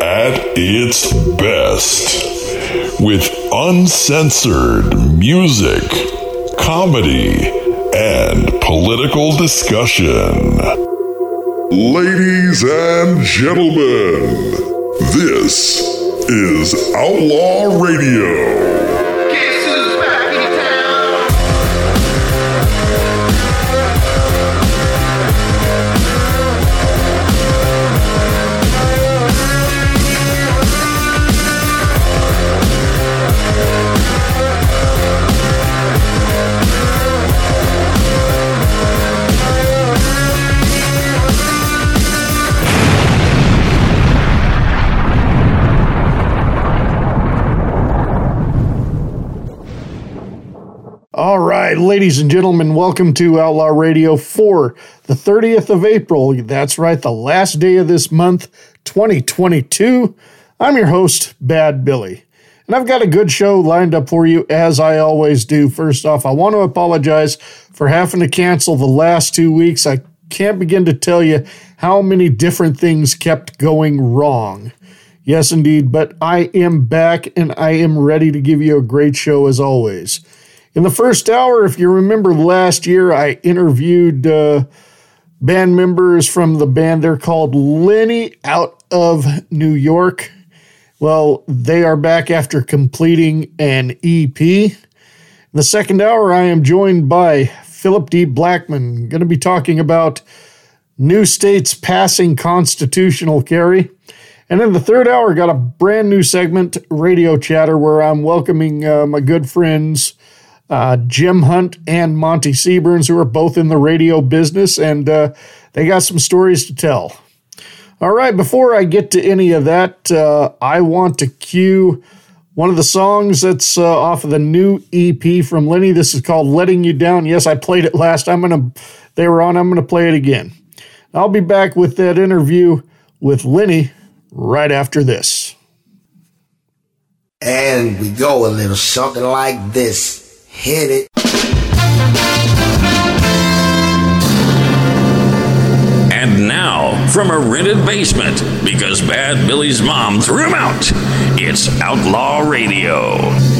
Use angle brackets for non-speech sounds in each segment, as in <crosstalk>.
at its best with uncensored music, comedy, and political discussion. Ladies and gentlemen, this is Outlaw Radio. Right, ladies and gentlemen, welcome to Outlaw Radio for the 30th of April. That's right, the last day of this month, 2022. I'm your host, Bad Billy. And I've got a good show lined up for you, as I always do. First off, I want to apologize for having to cancel the last two weeks. I can't begin to tell you how many different things kept going wrong. Yes, indeed, but I am back and I am ready to give you a great show as always. In the first hour, if you remember last year, I interviewed uh, band members from the band. They're called Lenny out of New York. Well, they are back after completing an EP. In the second hour, I am joined by Philip D. Blackman, going to be talking about new states passing constitutional carry. And in the third hour, got a brand new segment, Radio Chatter, where I'm welcoming uh, my good friends uh, Jim Hunt and Monty Seaburns, who are both in the radio business, and uh, they got some stories to tell. All right, before I get to any of that, uh, I want to cue one of the songs that's uh, off of the new EP from Lenny. This is called "Letting You Down." Yes, I played it last. I'm gonna. They were on. I'm gonna play it again. I'll be back with that interview with Lenny right after this. And we go a little something like this. Hit it. And now, from a rented basement, because Bad Billy's mom threw him out, it's Outlaw Radio.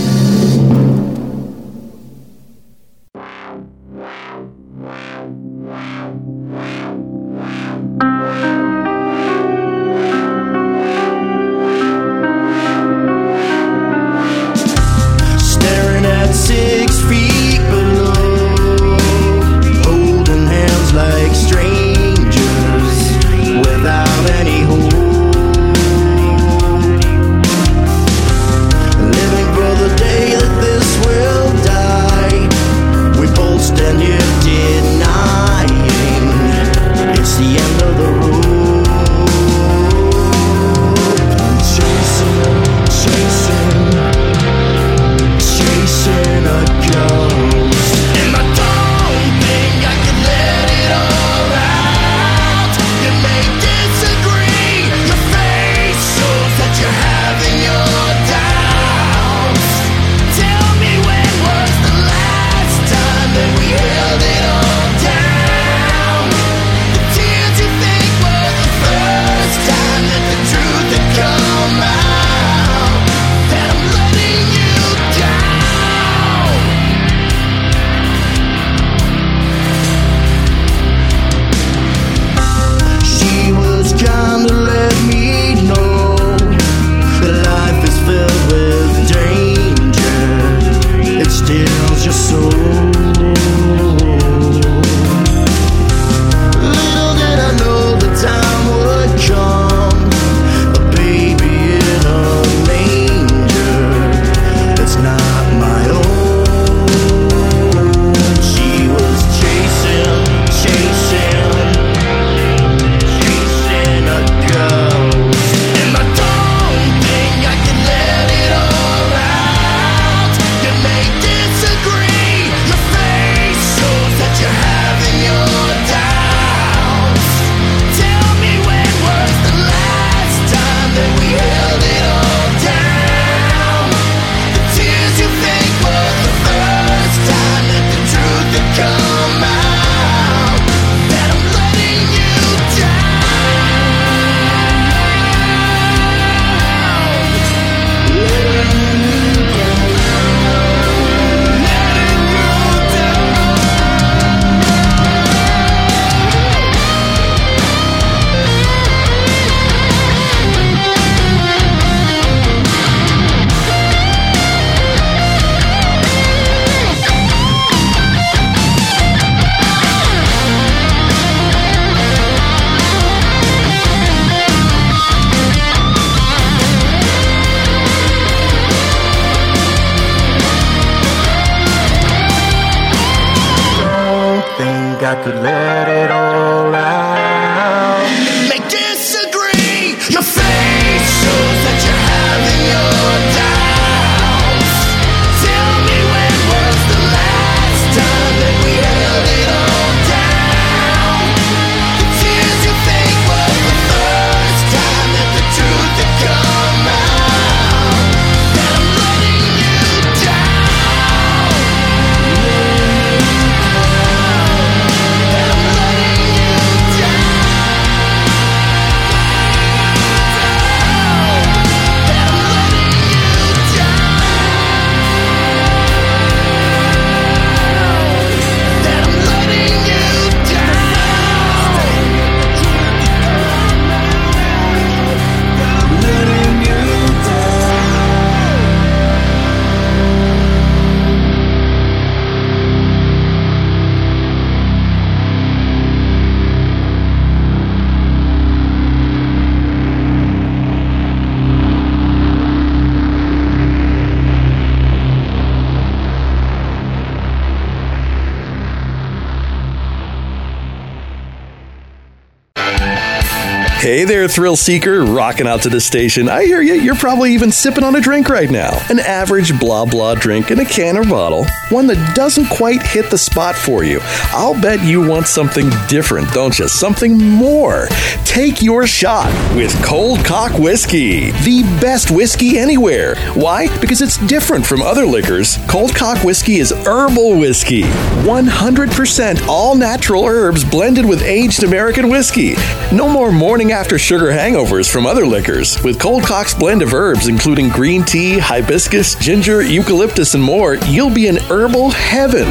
Thrill seeker, rocking out to the station. I hear you. You're probably even sipping on a drink right now. An average blah blah drink in a can or bottle. One that doesn't quite hit the spot for you. I'll bet you want something different, don't you? Something more. Take your shot with Cold Cock Whiskey. The best whiskey anywhere. Why? Because it's different from other liquors. Cold Cock Whiskey is herbal whiskey. 100% all natural herbs blended with aged American whiskey. No more morning after sugar hangovers from other liquors. With Cold Cock's blend of herbs, including green tea, hibiscus, ginger, eucalyptus, and more, you'll be in herbal heaven.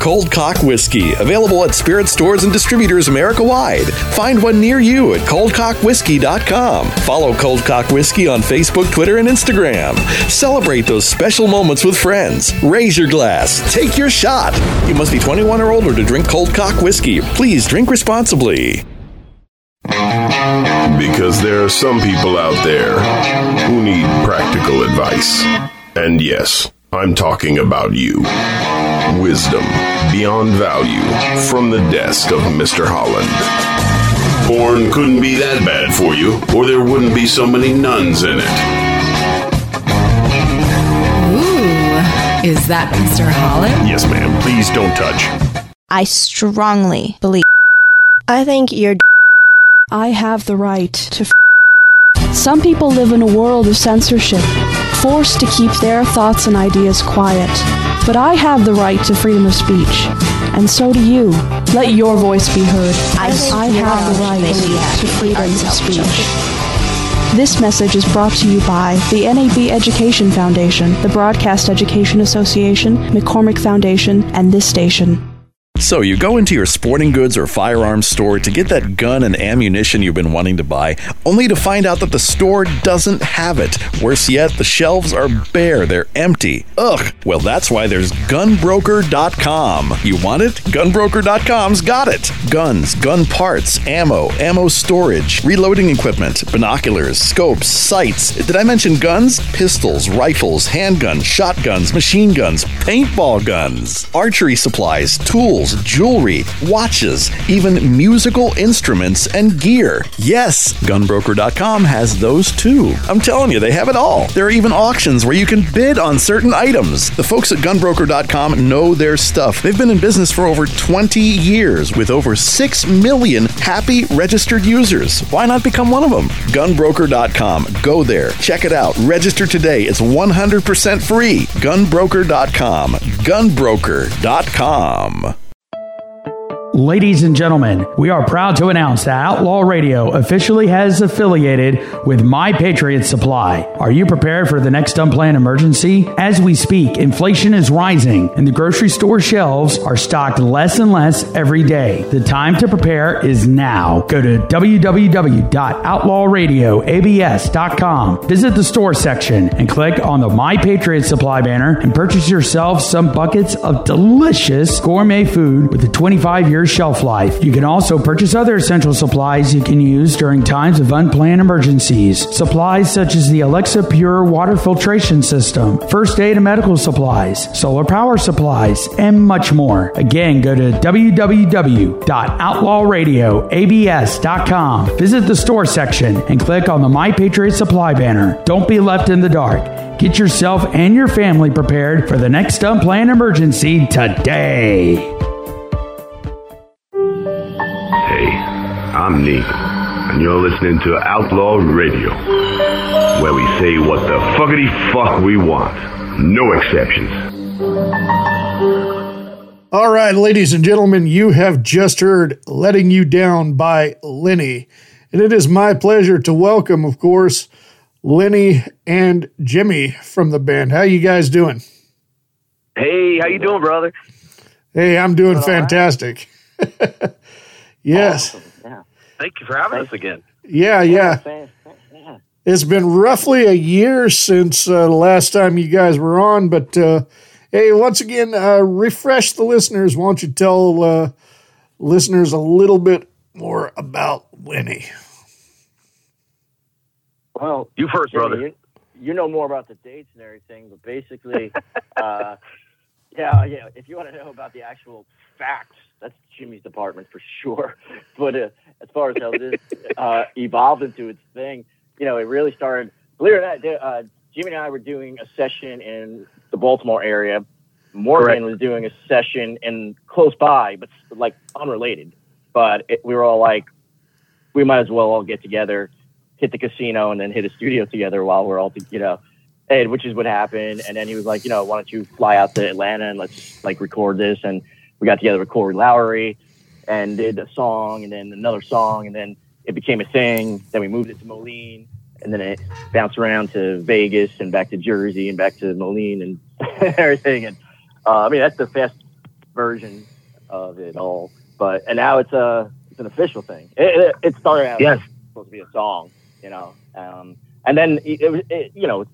Cold Cock Whiskey, available at spirit stores and distributors America wide. Find one near you at coldcockwhiskey.com. Follow Cold Cock Whiskey on Facebook, Twitter, and Instagram. Celebrate those special moments with friends. Raise your glass. Take your shot. You must be 21 or older to drink Cold Cock Whiskey. Please drink responsibly. Because there are some people out there who need practical advice. And yes, I'm talking about you. Wisdom beyond value from the desk of Mr. Holland. Porn couldn't be that bad for you, or there wouldn't be so many nuns in it. Ooh, is that Mr. Holland? Yes, ma'am. Please don't touch. I strongly believe. I think you're. I have the right to. F- Some people live in a world of censorship, forced to keep their thoughts and ideas quiet. But I have the right to freedom of speech, and so do you. Let your voice be heard. I I have the right to freedom of speech. This message is brought to you by the NAB Education Foundation, the Broadcast Education Association, McCormick Foundation, and this station. So, you go into your sporting goods or firearms store to get that gun and ammunition you've been wanting to buy, only to find out that the store doesn't have it. Worse yet, the shelves are bare, they're empty. Ugh. Well, that's why there's gunbroker.com. You want it? Gunbroker.com's got it. Guns, gun parts, ammo, ammo storage, reloading equipment, binoculars, scopes, sights. Did I mention guns? Pistols, rifles, handguns, shotguns, machine guns, paintball guns, archery supplies, tools, jewelry, watches, even musical instruments and gear. Yes, gunbroker.com has those too. I'm telling you, they have it all. There are even auctions where you can bid on certain items. The folks at gunbroker.com know their stuff. They've been in business for over 20 years with over 6 million happy registered users. Why not become one of them? Gunbroker.com. Go there. Check it out. Register today. It's 100% free. Gunbroker.com. Gunbroker.com. Ladies and gentlemen, we are proud to announce that Outlaw Radio officially has affiliated with My Patriot Supply. Are you prepared for the next unplanned emergency? As we speak, inflation is rising and the grocery store shelves are stocked less and less every day. The time to prepare is now. Go to www.outlawradioabs.com. Visit the store section and click on the My Patriot Supply banner and purchase yourself some buckets of delicious gourmet food with a 25 year shelf life. You can also purchase other essential supplies you can use during times of unplanned emergencies. Supplies such as the Alexapure water filtration system, first aid and medical supplies, solar power supplies, and much more. Again, go to www.outlawradioabs.com. Visit the store section and click on the My Patriot Supply banner. Don't be left in the dark. Get yourself and your family prepared for the next unplanned emergency today. I'm Negan, and you're listening to Outlaw Radio, where we say what the fuckity fuck we want. No exceptions. All right, ladies and gentlemen, you have just heard Letting You Down by Lenny. And it is my pleasure to welcome, of course, Lenny and Jimmy from the band. How you guys doing? Hey, how you doing, brother? Hey, I'm doing fantastic. <laughs> yes. Yeah. Thank you for having us again. Yeah, yeah. It's been roughly a year since uh, the last time you guys were on, but uh, hey, once again, uh, refresh the listeners. Why don't you tell uh, listeners a little bit more about Winnie? Well, you first, Jimmy, brother. You, you know more about the dates and everything, but basically, <laughs> uh, yeah, yeah. If you want to know about the actual facts, that's Jimmy's department for sure. <laughs> But uh, as far as how this uh, evolved into its thing, you know, it really started. Believe it or not, uh, Jimmy and I were doing a session in the Baltimore area. Morgan was doing a session in close by, but like unrelated. But it, we were all like, we might as well all get together, hit the casino, and then hit a studio together while we're all, to, you know, and which is what happened. And then he was like, you know, why don't you fly out to Atlanta and let's like record this? And we got together with Corey Lowery and did a song, and then another song, and then it became a thing. Then we moved it to Moline, and then it bounced around to Vegas and back to Jersey and back to Moline and <laughs> everything. And uh, I mean, that's the fast version of it all. But and now it's a it's an official thing. It, it, it started out Yes. supposed to be a song, you know, um, and then it, it, was- you know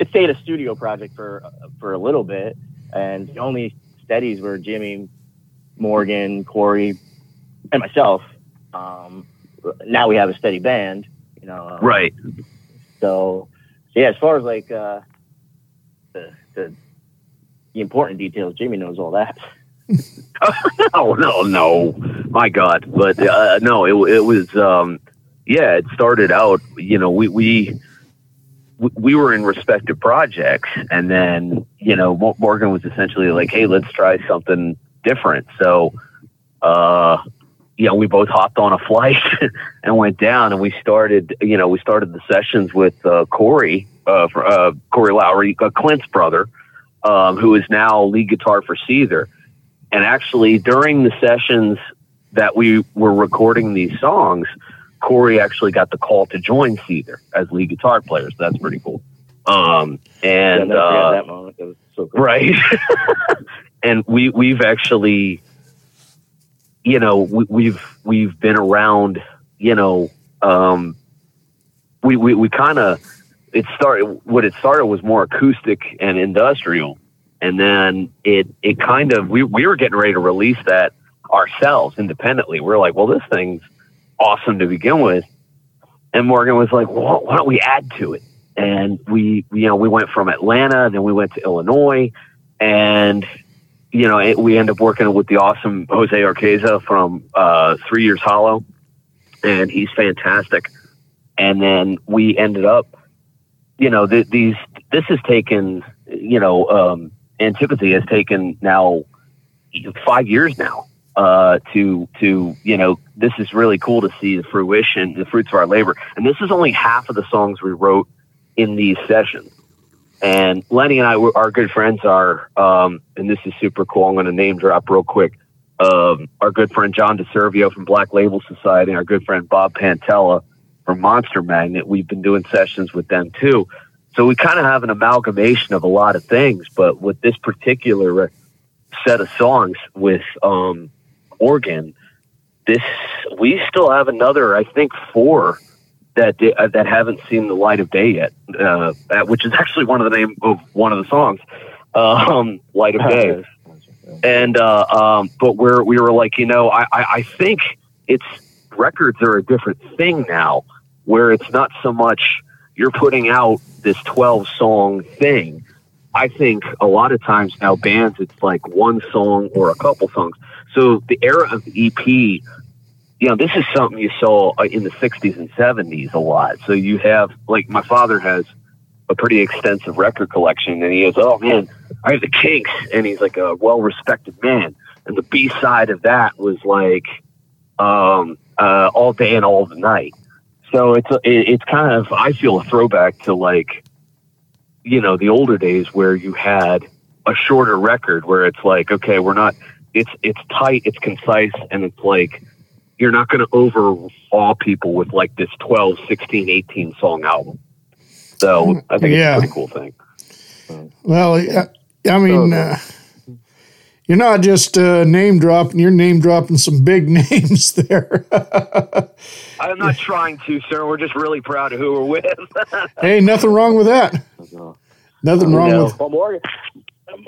it stayed a studio project for for a little bit, and the only steadies were Jimmy, Morgan, Corey, and myself. Um, now we have a steady band, you know. um, Right. So, so yeah, as far as like uh, the, the the important details, Jimmy knows all that. no, <laughs> no, no. My God, but uh, no, it it was. Um, yeah, it started out. You know, we we we- we were in respective projects, and then you know Morgan was essentially like, "Hey, let's try something different." So, uh, you know, we both hopped on a <laughs> flight and went down, and we started. You know, we started the sessions with uh, Corey, uh, for, uh, Corey Lowery, uh, Clint's brother, um, who is now lead guitar for Seether. And actually, during the sessions that we were recording these songs, Corey actually got the call to join Seether as lead guitar player. So that's pretty cool. Um, and forget uh, that moment. Was so cool. right, <laughs> and we we've actually, you know, we, we've we've been around. You know, um, we we, we kind of it started. What it started was more acoustic and industrial, and then it it kind of we we were getting ready to release that ourselves independently. We are like, well, this thing's awesome to begin with, and Morgan was like, well, why don't we add to it? And we you know we went from Atlanta, then we went to Illinois, and you know it, we end up working with the awesome Jose Arqueza from uh, Three Years Hollow, and he's fantastic. And then we ended up you know, th- these this has taken, you know, um, antipathy has taken now five years now uh, to to you know this is really cool to see the fruition, the fruits of our labor, and this is only half of the songs we wrote in these sessions. And Lenny and I, our good friends are, um, and this is super cool. I'm going to name drop real quick. Um, our good friend John DeServio from Black Label Society, our good friend Bob Pantella from Monster Magnet. We've been doing sessions with them too. So we kind of have an amalgamation of a lot of things, but with this particular set of songs with um, organ, this we still have another, I think, four that uh, that haven't seen the light of day yet, uh, uh, which is actually one of the name of one of the songs, um, "Light of Day." <laughs> and uh, um, but we're we were like, you know, I, I I think it's records are a different thing now, where it's not so much you're putting out this 12 song thing. I think a lot of times now bands it's like one song or a couple songs. So the era of the EP, you know, this is something you saw uh, in the 60s and 70s a lot. So you have like my father has a pretty extensive record collection and he goes, "Oh man, I have the Kinks." And he's like a well-respected man. And the B side of that was like um uh all day and all the night. So it's a, it, it's kind of I feel a throwback to like you know the older days where you had a shorter record where it's like okay we're not it's it's tight it's concise and it's like you're not going to overawe people with like this 12 16 18 song album so i think Yeah. it's a pretty cool thing Well, I, I mean, uh, you're not just uh, name dropping; you're name dropping some big <laughs> names there. i'm not trying to sir we're just really proud of who we're with <laughs> hey, nothing wrong with that. Nothing wrong No. with. Well, Morgan,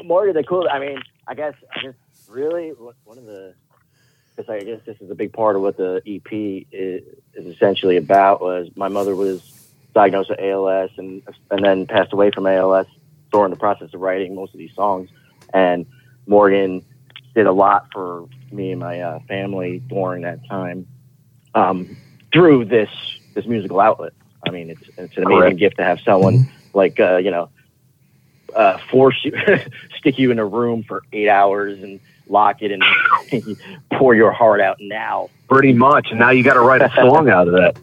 Morgan, the cool. I mean, I guess, I guess, really, one one of the, because I guess this is a big part of what the EP is, is essentially about. Was my mother was diagnosed with ALS and and then passed away from ALS during the process of writing most of these songs, and Morgan did a lot for me and my uh, family during that time um, through this this musical outlet. I mean, it's it's an amazing Correct. gift to have someone like uh, you know uh, force you, <laughs> stick you in a room for eight hours and lock it and <laughs> pour your heart out now. pretty much and now you got to write a song out of that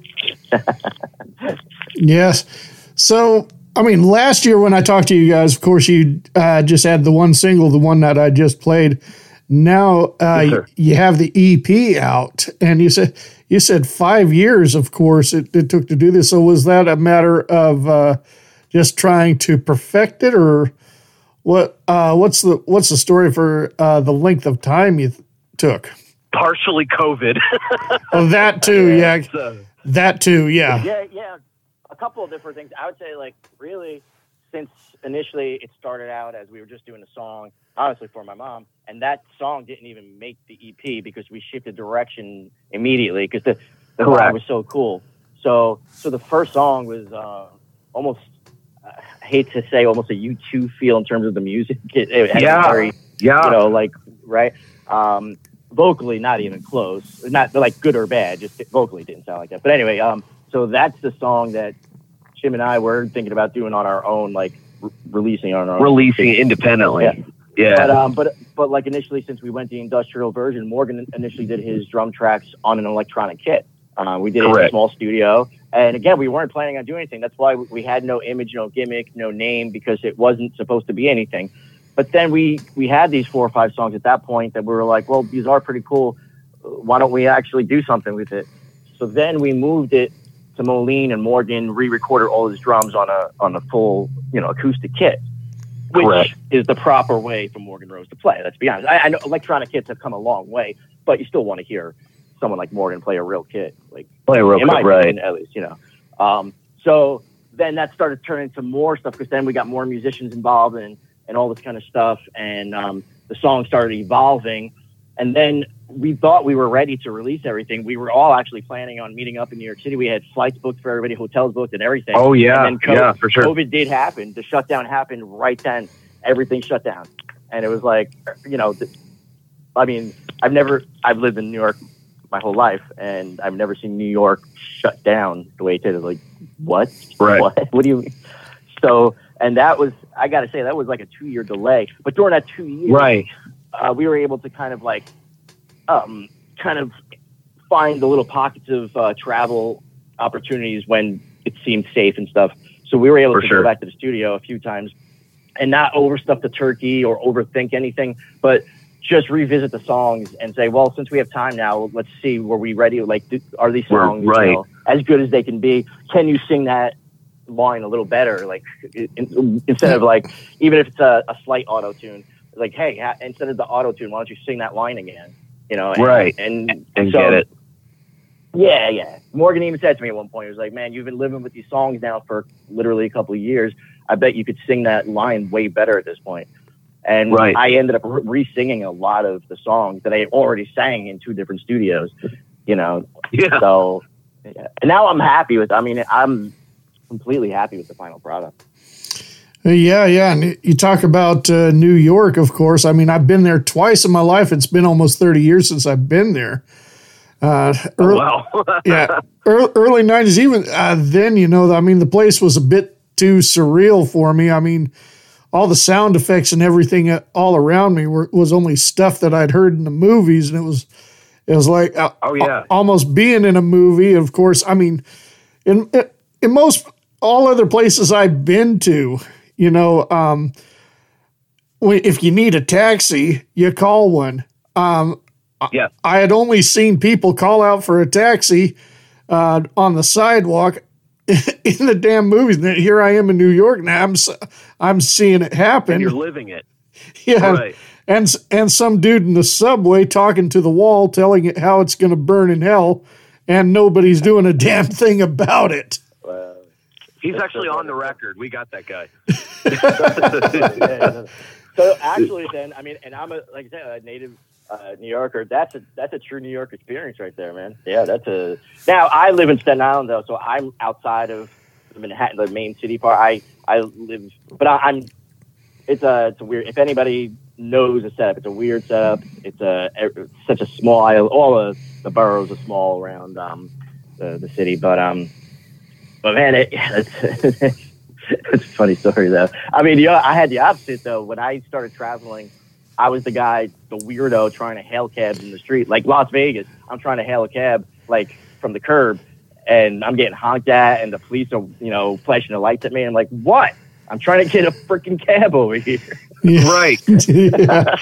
<laughs> Yes. So, I mean, last year when I talked to you guys, of course, you uh, just had the one single, the one that I just played. Now uh, Yes, sir. you have the EP out, and you said you said five years. Of course, it, it took to do this. So, was that a matter of uh, just trying to perfect it, or what? Uh, what's the what's the story for uh, the length of time you th- took? partially covid <laughs> Oh, that too. Yeah, So- that too. Yeah. Yeah, yeah. A couple of different things. I would say, like, really, since initially it started out as we were just doing a song, honestly, for my mom, and that song didn't even make the EP because we shifted direction immediately because the the Correct. was so cool. So, so the first song was uh, almost. I hate to say almost a U2 feel in terms of the music. <laughs> It, it had a Yeah. very, yeah you know, like right. Um, vocally, not even close. Not like good or bad. Just vocally didn't sound like that. But anyway, um, so that's the song that Jim and I were thinking about doing on our own, like re- releasing on our own. releasing it independently Yeah. yeah, But um, but but like initially, since we went the industrial version, Morgan initially did his drum tracks on an electronic kit. Uh, we did it in a small studio, and again, we weren't planning on doing anything. That's why we had no image, no gimmick, no name, because it wasn't supposed to be anything. But then we we had these four or five songs at that point that we were like, well, these are pretty cool. Why don't we actually do something with it? So then we moved it to Moline, and Morgan re-recorded all his drums on a on a full you know acoustic kit which Correct. is the proper way for Morgan Rose to play. Let's be honest. I, I know electronic kits have come a long way, but you still want to hear someone like Morgan play a real kit, like play a real quick right opinion, at least, you know. Um, so then that started turning into more stuff because then we got more musicians involved and and all this kind of stuff, and um, the song started evolving. And then we thought we were ready to release everything. We were all actually planning on meeting up in New York City. We had flights booked for everybody, hotels booked, and everything. Oh, yeah. And then Yeah, for sure. COVID did happen. The shutdown happened right then. Everything shut down, and it was like, you know, I mean, I've never, I've lived in New York my whole life, and I've never seen New York shut down the way it did. Like, what? Right. What? <laughs> What do you? So, and that was, I got to say, that was like a two-year delay. But during that two years, right uh, we were able to kind of like, um, kind of find the little pockets of uh, travel opportunities when it seemed safe and stuff. So we were able For to sure. go back to the studio a few times and not overstuff the turkey or overthink anything, but just revisit the songs and say, well, since we have time now, let's see, were we ready? Like, do, are these songs you know, as good as they can be? Can you sing that line a little better? Like, in, instead of like, even if it's a, a slight auto tune, like, hey, ha- instead of the auto tune, why don't you sing that line again? You know, and, Right. And, and so- get it yeah, yeah. Morgan even said to me at one point, he was like, "Man, you've been living with these songs now for literally a couple of years. I bet you could sing that line way better at this point." And Right. I ended up re singing a lot of the songs that I already sang in two different studios, you know. Yeah. So, yeah. and now I'm happy with, I mean, I'm completely happy with the final product. Yeah, yeah. And you talk about uh, New York, of course. I mean, I've been there twice in my life. It's been almost 30 years since I've been there. Uh, <laughs> early, wow. yeah, early, early 90s, even uh, then, you know, I mean, the place was a bit too surreal for me. I mean, all the sound effects and everything uh, all around me were, was only stuff that I'd heard in the movies. And it was, it was like, uh, Oh, yeah. al- almost being in a movie. Of course, I mean, in, in most all other places I've been to, you know, um, if you need a taxi, you call one. Um, Yeah. I had only seen people call out for a taxi uh, on the sidewalk <laughs> in the damn movies. And here I am in New York now. I'm I'm seeing it happen. And you're living it. <laughs> yeah, Right. and and some dude in the subway talking to the wall, telling it how it's going to burn in hell, and nobody's doing a damn thing about it. Wow. He's actually on the record. We got that guy. <laughs> so actually, then I mean, and I'm a like I said, a native uh, New Yorker. That's a that's a true New York experience right there, man. Yeah, that's a. Now I live in Staten Island though, so I'm outside of the Manhattan, the main city part. I I live, but I, I'm. It's a it's a weird. If anybody knows a setup, it's a weird setup. It's a it's such a small. All the boroughs are small around um the the city, but um. But man, it, it's, it's <laughs> a funny story though. I mean, yeah, I had the opposite though. When I started traveling, I was the guy, the weirdo, trying to hail cabs in the street, like Las Vegas. I'm trying to hail a cab like from the curb, and I'm getting honked at, and the police are, you know, flashing the lights at me. I'm like, what? I'm trying to get a freaking cab over here. Right. <laughs> yeah.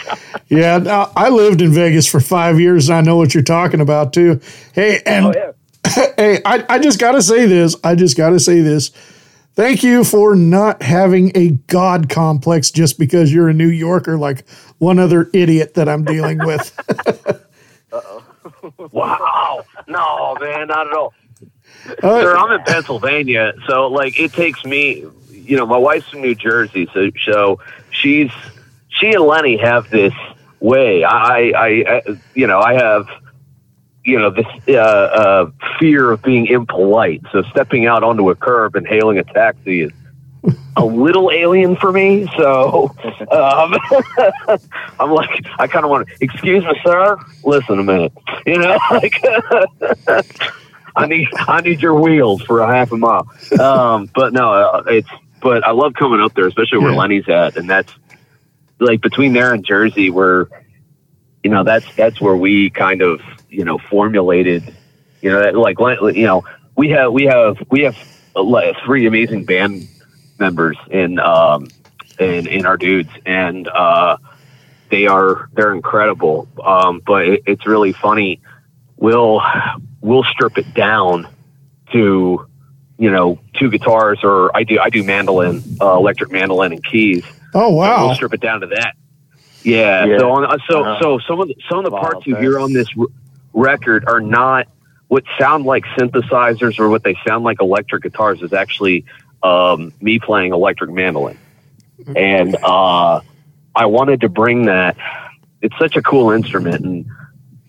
yeah. no, I lived in Vegas for five years. And I know what you're talking about too. Hey, and Oh yeah. <laughs> hey, I, I just got to say this. I just got to say this. Thank you for not having a God complex just because you're a New Yorker, like one other idiot that I'm dealing with. <laughs> Wow. No, man, not at all. Sir, I'm in Pennsylvania, so like it takes me. You know, my wife's from New Jersey, so so she's she and Lenny have this way. I, I, I you know, I have you know this uh, uh, fear of being impolite. So stepping out onto a curb and hailing a taxi is a little alien for me. So um, <laughs> I'm like, I kind of want to excuse me, sir. Listen a minute, you know, <laughs> like. <laughs> I need I need your wheels for a half a mile. Um, but no, uh, it's but I love coming up there, especially where Yeah. Lenny's at, and that's like between there and Jersey, where you know that's that's where we kind of you know formulated, you know, that, like you know we have we have we have uh, three amazing band members in um in in our dudes, and uh, they are they're incredible. Um, but it, it's really funny. We'll we'll strip it down to you know two guitars, or I do I do mandolin, uh, electric mandolin, and keys. oh, wow! We'll strip it down to that. Yeah. Yeah. So on, uh, so Uh-huh. so some of the, some of the Wow, parts you hear on this r- record are not what sound like synthesizers or what they sound like electric guitars. Is actually um, me playing electric mandolin, and uh, I wanted to bring that. It's such a cool instrument, and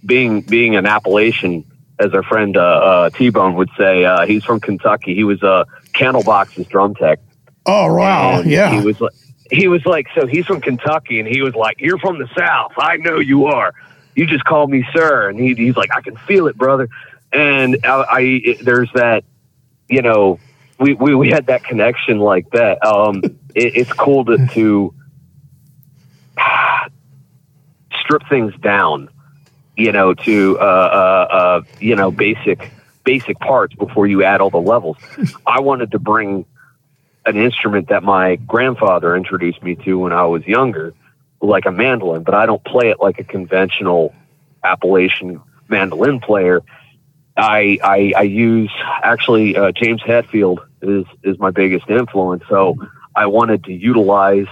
being being an Appalachian, as our friend uh, uh, T Bone would say, uh, he's from Kentucky. He was a Candlebox's drum tech. Oh, wow. And Yeah. He was like, he was like, so he's from Kentucky, and he was like, "You're from the South. I know you are. You just called me sir." And he, he's like, "I can feel it, brother." And I, I it- there's that, you know, we, we we had that connection like that. Um, <laughs> it, it's cool to to <sighs> strip things down, you know, to uh, uh, uh, you know basic basic parts before you add all the levels. I wanted to bring an instrument that my grandfather introduced me to when I was younger, like a mandolin, but I don't play it like a conventional Appalachian mandolin player. I I, I use actually uh, James Hetfield is is my biggest influence, so I wanted to utilize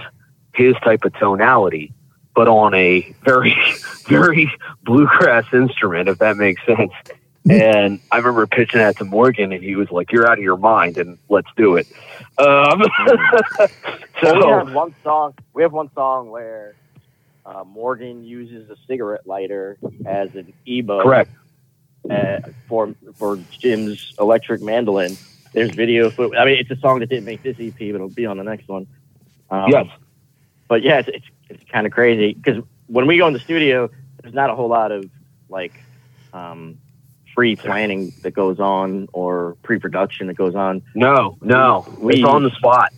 his type of tonality, but on a very <laughs> very bluegrass instrument, if that makes sense. and I remember pitching that to Morgan, and he was like, "You're out of your mind," and let's do it. Um, <laughs> So we have one song. We have one song where uh, Morgan uses a cigarette lighter as an EBow. correct. Uh, for for Jim's electric mandolin. There's video. Foot- I mean, it's a song that didn't make this EP, but it'll be on the next one. Um, Yes. But yeah, it's it's, it's kind of crazy because when we go in the studio, there's not a whole lot of like um, free planning that goes on or pre-production that goes on. No, no, We- it's on the spot.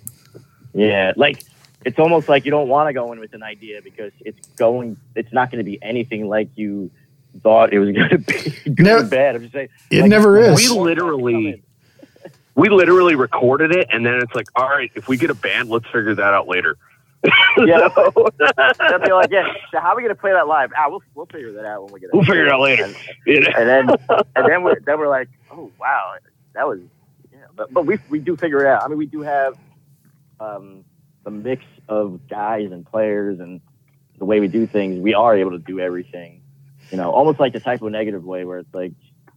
Yeah, like it's almost like you don't want to go in with an idea because it's going. It's not going to be anything like you thought it was going to be. <laughs> Good No, or bad. I'm just saying. it like, never is. We literally, we literally recorded it, and then it's like, all right, if we get a band, let's figure that out later. Yeah, <laughs> <laughs> they'll be like, yeah. So how are we going to play that live? Ah, we'll we'll figure that out when we get. We'll figure it out later. And, <laughs> You know? and then and then we're then we're like, oh wow, that was yeah. But but we we do figure it out. I mean, we do have um, the mix of guys and players and the way we do things. We are able to do everything. You know, almost like the Type O Negative way, where it's like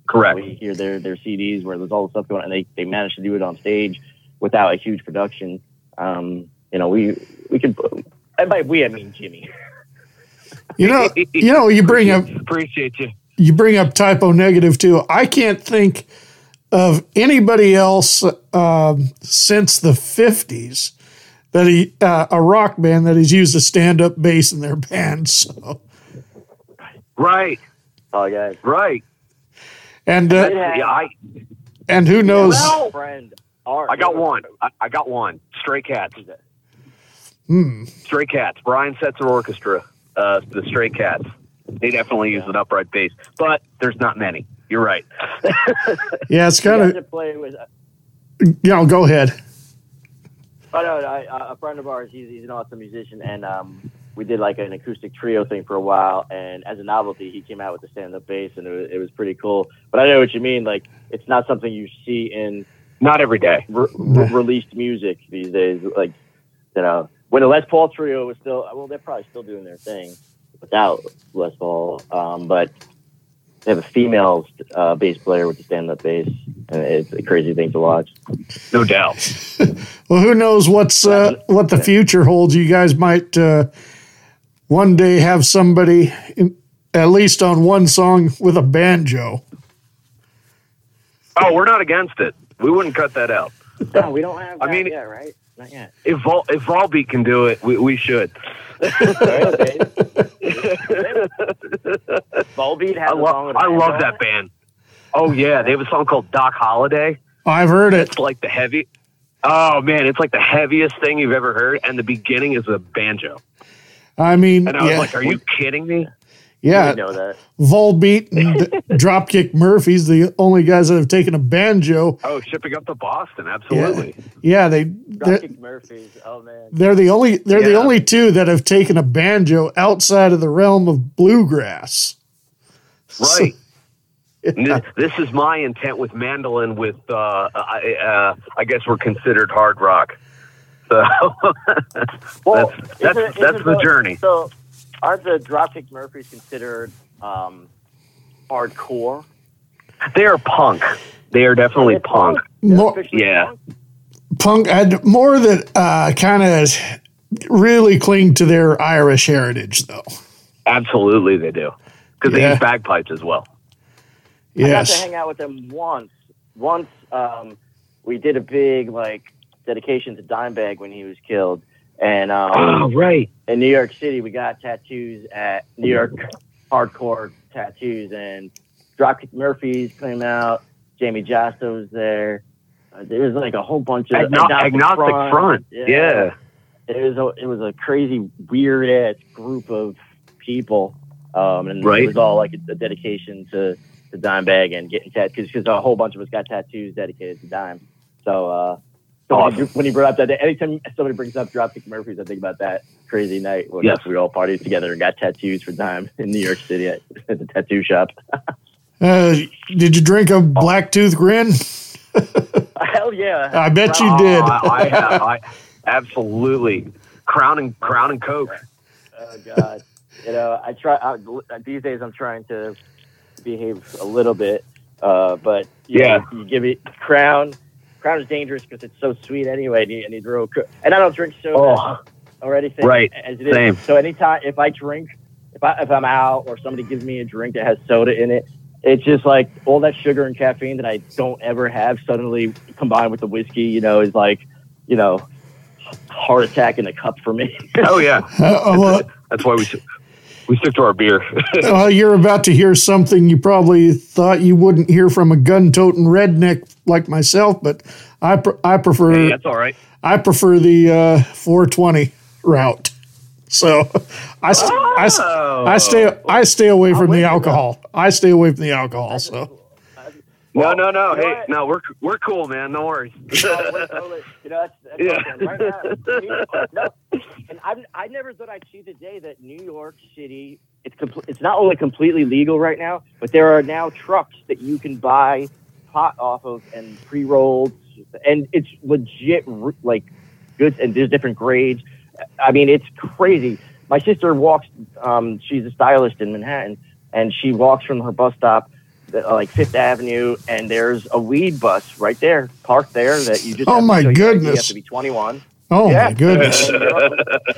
Correct. we hear their their CDs where there's all the stuff going, on, and they they manage to do it on stage without a huge production. Um, you know, we we could. And by we, I mean Jimmy. You know, <laughs> you know, you bring up Appreciate you. you bring up Type O Negative too. I can't think of anybody else um, since the fifties that he uh, a rock band that has used a stand up bass in their band. So Right, Oh yeah, right. and uh, Yeah, I, and who knows? Well, friend, I got one. I, I got one. Stray Cats. Hmm. Stray Cats. Brian Setzer Orchestra. Uh, the Stray Cats. They definitely use an upright bass, but there's not many. You're right. <laughs> Yeah, it's kind of to play with. you know. Go ahead. Oh no, I, a friend of ours. He's, he's an awesome musician, and um, we did like an acoustic trio thing for a while. And as a novelty, he came out with the stand-up bass, and it was, it was pretty cool. But I know what you mean. Like, it's not something you see in Not every day. re- re- released music these days. Like, you know, when the Les Paul trio was still, well, they're probably still doing their thing without Les Paul. Um, but they have a female uh, bass player with the stand-up bass, and it's a crazy thing to watch. No doubt. <laughs> Well, who knows what's uh, what the future holds? You guys might uh, one day have somebody, in, at least on one song, with a banjo. Oh, we're not against it. We wouldn't cut that out. No, we don't have. I mean- yet, right? Not yet. If Vol- if Volbeat can do it, we, we should. <laughs> Volbeat has I a song love with a I love that band. Oh yeah, they have a song called Doc Holliday. I've heard it. It's like the heavy. Oh man, it's like the heaviest thing you've ever heard, and the beginning is a banjo. I mean, And I was yeah, like, "Are you kidding me?" Yeah. We know that. Volbeat <laughs> and Dropkick Murphys, the only guys that have taken a banjo. Oh, shipping up to Boston, absolutely. Yeah, they they're, Dropkick Murphys. Oh man. they're the only they're the only two that have taken a banjo outside of the realm of bluegrass. Right. <laughs> And This, this is my intent with mandolin. With uh, I, uh, I guess we're considered hard rock. So <laughs> Well, that's isn't- that's, that's isn't the journey. So, aren't the Dropkick Murphys considered um, hardcore? They are punk. They are definitely They're punk. More, Officially Yeah. punk? punk had more that uh, kind of really cling to their Irish heritage, though. Absolutely, they do. Because they use bagpipes as well. Yes. I got to hang out with them once. Once um, we did a big like dedication to Dimebag when he was killed, and um, Oh, right. in New York City, we got tattoos at New York Hardcore Tattoos, and Dropkick Murphys came out. Jamey Jasta was there. Uh, there was like a whole bunch of Agno- agnostic front. Yeah. It was a it was a crazy weird ass group of people, um, and Right. it was all like a, a dedication to to Dimebag and getting tattoos because a whole bunch of us got tattoos dedicated to Dime. So. uh Awesome. when he brought up that, day, anytime somebody brings up Dropkick Murphys, I think about that crazy night when Yes. we all partied together and got tattoos for time in New York City at, at <laughs> the tattoo shop. uh, did you drink a black tooth grin? <laughs> Hell yeah! I bet you Oh, did. I, I, have, I <laughs> absolutely crown and crown and coke. Oh God! you know, I try I, these days. I'm trying to behave a little bit, Uh, but you Yeah. know, you give it Crown. Crown is dangerous because it's so sweet anyway, and, you- and it's real. co- And I don't drink soda Oh. or anything. Right. As it is. Same. So anytime if I drink, if I if I'm out or somebody gives me a drink that has soda in it, it's just like all that sugar and caffeine that I don't ever have suddenly combined with the whiskey. You know, is like you know heart attack in a cup for me. <laughs> Oh yeah, <laughs> Uh, well, that's why we s- we stick to our beer. <laughs> well, you're about to hear something you probably thought you wouldn't hear from a gun-toting redneck like myself, but I pr- I prefer Hey, that's all right. I prefer the uh, 420 route. So I, st- I, s- I stay I stay away from the alcohol. I stay away from the alcohol. So no, no, no. Hey, no, we're we're cool, man. No worries. <laughs> Oh, we're totally- you know, that's, that's Yeah. right now. <laughs> York- no, and I I never thought I'd see the day that New York City it's compl- it's not only completely legal right now, but there are now trucks that you can buy pot off of and pre rolled, and it's legit like goods, and there's different grades. I mean, it's crazy. My sister walks. Um, she's a stylist in Manhattan, and she walks from her bus stop, uh, like Fifth Avenue, and there's a weed bus right there, parked there. That you just Oh my show your You have goodness. to be 21. Oh, Yeah. my goodness.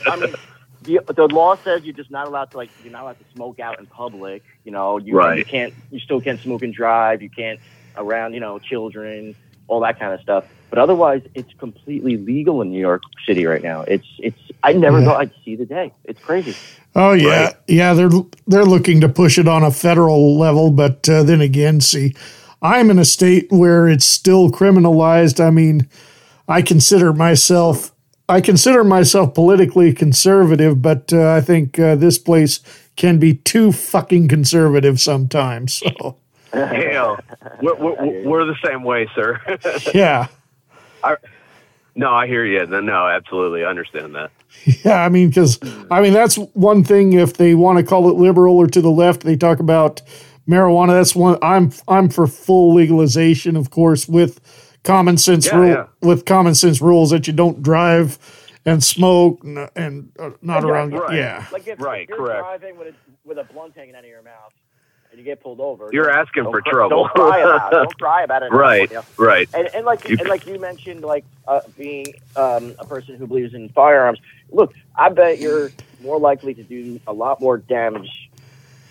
I mean, the, the law says you're just not allowed to like you're not allowed to smoke out in public. You know, you, Right. you can't. You still can't smoke and drive. You can't around you know children, all that kind of stuff. But otherwise, it's completely legal in New York City right now. It's it's. I never Yeah. thought I'd see the day. It's crazy. Oh yeah, yeah. They're they're looking to push it on a federal level, but uh, then again, see, I'm in a state where it's still criminalized. I mean, I consider myself I consider myself politically conservative, but uh, I think uh, this place can be too fucking conservative sometimes. <laughs> So Hell, we're, we're, <laughs> we're the same way, sir. <laughs> yeah, I, no, I hear you. No, no, absolutely, I understand that. <laughs> yeah. I mean, because I mean that's one thing. If they want to call it liberal or to the left, they talk about marijuana. That's one. I'm I'm for full legalization, of course, with common sense Yeah, rule yeah. with common sense rules that you don't drive and smoke and, and uh, not around. right. Yeah, Like if, Right, if you're correct. driving with a with a blunt hanging out of your mouth and you get pulled over, You're don't- asking don't for cry- trouble. Don't <laughs> cry about it. Don't cry about it. Right, You know? right. And, and like You- and like you mentioned, like uh, being um, a person who believes in firearms. Look, I bet you're more likely to do a lot more damage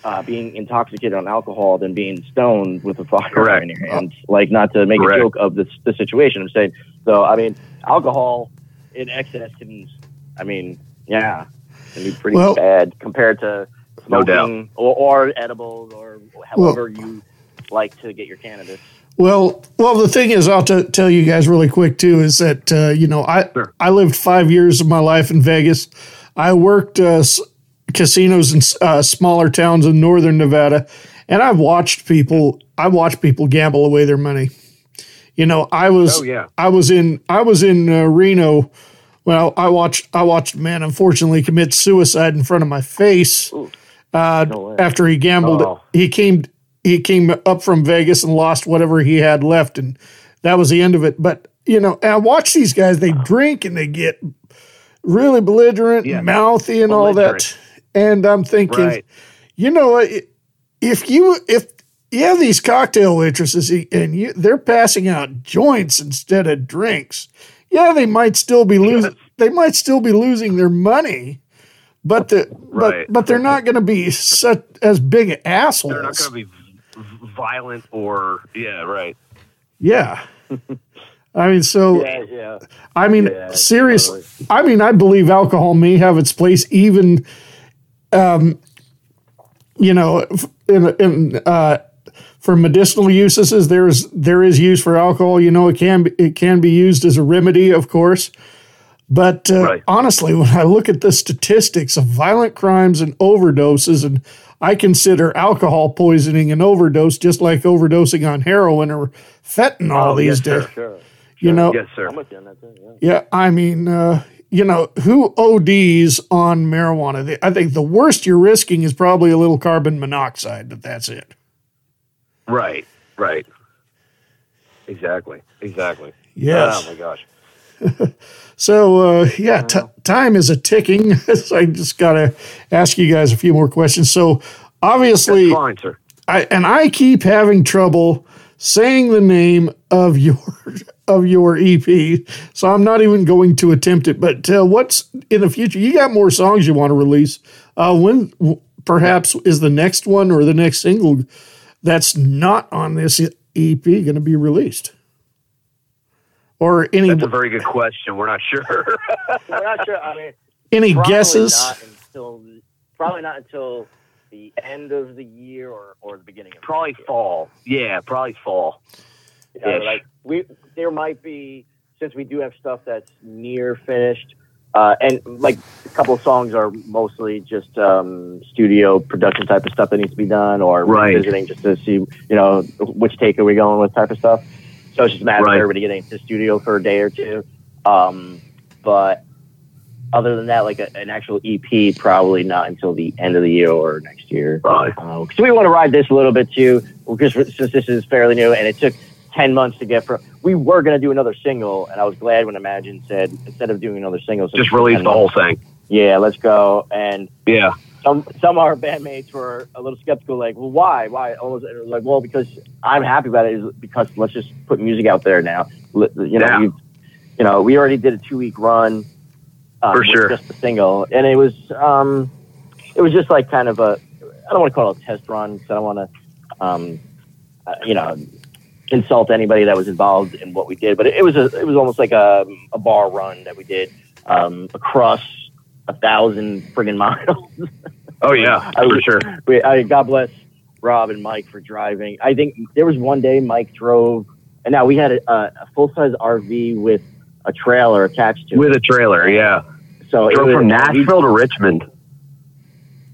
uh, being intoxicated on alcohol than being stoned with a firearm Correct. in your hand. Like, not to make Correct. a joke of this the situation. I'm saying, so I mean, alcohol in excess can, I mean, yeah, can be pretty Well- bad compared to No doubt. or, or edibles or however you like to get your cannabis. Well, well, the thing is, I'll t- tell you guys really quick too is that uh, you know I I lived five years of my life in Vegas. I worked uh, s- casinos in uh, smaller towns in northern Nevada, and I've watched people. I watched people gamble away their money. You know, I was Oh, yeah. I was in I was in uh, Reno. Well, I watched I watched a man unfortunately commit suicide in front of my face uh, after he gambled. Oh. He came he came up from Vegas and lost whatever he had left, and that was the end of it. But you know, I watch these guys; they drink and they get really belligerent, Yeah. and mouthy, and all that. And I'm thinking, Right. you know, if you if you have these cocktail waitresses and you they're passing out joints instead of drinks, yeah, they might still be losing. They might still be losing their money, but the Right. but but they're not going to be such as big assholes. They're not going to be v- violent or yeah, right. Yeah. I mean, so <laughs> Yeah, yeah. I mean, Yeah, seriously. I mean, I believe alcohol may have its place, even, um, you know, in in uh, for medicinal uses. There's there is use for alcohol. You know, it can be, it can be used as a remedy, of course. But uh, Right. honestly, when I look at the statistics of violent crimes and overdoses, and I consider alcohol poisoning an overdose just like overdosing on heroin or fentanyl Oh, these yes, sir. days. Sure. You know, Yes, sir. I'm with you that. Yeah. yeah, I mean, uh, you know, who ODs on marijuana? I think the worst you're risking is probably a little carbon monoxide, but that's it. Right, right. Exactly, exactly. Yes. Oh my gosh. <laughs> So, uh, yeah, t- time is a ticking. <laughs> so I just got to ask you guys a few more questions. So, obviously, fine. I, and I keep having trouble saying the name of <laughs> your of your EP. So I'm not even going to attempt it. But uh, what's in the future? You got more songs you want to release. Uh, when w- perhaps is the next one or the next single that's not on this EP going to be released? Or any That's a very good question. We're not sure. <laughs> We're not sure. I mean, Any guesses? Not until probably not until the end of the year or, or the beginning of probably fall. Yeah, probably fall. You know, Ish. like we there might be since we do have stuff that's near finished, uh, and like a couple of songs are mostly just um, studio production type of stuff that needs to be done, or Right. visiting just to see you know which take are we going with type of stuff. So it's just a matter Right. of everybody getting to the studio for a day or two. Um, but other than that, like a, an actual EP, probably not until the end of the year or next year. Right. Uh, so we want to ride this a little bit too, because since this is fairly new and it took 10 months to get from, we were going to do another single. And I was glad when Imagine said, instead of doing another single, Just release 10 the whole thing. Yeah, let's go. And Yeah. Some some of our bandmates were a little skeptical, like, well, why? Why? Almost like, well, because I'm happy about it. Is because let's just put music out there now. You know, Yeah. we, you know, we already did a two week run um, For sure. just the single, and it was um, it was just like kind of a I don't want to call it a test run because I don't want to um, uh, you know insult anybody that was involved in what we did, but it, it was a it was almost like a, a bar run that we did um, across a thousand friggin' miles. <laughs> Oh yeah, I for sure. we, I, God bless Rob and Mike for driving. I think there was one day Mike drove, and now we had a, a full size RV with a trailer attached to With it. With a trailer, yeah. So it Drove from Nashville to Richmond.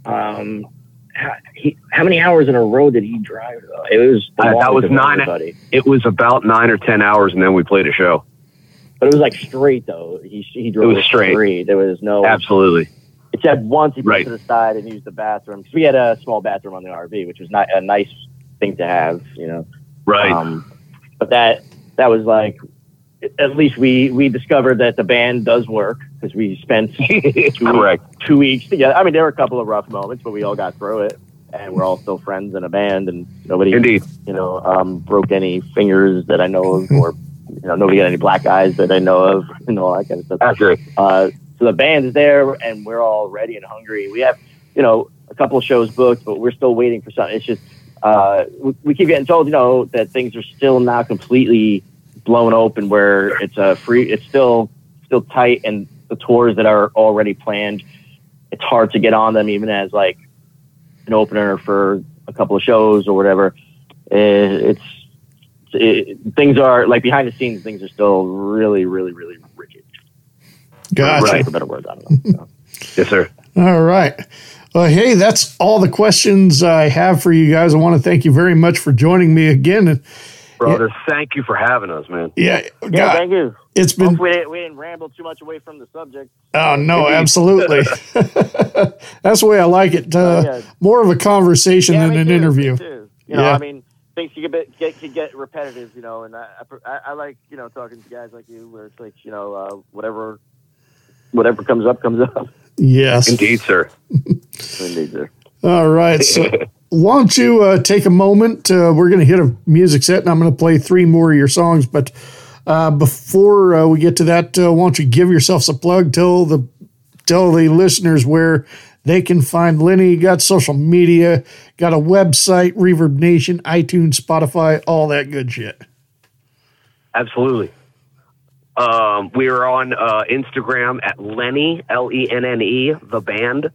Um, how, he, how many hours in a row did he drive? though? It was Uh, that was nine. everybody. It was about nine or ten hours, and then we played a show. But it was like straight though. He he drove It was straight. There was no Absolutely. except once he put Right. to the side and used the bathroom because we had a small bathroom on the RV, which was not a nice thing to have, you know. Right. Um, but that that was like at least we we discovered that the band does work because we spent <laughs> two, Correct. two weeks together. I mean, there were a couple of rough moments, but we all got through it, and we're all still friends in a band, and nobody, Indeed. you know, um, broke any fingers that I know of, or you know, nobody got any black eyes that I know of, <laughs> and all that kind of stuff. Accurate. Uh, so the band is there, and we're all ready and hungry. We have, you know, a couple shows booked, but we're still waiting for something. It's just uh, we, we keep getting told, you know, that things are still not completely blown open. Where it's a free, it's still still tight, and the tours that are already planned, it's hard to get on them, even as like an opener for a couple of shows or whatever. Eh, It's it, things are like behind the scenes. Things are still really, really, really rigid. Gotcha. For a better word, I don't know. Yes, sir. All right. Well, hey, that's all the questions I have for you guys. I want to thank you very much for joining me again. And Brother, thank you for having us, man. yeah, Yeah, God, thank you. it's been we didn't, we didn't ramble too much away from the subject. Oh no, absolutely. <laughs> <laughs> That's the way I like it. Uh, yeah. More of a conversation Yeah, than an too, interview. You know, Yeah. I mean, things can get, get can get repetitive. You know, and I, I, I like you know talking to guys like you, where it's like you know uh, whatever whatever comes up comes up. Yes. Indeed, sir. <laughs> Indeed, sir. All right. So, <laughs> why don't you uh, take a moment? Uh, we're going to hit a music set, and I'm going to play three more of your songs. But uh, before uh, we get to that, uh, why don't you give yourselves a plug? Tell the tell the listeners where they can find Lenne. Got social media, got a website, Reverb Nation, iTunes, Spotify, all that good shit. Absolutely. Um, we are on uh, Instagram at Lenne L E N N E the band.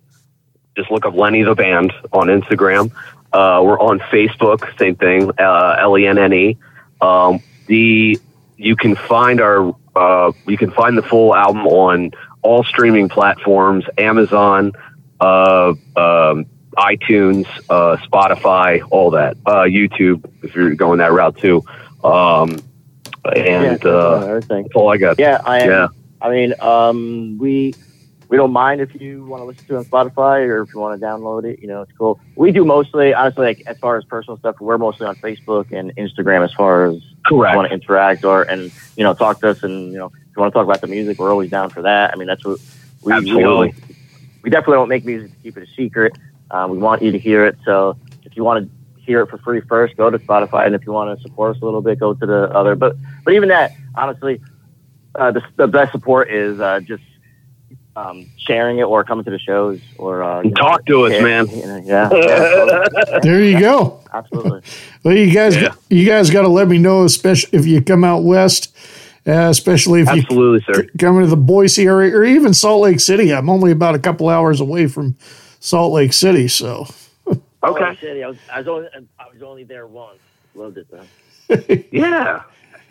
Just look up Lenny the band on Instagram. Uh, we're on Facebook, same thing, uh, L E N N E. Um, the you can find our uh, you can find the full album on all streaming platforms: Amazon, uh, um, iTunes, uh, Spotify, all that. Uh, YouTube, if you're going that route too. Um, and Yeah, uh, everything. that's all I got. Yeah, I am. Yeah. I mean, um, we we don't mind if you want to listen to it on Spotify or if you want to download it. You know, it's cool. We do mostly, honestly, like as far as personal stuff, we're mostly on Facebook and Instagram as far as Correct. you want to interact or and you know talk to us and you know if you want to talk about the music, we're always down for that. I mean, that's what we Absolutely. We definitely don't make music to keep it a secret. Um, we want you to hear it. So if you want to hear it for free first, go to Spotify, and if you want to support us a little bit, go to the other. But but even that, honestly, uh, the the best support is uh, just um, sharing it or coming to the shows or uh, you know, Talk to us, man. you know, yeah, <laughs> yeah, There you go. absolutely. Well, you guys, you guys got to let me know, especially if you come out west, uh, especially if Absolutely, you c- come into the Boise area or even Salt Lake City. I'm only about a couple hours away from Salt Lake City, so <laughs> Okay. Okay. City. I was I was only I was only there once. Loved it though. <laughs> Yeah,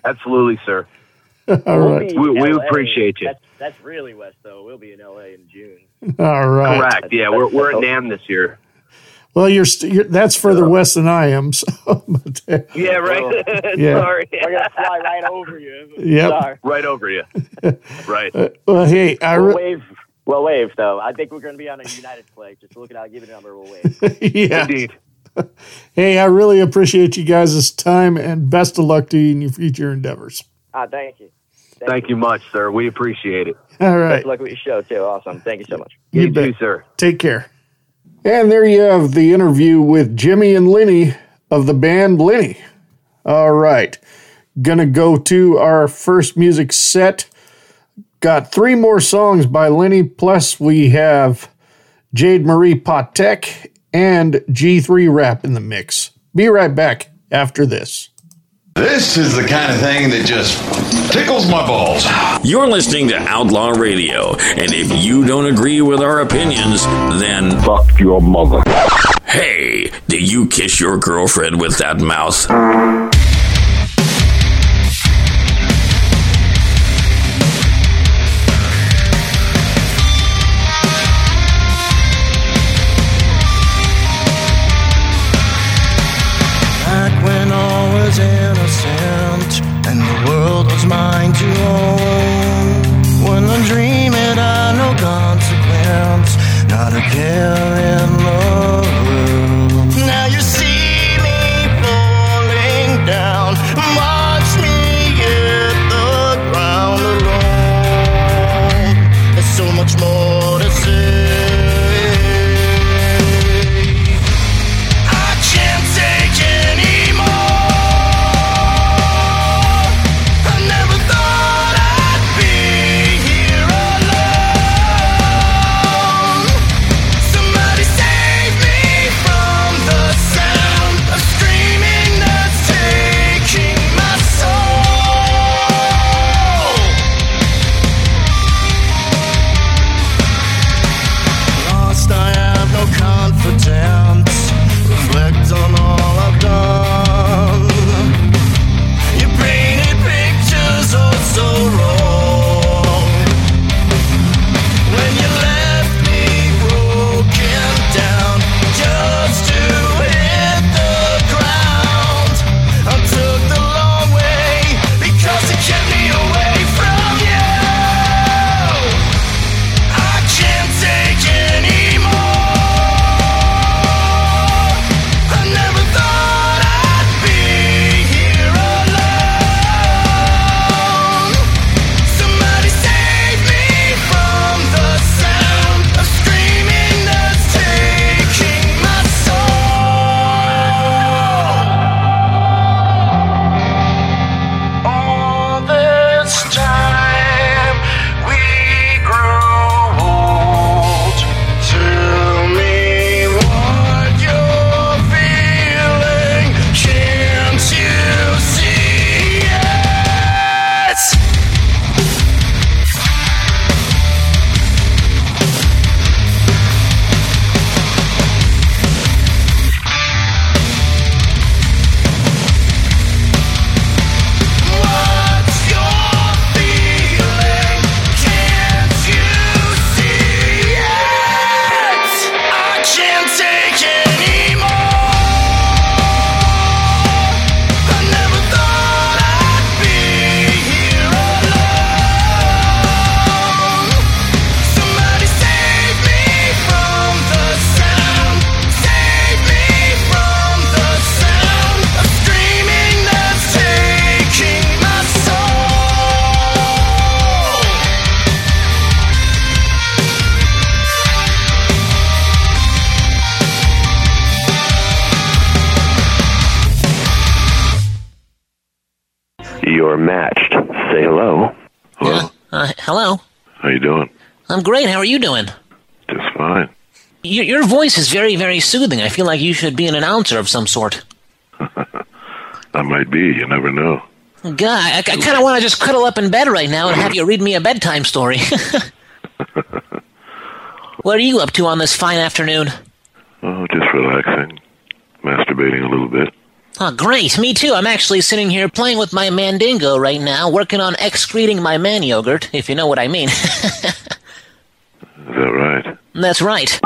absolutely, sir. <laughs> all We'll right, We- we appreciate you. That's, that's really west though. We'll be in LA in June. all right. Correct. Yeah, we're we're at NAMM this year. Well, you're, st- you're that's further west than I am. <laughs> So, but, uh, Yeah, right. <laughs> Yeah. Sorry. We're gonna fly right over you. Yep. Sorry. right over you. <laughs> right. uh, well, hey, I We'll wave. We'll wave though. I think we're gonna be on a United flag. Just look it out. Give it a number. We'll wave. yeah. Indeed. Hey, I really appreciate you guys' time and best of luck to you in your future endeavors. Ah, thank you. Thank you much, sir. We appreciate it. All right. Best of luck with your show too. Awesome. Thank you so much. You You, too, sir. Take care. And there you have the interview with Jimmy and Lenny of the band Lenne. All right. Gonna go to our first music set. Got three more songs by Lenne, plus we have Jade Marie Patek and G3 Rap in the mix. Be right back after this. This is the kind of thing that just tickles my balls. You're listening to Outlaw Radio, and if you don't agree with our opinions, then fuck your mother. Hey, do you kiss your girlfriend with that mouth? Consequence, not I'm great. How are you doing? Just fine. Your, your voice is very, very soothing. I feel like you should be an announcer of some sort. <laughs> I might be. You never know. God, I, I kind of want to just cuddle up in bed right now and have you read me a bedtime story. <laughs> what are you up to on this fine afternoon? Oh, just relaxing, masturbating a little bit. Oh, great. Me too. I'm actually sitting here playing with my Mandingo right now, working on excreting my man yogurt, if you know what I mean. <laughs> Is that right? That's right.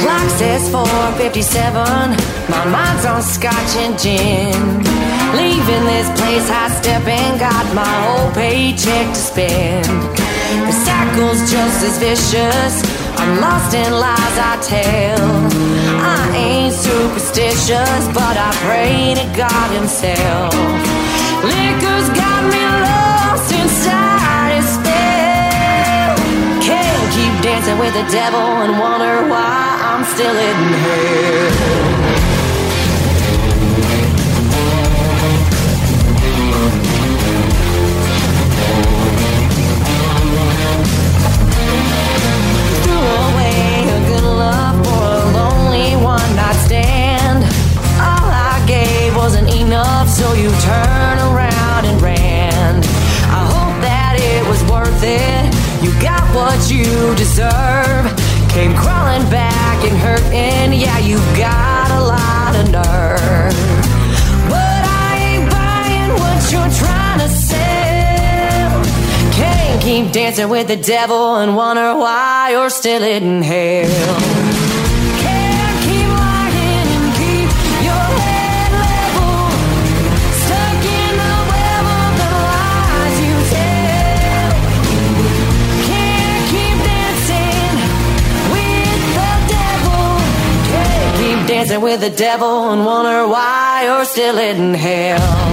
Clock says 4:57. My mind's on scotch and gin. Leaving this place, I step and got my whole paycheck to spend. The cycle's just as vicious. I'm lost in lies I tell. I ain't superstitious, but I pray to God Himself. Liquor's got me lost inside His spell. Can't keep dancing with the devil and wonder why I'm still in hell. Enough, so you turned around and ran. I hope that it was worth it. You got what you deserve. Came crawling back and hurting. Yeah, you got a lot of nerve. But I ain't buying what you're trying to sell. Can't keep dancing with the devil and wonder why you're still in hell. Dancing with the devil and wonder why you're still in hell.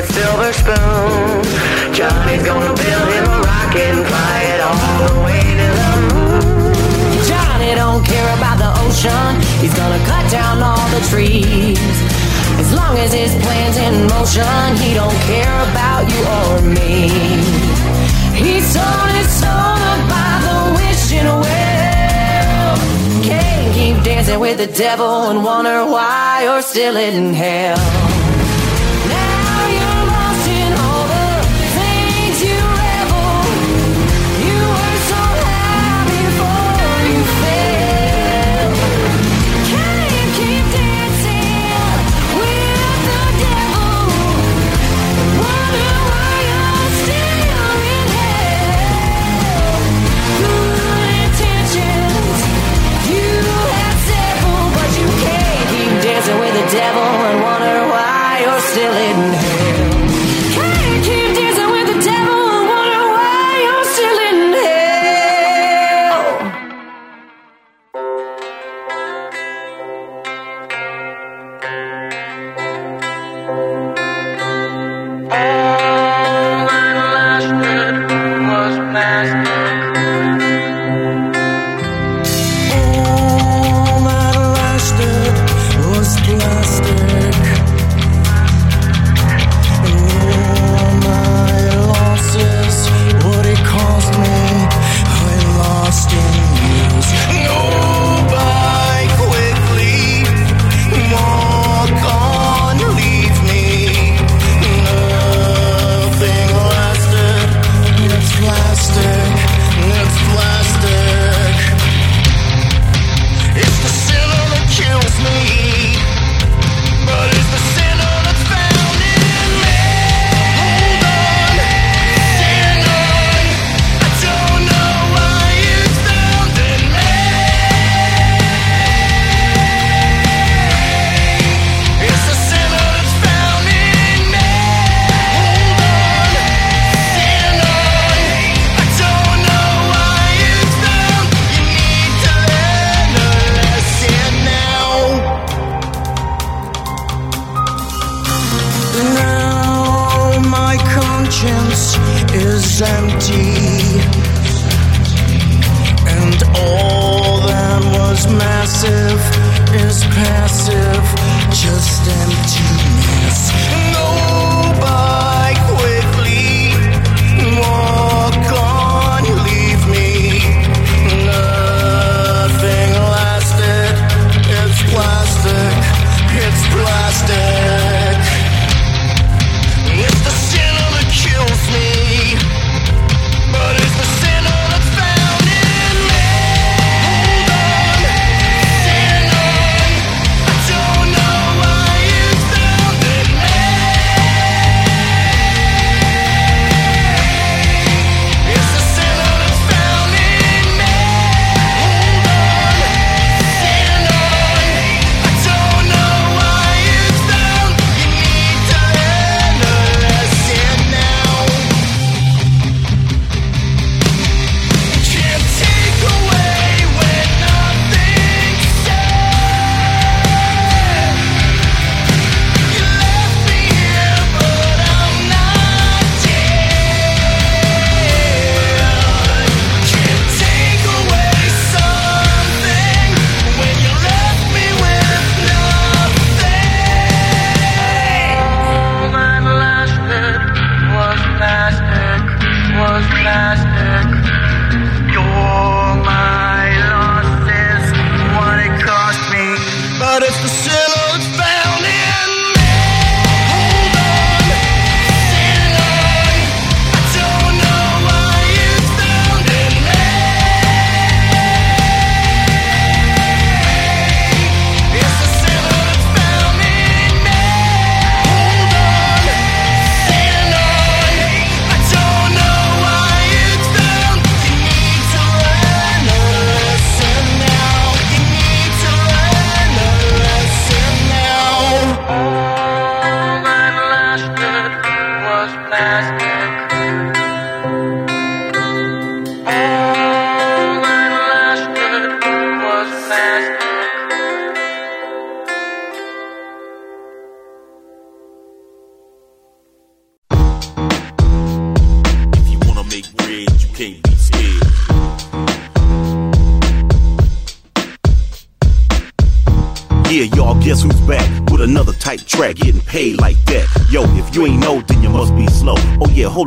A silver spoon. Johnny's gonna build him a rocket and fly it all the way to the moon. Johnny don't care about the ocean. He's gonna cut down all the trees. As long as his plan's in motion, he don't care about you or me. He's sold his to buy the wishing well. Can't keep dancing with the devil and wonder why you're still in hell.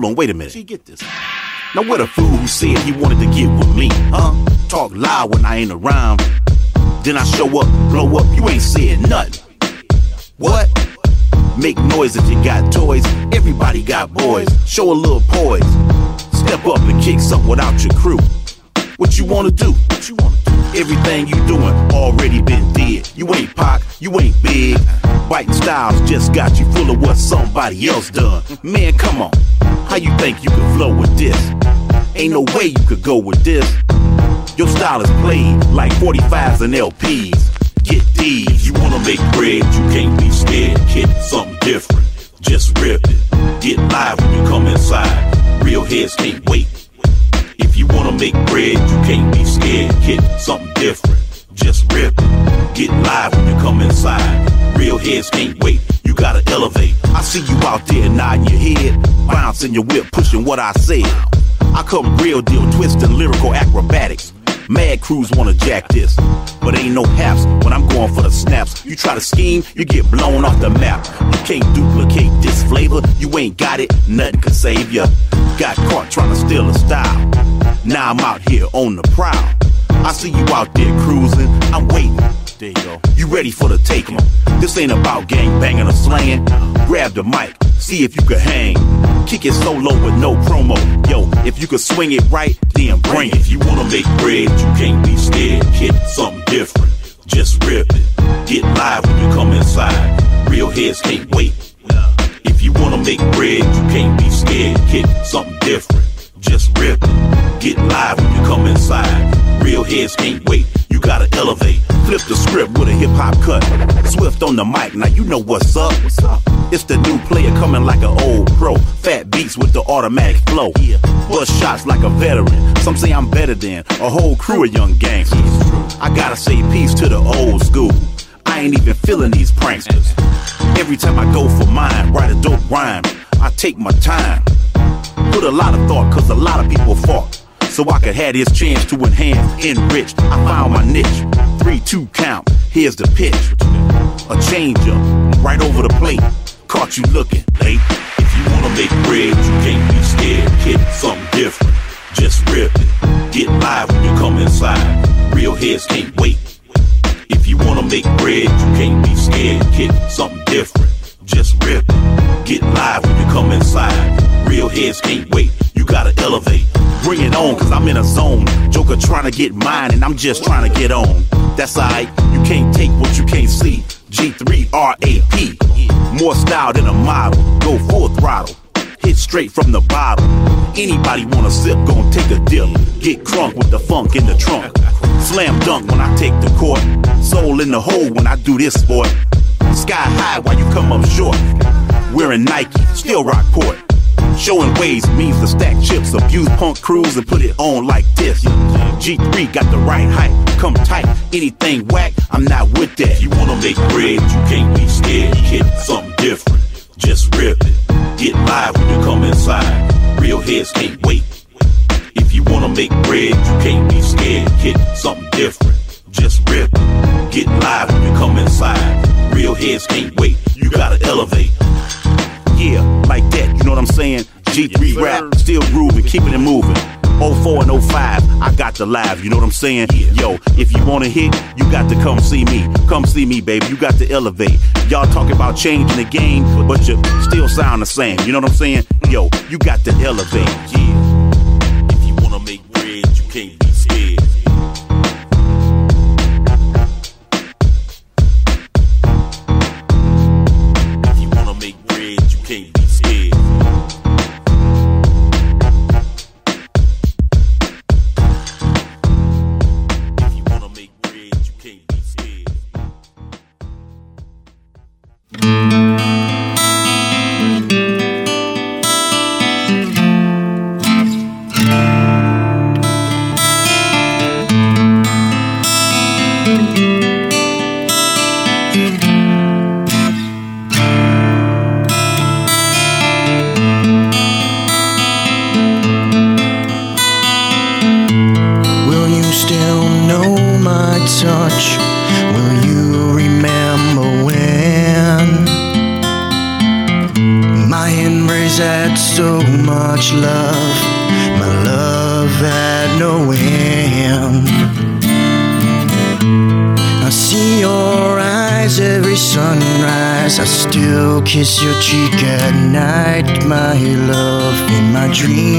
Hold on, wait a minute. She get this. Now what a fool who said he wanted to get with me, huh? Talk loud when I ain't around. Then I show up, blow up, you ain't saying nothing. What? Make noise if you got toys. Everybody got boys. Show a little poise. Step up and kick something without your crew. What you wanna do? What you wanna do? Everything you doing already been dead. You ain't Pac, you ain't big. Biting styles just got you full of what somebody else done. Man, come on. How you think you could flow with this? Ain't no way you could go with this. Your style is played like 45s and LPs. Get these. You wanna make bread, you can't be scared. Kid, something different. Just rip it. Get live when you come inside. Real heads can't wait. If you wanna make bread, you can't be scared. Kid, something different. Just rip it. Get live when you come inside. Real heads can't wait. Bouncing your whip, pushing what I said. I come real deal, twisting lyrical acrobatics. Mad crews wanna jack this, but ain't no haps when I'm going for the snaps. You try to scheme, you get blown off the map. You can't duplicate this flavor, you ain't got it, nothing can save ya. Got caught trying to steal a style. Now I'm out here on the prowl. I see you out there cruising, I'm waiting. There you go. You ready for the take 'em. This ain't about gang banging or slaying. Grab the mic, see if you can hang. Kick it solo with no promo. Yo, if you can swing it right, then bring it. If you wanna make bread, you can't be scared. Hit something different. Just rip it. Get live when you come inside. Real heads can't wait. If you wanna make bread, you can't be scared. Hit something different. Just rip it. Get live when you come inside. Real heads can't wait. Gotta elevate. Flip the script with a hip hop cut. Swift on the mic, now you know what's up. It's the new player coming like an old pro. Fat beats with the automatic flow. Bust shots like a veteran. Some say I'm better than a whole crew of young gangsters. I gotta say peace to the old school. I ain't even feeling these pranksters. Every time I go for mine, write a dope rhyme. I take my time. Put a lot of thought, cause a lot of people fought. So I could have this chance to enhance, enrich. I found my niche. Three, two count. Here's the pitch. A changer, right over the plate. Caught you looking late. If you wanna make bread, you can't be scared. Hit something different. Just rip it. Get live when you come inside. Real heads can't wait. If you wanna make bread, you can't be scared. Hit something different. Just rip it. Get live when you come inside. Real heads can't wait. You gotta elevate. Bring it on, cause I'm in a zone. Joker trying to get mine, and I'm just trying to get on. That's alright, you can't take what you can't see. G3 RAP. More style than a model. Go full throttle. Hit straight from the bottle. Anybody wanna sip, gon' take a dip. Get crunk with the funk in the trunk. Slam dunk when I take the court. Soul in the hole when I do this sport. Sky high while you come up short. Wearing Nike, still Rockport. Showing ways means to stack chips, abuse punk crews and put it on like this. G3 got the right height, come tight. Anything whack, I'm not with that. You wanna make bread, you can't be scared. Hit something different. Just rip it. Get live when you come inside. Real heads can't wait. If you wanna make bread, you can't be scared. Hit something different. Just rip it. Get live when you come inside. Real heads can't wait. You gotta elevate. Yeah, like that, you know what I'm saying? G3 rap, still grooving, keeping it moving. 04 and 05, I got the live, you know what I'm saying? Yo, if you wanna hit, you got to come see me. Come see me, baby, you got to elevate. Y'all talking about changing the game, but you still sound the same, you know what I'm saying? Yo, you got to elevate. Yeah. Will kiss your cheek at night, my love. In my dreams,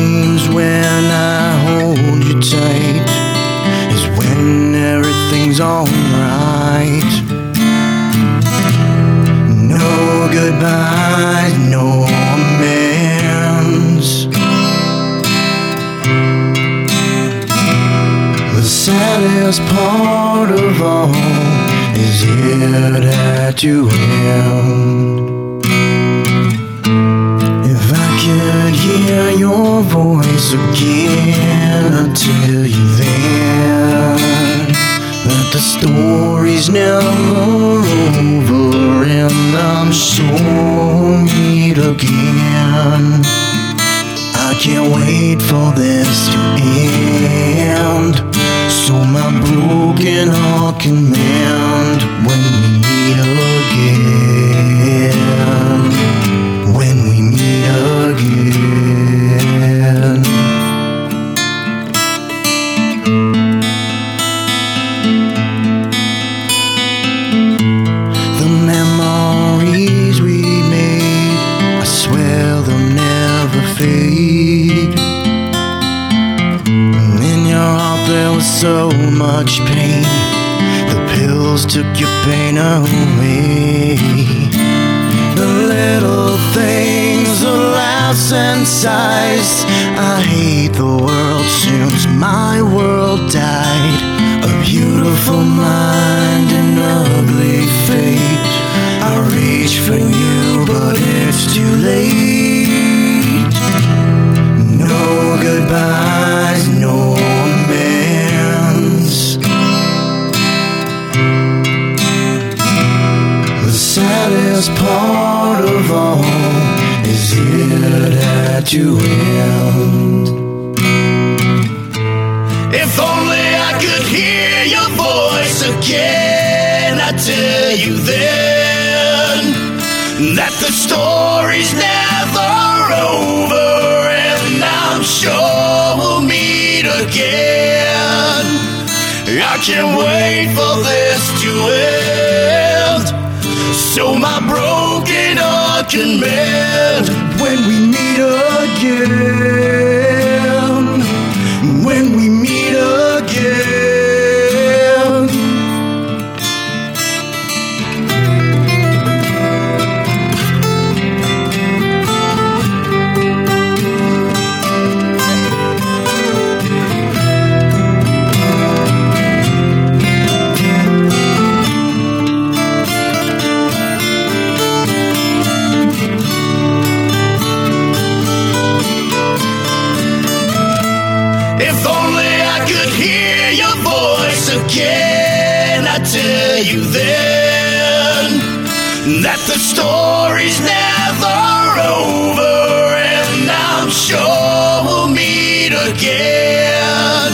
the story's never over, and I'm sure we'll meet again.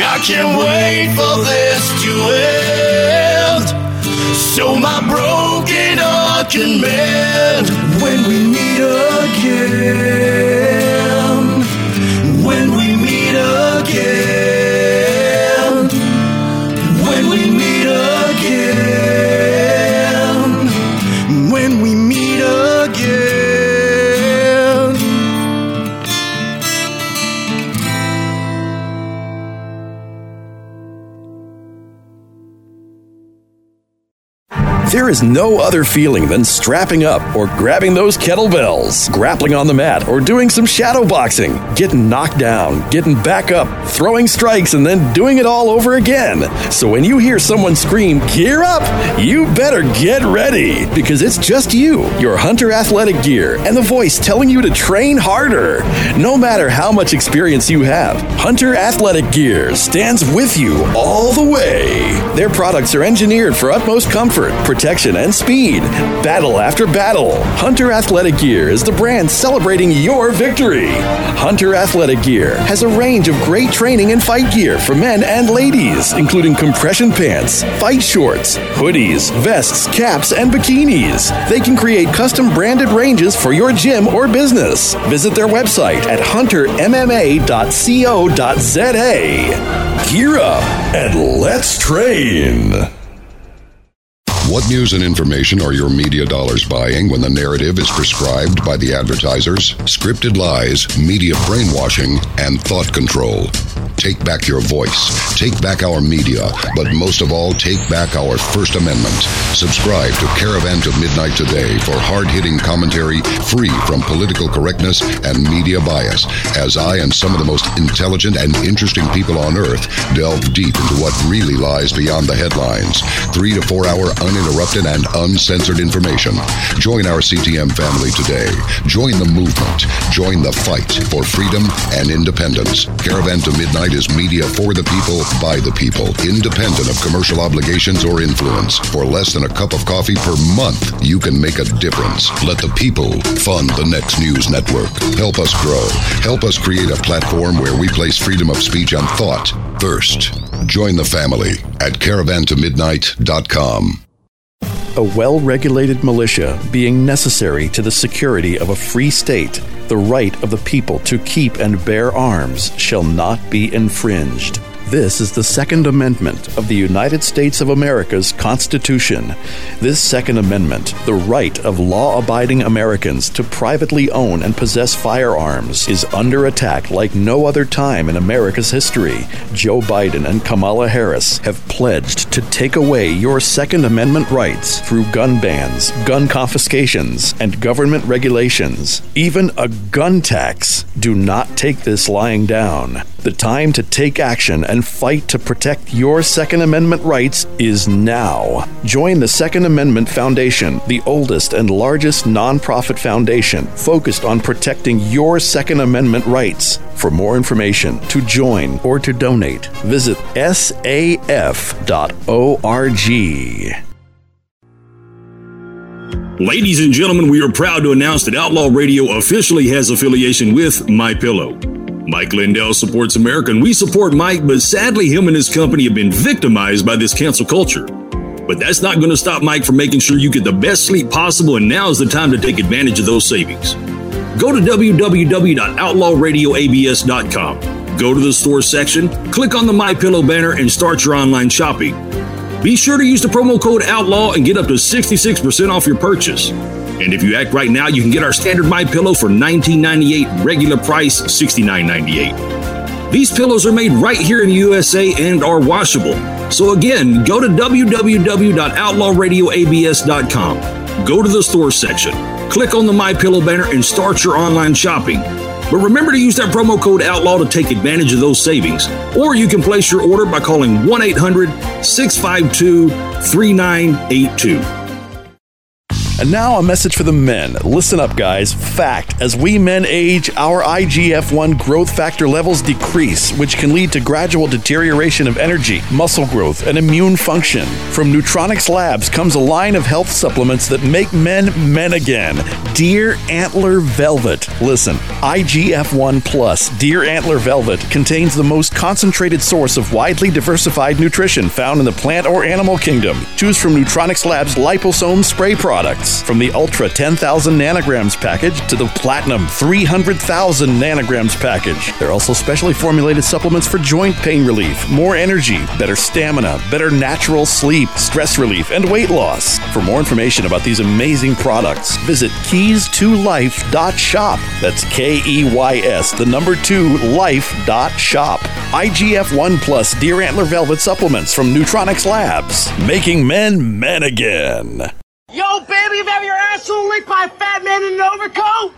I can't wait for this to end, so my broken heart can mend There is no other feeling than strapping up or grabbing those kettlebells, grappling on the mat, or doing some shadow boxing, getting knocked down, getting back up, throwing strikes, and then doing it all over again. So when you hear someone scream, Gear up! you better get ready because it's just you, your Hunter athletic gear, and the voice telling you to train harder. No matter how much experience you have, Hunter athletic gear stands with you all the way. Their products are engineered for utmost comfort, protection, and speed. Battle after battle, Hunter Athletic Gear is the brand celebrating your victory. Hunter Athletic Gear has a range of great training and fight gear for men and ladies, including compression pants, fight shorts, hoodies, vests, caps, and bikinis. They can create custom branded ranges for your gym or business. Visit their website at huntermma.co.za. Gear up and let's train. What news and information are your media dollars buying when the narrative is prescribed by the advertisers? Scripted lies, media brainwashing, and thought control. Take back your voice. Take back our media. But most of all, take back our First Amendment. Subscribe to Caravan to Midnight today for hard hitting commentary free from political correctness and media bias as I and some of the most intelligent and interesting people on earth delve deep into what really lies beyond the headlines. Three to four hour uninterrupted and uncensored information. Join our CTM family today. Join the movement. Join the fight for freedom and independence. Caravan to Midnight is media for the people, by the people, independent of commercial obligations or influence. For less than a cup of coffee per month, you can make a difference. Let the people fund the next news network. Help us grow. Help us create a platform where we place freedom of speech and thought first. Join the family at caravantomidnight.com. A well regulated militia being necessary to the security of a free state, the right of the people to keep and bear arms shall not be infringed. This is the Second Amendment of the United States of America's Constitution. This Second Amendment, the right of law abiding Americans to privately own and possess firearms, is under attack like no other time in America's history. Joe Biden and Kamala Harris have pledged to take away your Second Amendment rights through gun bans, gun confiscations, and government regulations. Even a gun tax. Do not take this lying down. The time to take action and fight to protect your Second Amendment rights is now. Join the Second Amendment Foundation, the oldest and largest nonprofit foundation focused on protecting your Second Amendment rights. For more information, to join, or to donate, visit saf.org. Ladies and gentlemen, we are proud to announce that Outlaw Radio officially has affiliation with My Pillow. Mike Lindell supports America, and we support Mike, but sadly, him and his company have been victimized by this cancel culture. But that's not going to stop Mike from making sure you get the best sleep possible, and now is the time to take advantage of those savings. Go to www.outlawradioabs.com. Go to the store section, click on the My Pillow banner, and start your online shopping. Be sure to use the promo code OUTLAW and get up to 66% off your purchase. And if you act right now, you can get our standard My Pillow for $19.98, regular price $69.98. These pillows are made right here in the USA and are washable. So again, go to www.outlawradioabs.com. Go to the store section, click on the My Pillow banner and start your online shopping. But remember to use that promo code OUTLAW to take advantage of those savings. Or you can place your order by calling 1 800 652 3982. And now a message for the men. Listen up, guys. Fact as we men age, our IGF 1 growth factor levels decrease, which can lead to gradual deterioration of energy, muscle growth, and immune function. From Nutronics Labs comes a line of health supplements that make men men again. Deer Antler Velvet. Listen, IGF 1 Plus Deer Antler Velvet contains the most concentrated source of widely diversified nutrition found in the plant or animal kingdom. Choose from Nutronics Labs liposome spray From the Ultra 10,000 nanograms package to the Platinum 300,000 nanograms package. They're also specially formulated supplements for joint pain relief, more energy, better stamina, better natural sleep, stress relief, and weight loss. For more information about these amazing products, visit keys2life.shop. That's K E Y S, the number two, life.shop. IGF 1 Plus Deer Antler Velvet Supplements from Nutronics Labs, making men men again. Yo, baby, you have your asshole licked by a fat man in an overcoat?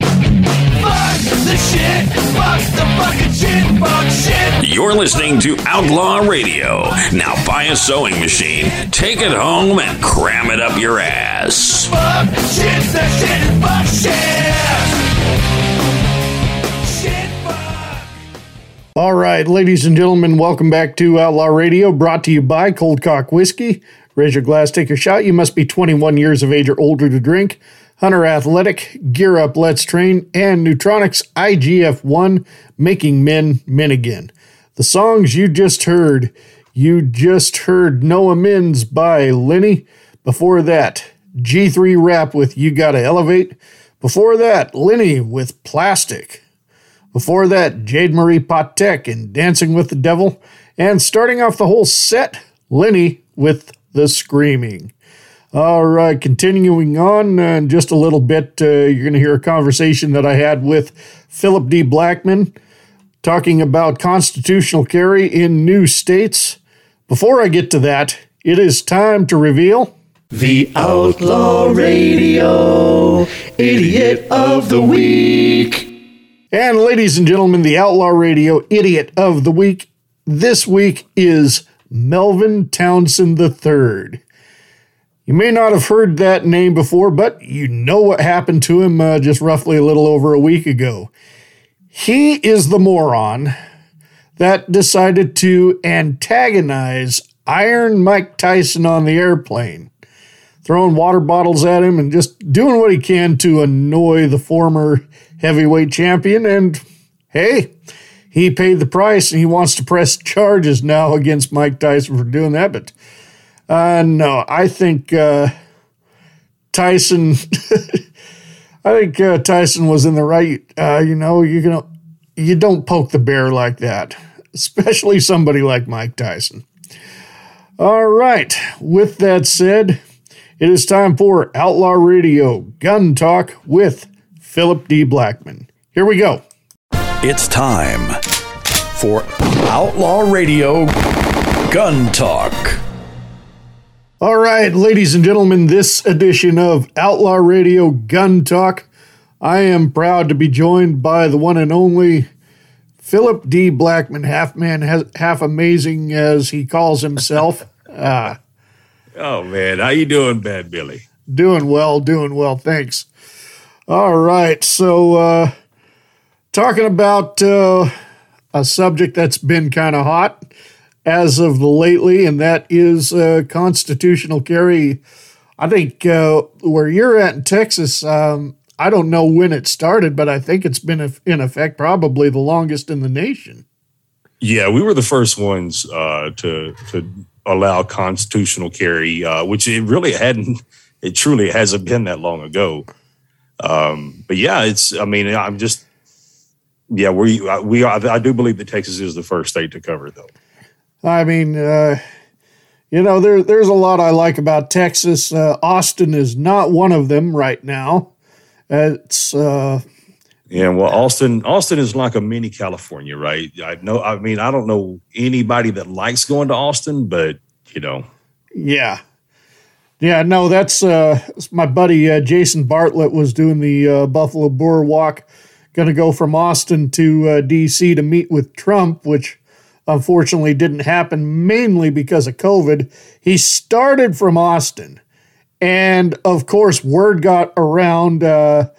Fuck the shit, fuck the fucking shit, fuck shit. You're listening to Outlaw Radio. Now buy a sewing machine, take it home, and cram it up your ass. Fuck shit, the shit, and fuck shit. Shit, fuck. All right, ladies and gentlemen, welcome back to Outlaw Radio, brought to you by Cold Cock Whiskey. Raise your glass, take a shot. You must be 21 years of age or older to drink. Hunter Athletic, Gear Up, Let's Train, and Nutronics IGF 1, making men men again. The songs you just heard, you just heard No Amends by Lenne. Before that, G3 Rap with You Gotta Elevate. Before that, Lenne with Plastic. Before that, Jade Marie Patek and Dancing with the Devil. And starting off the whole set, Lenne with The Screaming. All right, continuing on uh, in just a little bit, uh, you're going to hear a conversation that I had with Philip D. Blackman talking about constitutional carry in new states. Before I get to that, it is time to reveal The Outlaw Radio Idiot of the Week. And ladies and gentlemen, the Outlaw Radio Idiot of the Week this week is Melvin Townsend III. You may not have heard that name before, but you know what happened to him uh, just roughly a little over a week ago. He is the moron that decided to antagonize Iron Mike Tyson on the airplane, throwing water bottles at him and just doing what he can to annoy the former heavyweight champion. And hey, he paid the price and he wants to press charges now <laughs> against Mike Tyson for doing that. But uh, no, I think uh, Tyson. <laughs> I think uh, Tyson was in the right. Uh, you know, you can you don't poke the bear like that, especially somebody like Mike Tyson. All right. With that said, it is time for Outlaw Radio Gun Talk with Philip D. Blackman. Here we go. It's time for Outlaw Radio Gun Talk. All right, ladies and gentlemen, this edition of Outlaw Radio Gun Talk, I am proud to be joined by the one and only Philip D. Blackman, half man, half amazing as he calls himself. uh, <laughs> Oh man, how you doing, Bad Billy? doing well, doing well, thanks. All right, so uh, talking about uh, a subject that's been kind of hot as of the lately, and that is uh, constitutional carry. I think uh, where you're at in Texas, um, I don't know when it started, but I think it's been in effect probably the longest in the nation. Yeah, we were the first ones uh, to to allow constitutional carry, uh, which it really hadn't. It truly hasn't been that long ago. Um, but yeah, it's. I mean, I'm just. Yeah, we we. I do believe that Texas is the first state to cover it, though. I mean, uh, you know, there there's a lot I like about Texas. Uh, Austin is not one of them right now. It's uh, yeah, well, Austin, Austin is like a mini California, right? I know. I mean, I don't know anybody that likes going to Austin, but you know, yeah, yeah. No, that's uh, my buddy uh, Jason Bartlett was doing the uh, Buffalo Boar Walk. Going to go from Austin to uh, D.C. to meet with Trump, which unfortunately didn't happen, mainly because of COVID. He started from Austin, and of course, word got around. Uh,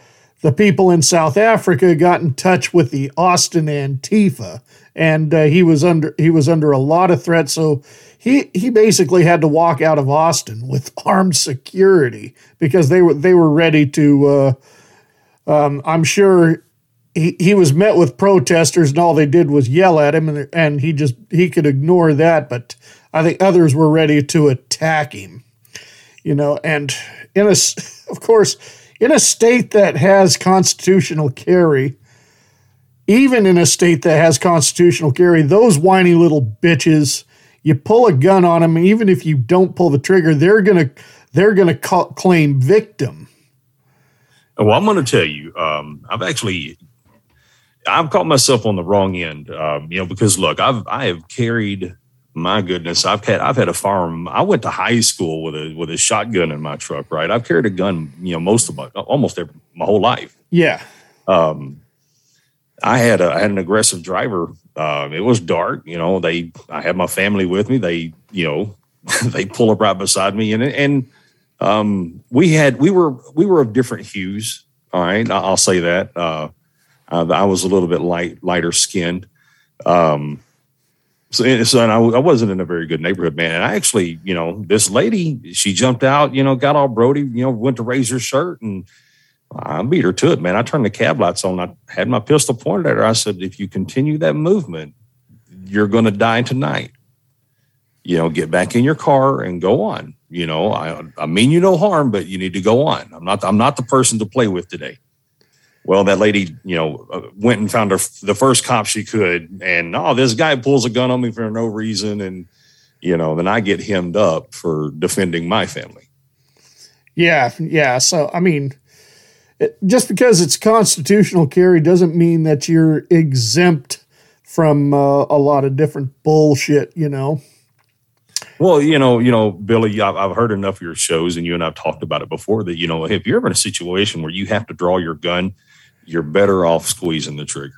the people in South Africa got in touch with the Austin Antifa, and uh, he was under he was under a lot of threats. So he he basically had to walk out of Austin with <laughs> armed security because they were they were ready to. Uh, um, I'm sure he, he was met with protesters, and all they did was yell at him, and and he just he could ignore that. But I think others were ready to attack him, you know. And in a <laughs> of course in a state that has constitutional carry, even in a state that has constitutional carry, those whiny little bitches, you pull a gun on them, even if you don't pull the trigger, they're gonna they're gonna ca- claim victim. Well, I'm going to tell you, um, I've actually I've caught myself on the wrong end, um, you know, because look, I've I have carried my goodness, I've had I've had a farm. I went to high school with a with a shotgun in my truck. Right, I've carried a gun, you know, most of my almost every, my whole life. Yeah. Um, I had a I had an aggressive driver. Uh, it was dark, you know. They I had my family with me. They you know <laughs> they pull up right beside me, and and um, we had we were we were of different hues. All right, I'll say that. Uh, I was a little bit light lighter skinned. Um, so, so and I, I, wasn't in a very good neighborhood, man. And I actually, you know, this lady, she jumped out, you know, got all Brody, you know, went to raise her shirt and I beat her to it, man. I turned the cab lights on. I had my pistol pointed at her. I said, if you continue that movement, you're going to die tonight. You know, get back in your car and go on. You know, I, I mean you no harm, but you need to go on. I'm not, I'm not the person to play with today. Well, that lady, you know, uh, went and found her the first cop she could, and oh, this guy pulls a gun on me for no reason, and you know, then I get hemmed up for defending my family. Yeah, yeah. So I mean, it, just because it's constitutional carry doesn't mean that you're exempt from uh, a lot of different bullshit. You know. Well, you know, you know, Billy, I've, I've heard enough of your shows, and you and I've talked about it before. That you know, if you're ever in a situation where you have to draw your gun you're better off squeezing the trigger.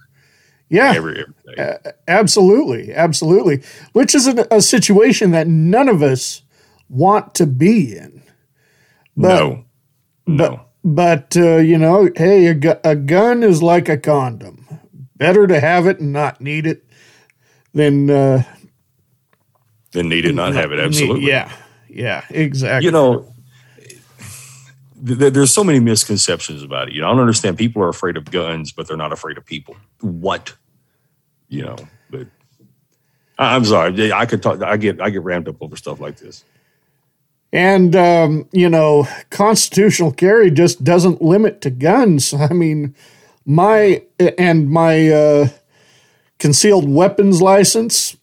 Yeah, every. Uh, absolutely, absolutely. Which is a, a, situation that none of us want to be in. But, no, no. But, but uh, you know, hey, a, gu- a gun is like a condom. Better to have it and not need it than uh, than need it, not have it. Absolutely. Yeah, yeah, exactly. You know, th- there's so many misconceptions about it. You know, I don't understand. People are afraid of guns, but they're not afraid of people. What? You know, but I'm sorry. I could talk. I get I get ramped up over stuff like this. And um, you know, constitutional carry just doesn't limit to guns. <laughs> I mean, my and my uh, concealed weapons license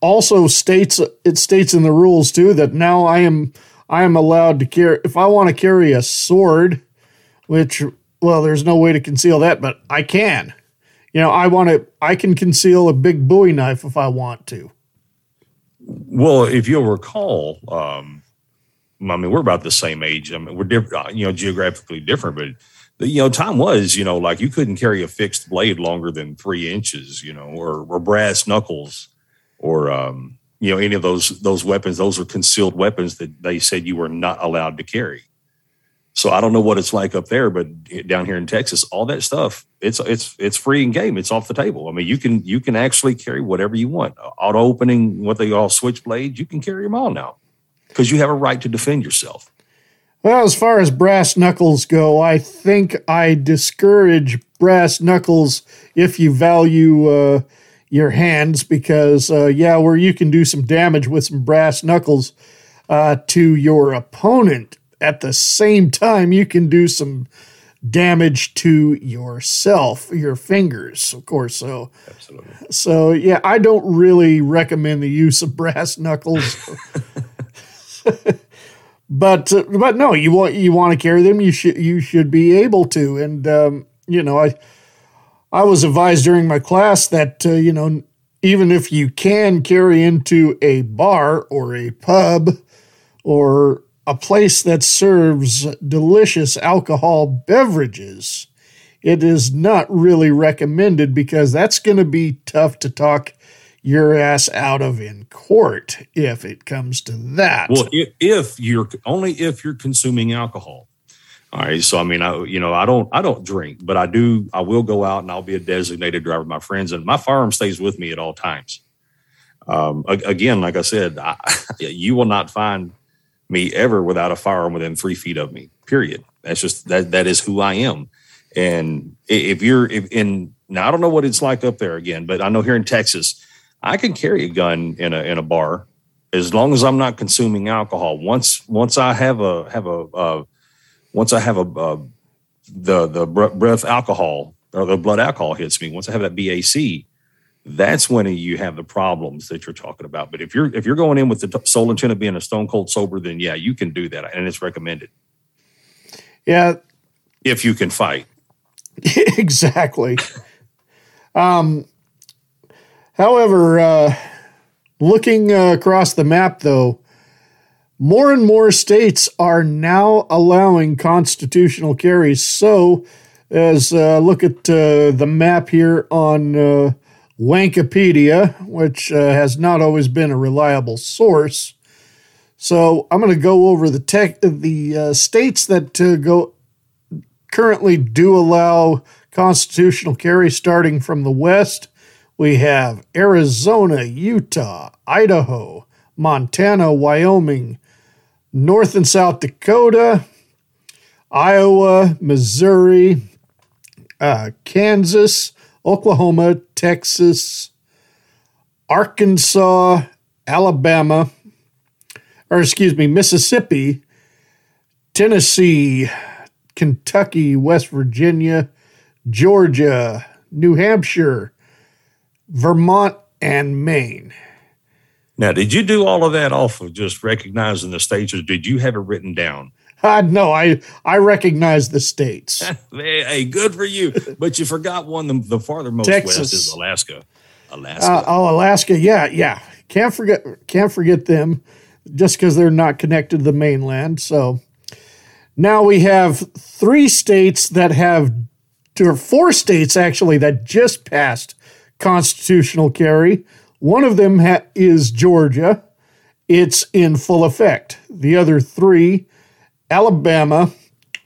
also states it states in the rules too that now I am I am allowed to carry, if I want to carry a sword, which, well, there's no way to conceal that, but I can. You know, I want to, I can conceal a big Bowie knife if I want to. Well, if you'll recall, um, I mean, we're about the same age. I mean, we're different, uh, you know, geographically different, but you know, time was, you know, like you couldn't carry a fixed blade longer than three inches, you know, or, or brass knuckles, or um, you know any of those those weapons those are concealed weapons that they said you were not allowed to carry. So i don't know what it's like up there but down here in texas all that stuff it's it's it's free and game. It's off the table. I mean you can you can actually carry whatever you want. Auto opening what they call switchblades you can carry them all now because you have a right to defend yourself. Well, as far as brass knuckles go, I think I discourage brass knuckles if you value uh, your hands because, uh, yeah, where you can do some damage with some brass knuckles uh, to your opponent, at the same time, you can do some damage to yourself, your fingers, of course. So, Absolutely. so yeah, I don't really recommend the use of <laughs> brass knuckles. <laughs> but uh, but no, you want you want to carry them. You should you should be able to. And um, you know, I I was advised during my class that uh, you know even if you can carry into a bar or a pub or a place that serves delicious alcohol beverages, it is not really recommended because that's going to be tough to talk your ass out of in court if it comes to that. Well, if, if you're only if you're consuming alcohol. All right. So I mean, I you know, I don't I don't drink, but I do I will go out and I'll be a designated driver my friends and my firearm stays with me at all times. Um, again, like I said, I, <laughs> you will not find me ever without a firearm within three feet of me. Period. That's just that that is who I am. And if you're if in now I don't know what it's like up there again, but I know here in Texas, I can carry a gun in a in a bar as long as I'm not consuming alcohol. Once once I have a have a uh, once I have a uh, the the breath alcohol or the blood alcohol hits me. Once I have that BAC, that's when you have the problems that you're talking about. But if you're if you're going in with the sole intent of being a stone cold sober, then yeah, you can do that, and it's recommended yeah, if you can fight. <laughs> exactly. Um, however, uh, looking uh, across the map, though, more and more states are now allowing constitutional carries. So, as uh, look at uh, the map here on uh, which uh, has not always been a reliable source. So, I'm going to go over the tech, the uh, states that uh, go currently do allow constitutional carry starting from the west. We have Arizona, Utah, Idaho, Montana, Wyoming, North and South Dakota, Iowa, Missouri, uh, Kansas, Oklahoma, Texas, Arkansas, Alabama, or excuse me, Mississippi, Tennessee, Kentucky, West Virginia, Georgia, New Hampshire, Vermont, and Maine. Now, did you do all of that off of just recognizing the states, or did you have it written down? <laughs> Uh, no, I I recognize the states. <laughs> Hey, good for you. <laughs> But you forgot one. The, the farthermost west Texas. is Alaska. Alaska. Uh, oh, Alaska, yeah, yeah. Can't forget can't forget them just because they're not connected to the mainland. So now we have three states that have or four states actually that just passed constitutional carry. One of them ha- is Georgia. It's in full effect. The other three, Alabama,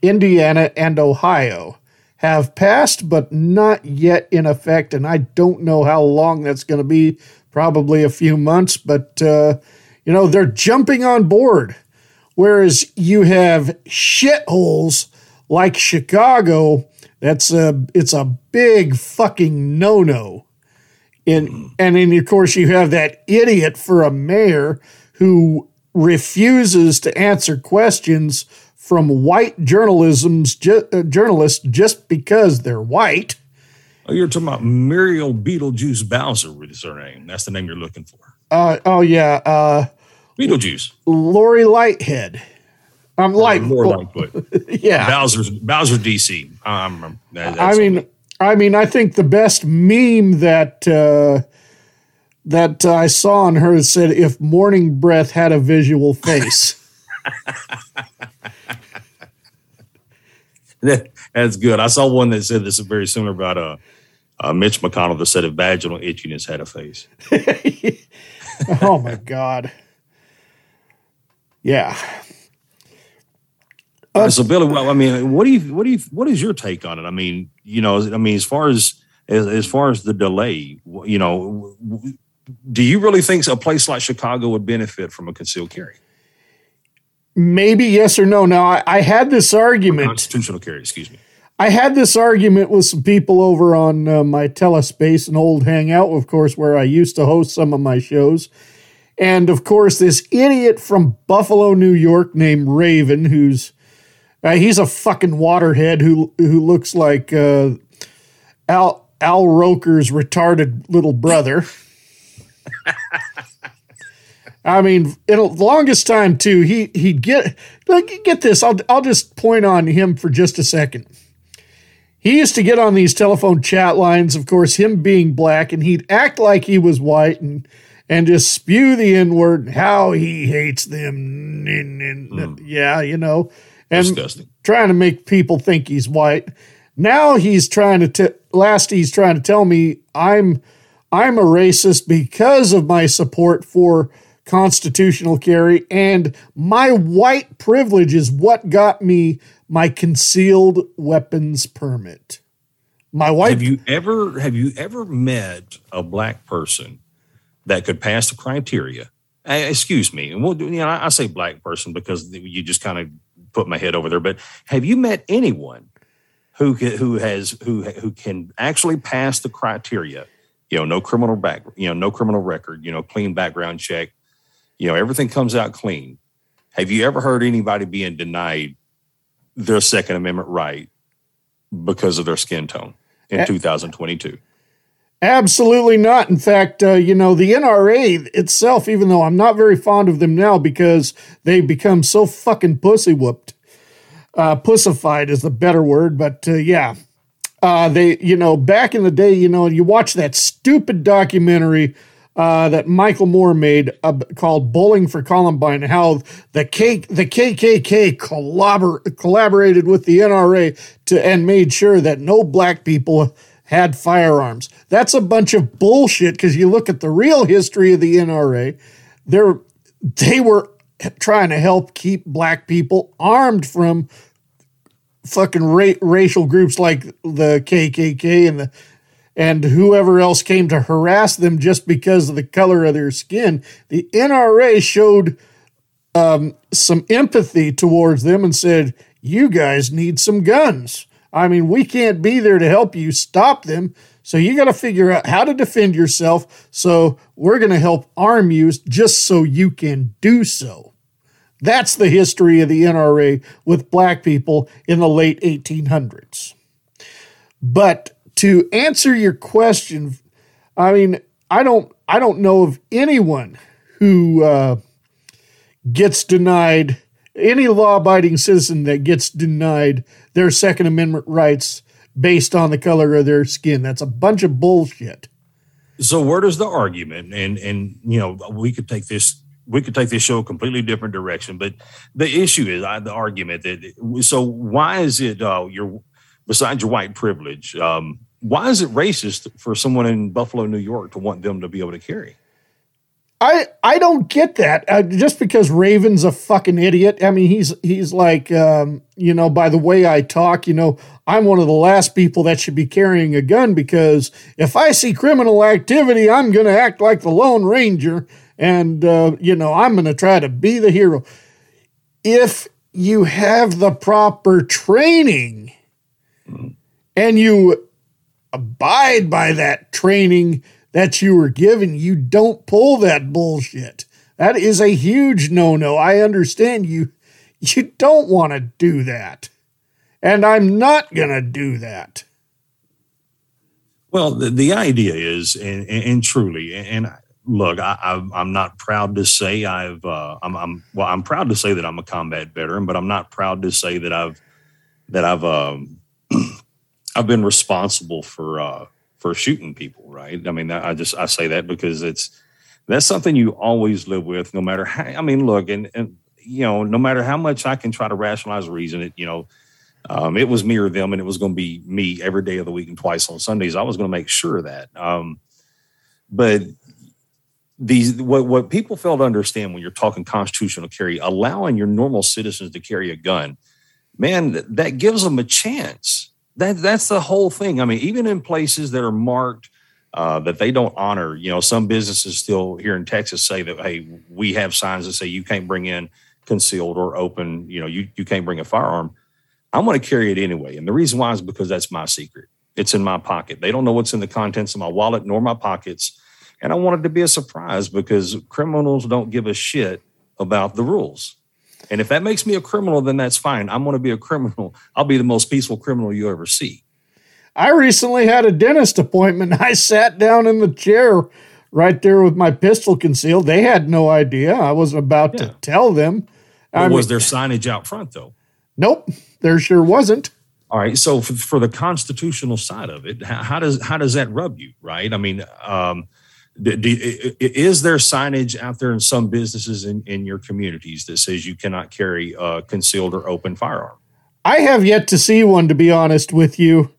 Indiana, and Ohio, have passed but not yet in effect. And I don't know how long that's going to be. Probably a few months, but uh, you know they're jumping on board. Whereas you have shitholes like Chicago, that's a it's a big fucking no no. In and then of course you have that idiot for a mayor who refuses to answer questions from white journalism's ju- uh, journalists just because they're white. Oh, you're talking about Muriel Beetlejuice Bowser with her name. That's the name you're looking for. Uh, oh yeah, uh, Beetlejuice. Lori Lighthead. I'm like more Lightfoot. <laughs> yeah. Bowser's Bowser DC. Um, that- I mean, I mean, I think the best meme that uh, that I saw on her said, "If Morning Breath had a visual face." <laughs> that's good. I saw one that said this is very similar about uh, uh, Mitch McConnell that said if vaginal itchiness had a face. <laughs> oh my god! Yeah. All right, so Billy, well, I mean, what do you, what do you, what is your take on it? I mean, you know, I mean, as far as as, as far as the delay, you know, do you really think a place like Chicago would benefit from a concealed carry? maybe yes or no. Now I, I had this argument. Constitutional carry, excuse me. I had this argument with some people over on uh, my telespace, an old hangout, of course, where I used to host some of my shows. And of course, this idiot from Buffalo, New York, named Raven, who's uh, he's a fucking waterhead who who looks like uh, Al Al Roker's retarded little brother. <laughs> I mean, in the longest time too, he he'd get like get this. I'll I'll just point on him for just a second. He used to get on these telephone chat lines, of course, him being black, and he'd act like he was white and and just spew the N word, how he hates them. And- Yeah, you know, and Disgusting. trying to make people think he's white. Now he's trying to t- last he's trying to tell me I'm I'm a racist because of my support for constitutional carry and my white privilege is what got me my concealed weapons permit. My wife Have you ever have you ever met a black person that could pass the criteria? Excuse me, and we'll do. You know, I say black person because you just kind of put my head over there. But have you met anyone who who has who who can actually pass the criteria? You know, no criminal back, you know, no criminal record, you know, clean background check, you know, everything comes out clean. Have you ever heard anybody being denied their Second Amendment right because of their skin tone in Eh. 2022? Absolutely not. In fact, uh, you know, the NRA itself, even though I'm not very fond of them now because they've become so fucking pussy whooped, uh, pussified is the better word, but uh, yeah. Uh, they, you know, back in the day, you know, you watch that stupid documentary uh, that Michael Moore made uh, called "Bowling for Columbine." How the K the KKK collabor- collaborated with the NRA to and made sure that no black people had firearms. That's a bunch of bullshit. Because you look at the real history of the NRA, they're they were trying to help keep black people armed from fucking ra- racial groups like the KKK and the and whoever else came to harass them just because of the color of their skin. The NRA showed um, some empathy towards them and said, "You guys need some guns. I mean, we can't be there to help you stop them." So you got to figure out how to defend yourself. So we're going to help arm you just so you can do so. That's the history of the NRA with black people in the late 1800s. But to answer your question, I mean, I don't, I don't know of anyone who uh, gets denied any law-abiding citizen that gets denied their Second Amendment rights based on the color of their skin. That's a bunch of bullshit. So where does the argument and and you know we could take this we could take this show a completely different direction, but the issue is uh, the argument that so why is it uh, your besides your white privilege um, why is it racist for someone in Buffalo, New York, to want them to be able to carry? I I don't get that. Uh, just because Raven's a fucking idiot. I mean, he's he's like, um, you know, by the way I talk, you know, I'm one of the last people that should be carrying a gun because if I see criminal activity, I'm going to act like the Lone Ranger, and uh, you know, I'm going to try to be the hero. If you have the proper training and you abide by that training that you were given, you don't pull that bullshit. That is a huge no no. I understand you. You don't want to do that. And I'm not going to do that. Well, the, the idea is, and, and, and truly, and look, I, I'm, I'm not proud to say I've, uh, I'm, I'm, well, I'm proud to say that I'm a combat veteran, but I'm not proud to say that I've, that I've, um, <clears throat> I've been responsible for, uh, for shooting people. Right. I mean, I just, I say that because it's, that's something you always live with, no matter how, I mean, look, and, and, you know, no matter how much I can try to rationalize or reason it, you know, um, it was me or them, and it was going to be me every day of the week and twice on Sundays. I was going to make sure of that. Um, but these what what people fail to understand when you're talking constitutional carry, allowing your normal citizens to carry a gun, man, that gives them a chance. That that's the whole thing. I mean, even in places that are marked uh, that they don't honor, you know, some businesses still here in Texas say that hey, we have signs that say you can't bring in concealed or open. You know, you you can't bring a firearm. I'm going to carry it anyway, and the reason why is because that's my secret. It's in my pocket. They don't know what's in the contents of my wallet nor my pockets, and I want it to be a surprise because criminals don't give a shit about the rules. And if that makes me a criminal, then that's fine. I'm going to be a criminal. I'll be the most peaceful criminal you ever see. I recently had a dentist appointment. <laughs> I sat down in the chair right there with my pistol concealed. They had no idea. I was about to tell them. I But was mean, there signage out front though? Nope, there sure wasn't. All right. So for, for the constitutional side of it, how, how does how does that rub you? Right. I mean, um, do, do, i- i- is there signage out there in some businesses in, in your communities that says you cannot carry a concealed or open firearm? I have yet to see one, to be honest with you.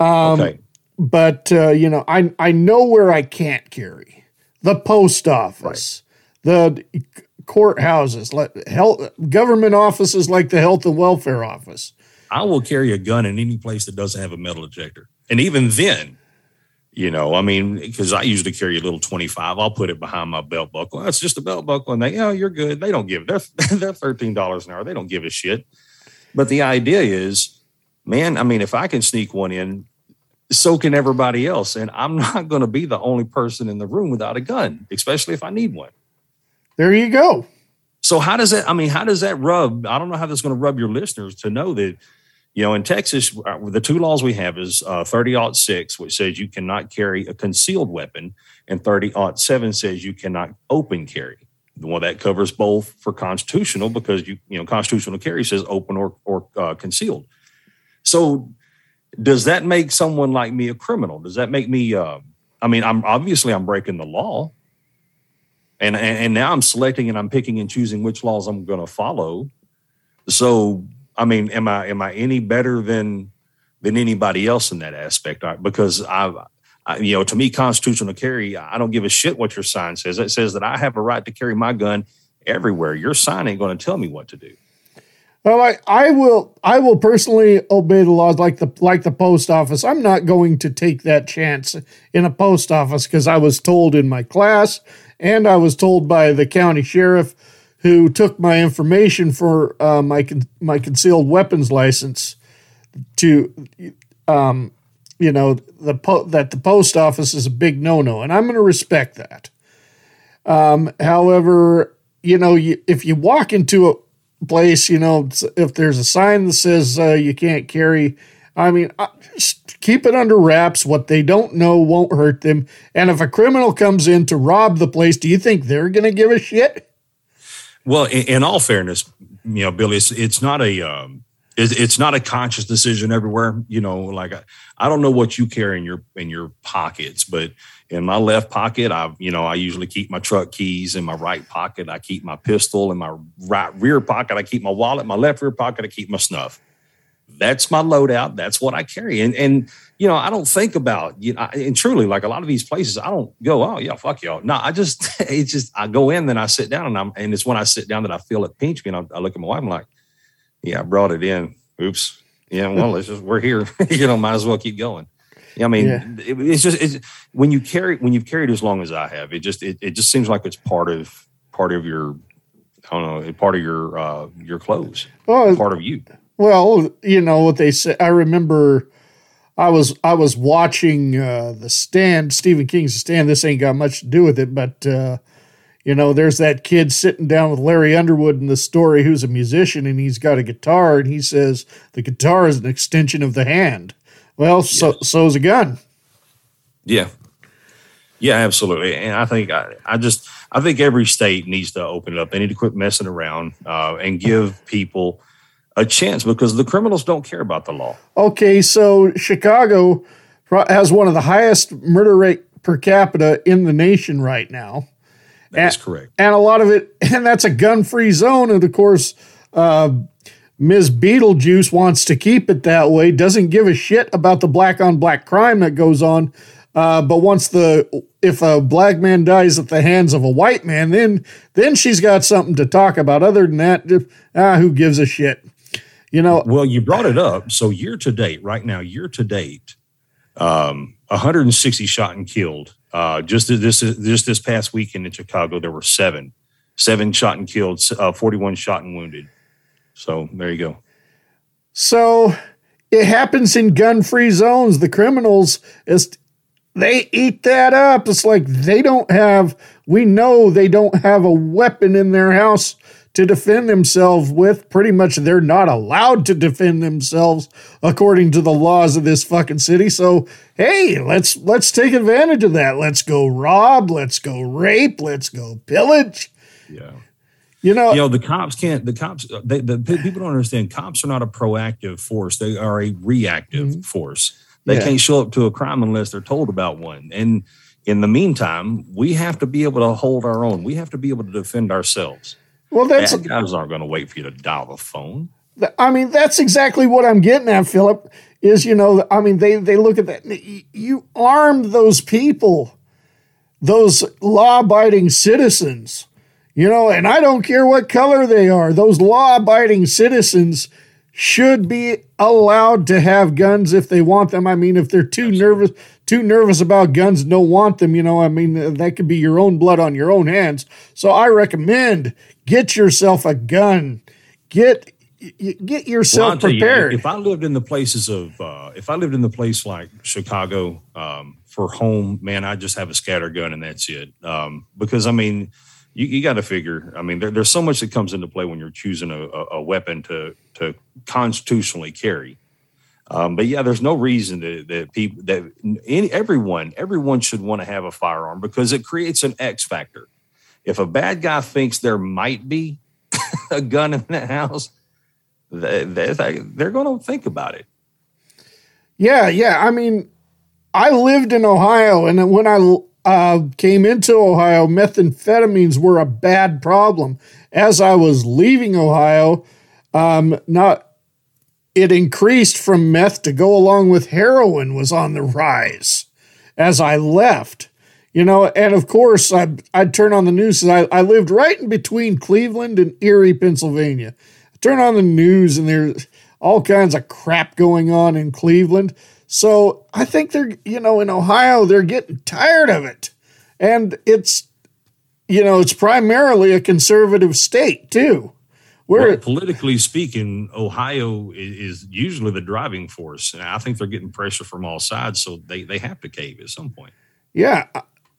Um, Okay. But uh, you know, I I know where I can't carry the post office, the courthouses, like health government offices like the health and welfare office. I will carry a gun in any place that doesn't have a metal detector. And even then, you know, I mean, because I usually carry a little 25, I'll put it behind my belt buckle. That's just a belt buckle. And they, oh, you're good. They don't give, they're, <laughs> they're $13 an hour. They don't give a shit. But the idea is, man, I mean, if I can sneak one in, so can everybody else. And I'm <laughs> not going to be the only person in the room without a gun, especially if I need one. There you go. So how does that? I mean, how does that rub? I don't know how that's going to rub your listeners to know that, you know, in Texas, uh, the two laws we have is uh, 30 six, which says you cannot carry a concealed weapon, and 30 seven says you cannot open carry. Well, that covers both for constitutional because you you know constitutional carry says open or or uh, concealed. So does that make someone like me a criminal? Does that make me? Uh, I mean, I'm obviously I'm breaking the law and and now I'm selecting and I'm picking and choosing which laws I'm going to follow. So, I mean, am I am I any better than than anybody else in that aspect? Because I, I, you know, to me, constitutional carry, I don't give a shit what your sign says. It says that I have a right to carry my gun everywhere. Your sign ain't going to tell me what to do. Well, I, I will I will personally obey the laws like the like the post office. I'm not going to take that chance in a post office because I was told in my class and I was told by the county sheriff who took my information for uh, my con- my concealed weapons license to um, you know the po- that the post office is a big no no, and I'm going to respect that. Um, however, you know, you, if you walk into a place, you know, if there's a sign that says uh, you can't carry, I mean, uh, just keep it under wraps. What they don't know won't hurt them. And if a criminal comes in to rob the place, do you think they're going to give a shit? Well, in, in all fairness, you know, Billy, it's, it's not a um, it's, it's not a conscious decision everywhere. You know, like I, I don't know what you carry in your in your pockets, but in my left pocket, I you know I usually keep my truck keys. In my right pocket, I keep my pistol. In my right rear pocket, I keep my wallet. My left rear pocket, I keep my snuff. That's my loadout. That's what I carry. And and you know, I don't think about you know, and truly like a lot of these places, I don't go, oh yeah, fuck y'all. No, I just <laughs> it's just I go in, then I sit down, and I'm and it's when I sit down that I feel it pinch me, and I, I look at my wife, I'm like, yeah, I brought it in. Oops. Yeah, well, let's just we're here. <laughs> you know, might as well keep going. I mean, Yeah. it- it's just it's when you carry when you've carried as long as I have, it just it, it just seems like it's part of part of your I don't know, part of your uh your clothes. Well, part of you. Well, you know what they say. I remember I was I was watching uh, the Stand, Stephen King's Stand. This ain't got much to do with it, but uh, you know, there's that kid sitting down with Larry Underwood in the story, who's a musician, and he's got a guitar, and he says the guitar is an extension of the hand. Well, so so's a gun. Yeah. Yeah, absolutely. And I think I, I just I think every state needs to open it up. They need to quit messing around uh, and give people a chance because the criminals don't care about the law. Okay, so Chicago has one of the highest murder rate per capita in the nation right now. That's correct. And a lot of it, <laughs> and that's a gun free zone. And of course, uh, Ms. Beetlejuice wants to keep it that way, doesn't give a shit about the black on black crime that goes on. Uh, but once the if a black man dies at the hands of a white man, then then she's got something to talk about. Other than that, ah, who gives a shit? You know, Well, you brought it up. So year to date, right now, year to date, um, 160 shot and killed. Uh, just this just this past weekend in Chicago, there were seven seven shot and killed, uh, 41 shot and wounded. So there you go. So it happens in gun free zones. The criminals is they eat that up. It's like they don't have we know they don't have a weapon in their house to defend themselves with. Pretty much they're not allowed to defend themselves according to the laws of this fucking city. So hey, let's let's take advantage of that. Let's go rob, let's go rape, let's go pillage. Yeah. You know, you know the cops can't. The cops, they, the pe- people don't understand. Cops are not a proactive force; they are a reactive force. They Mm-hmm. Yeah. can't show up to a crime unless they're told about one. And in the meantime, we have to be able to hold our own. We have to be able to defend ourselves. Well, that's guys aren't going to wait for you to dial the phone. I mean, that's exactly what I'm getting at, Philip. Is you know, I mean, they they look at that. You armed those people, those law-abiding citizens, you know, and I don't care what color they are. Those law-abiding citizens should be allowed to have guns if they want them. I mean, if they're too nervous, too nervous about guns, and don't want them. You know, I mean, that could be your own blood on your own hands. So I recommend get yourself a gun. Get get yourself I'll tell you, prepared. if I lived in the places of, uh, if I lived in the place like Chicago um, for home, man, I just have a scatter gun and that's it. Um, because I mean, you, you got to figure. I mean, there, there's so much that comes into play when you're choosing a, a, a weapon to to constitutionally carry. Um, but yeah, there's no reason that, that people that any, everyone everyone should want to have a firearm because it creates an X factor. If a bad guy thinks there might be <laughs> a gun in the house, they, they, they're going to think about it. Yeah, yeah. I mean, I lived in Ohio, and when I uh, came into Ohio, methamphetamines were a bad problem. As I was leaving Ohio, um, not it increased from meth to go along with heroin was on the rise as I left. You know, and of course, I'd, I'd turn on the news. I, I lived right in between Cleveland and Erie, Pennsylvania. I turn on the news, and there's all kinds of crap going on in Cleveland. So I think they're, you know, in Ohio, they're getting tired of it. And it's, you know, it's primarily a conservative state, too. Where Well, politically speaking, Ohio is usually the driving force, and I think they're getting pressure from all sides, so they they have to cave at some point. Yeah,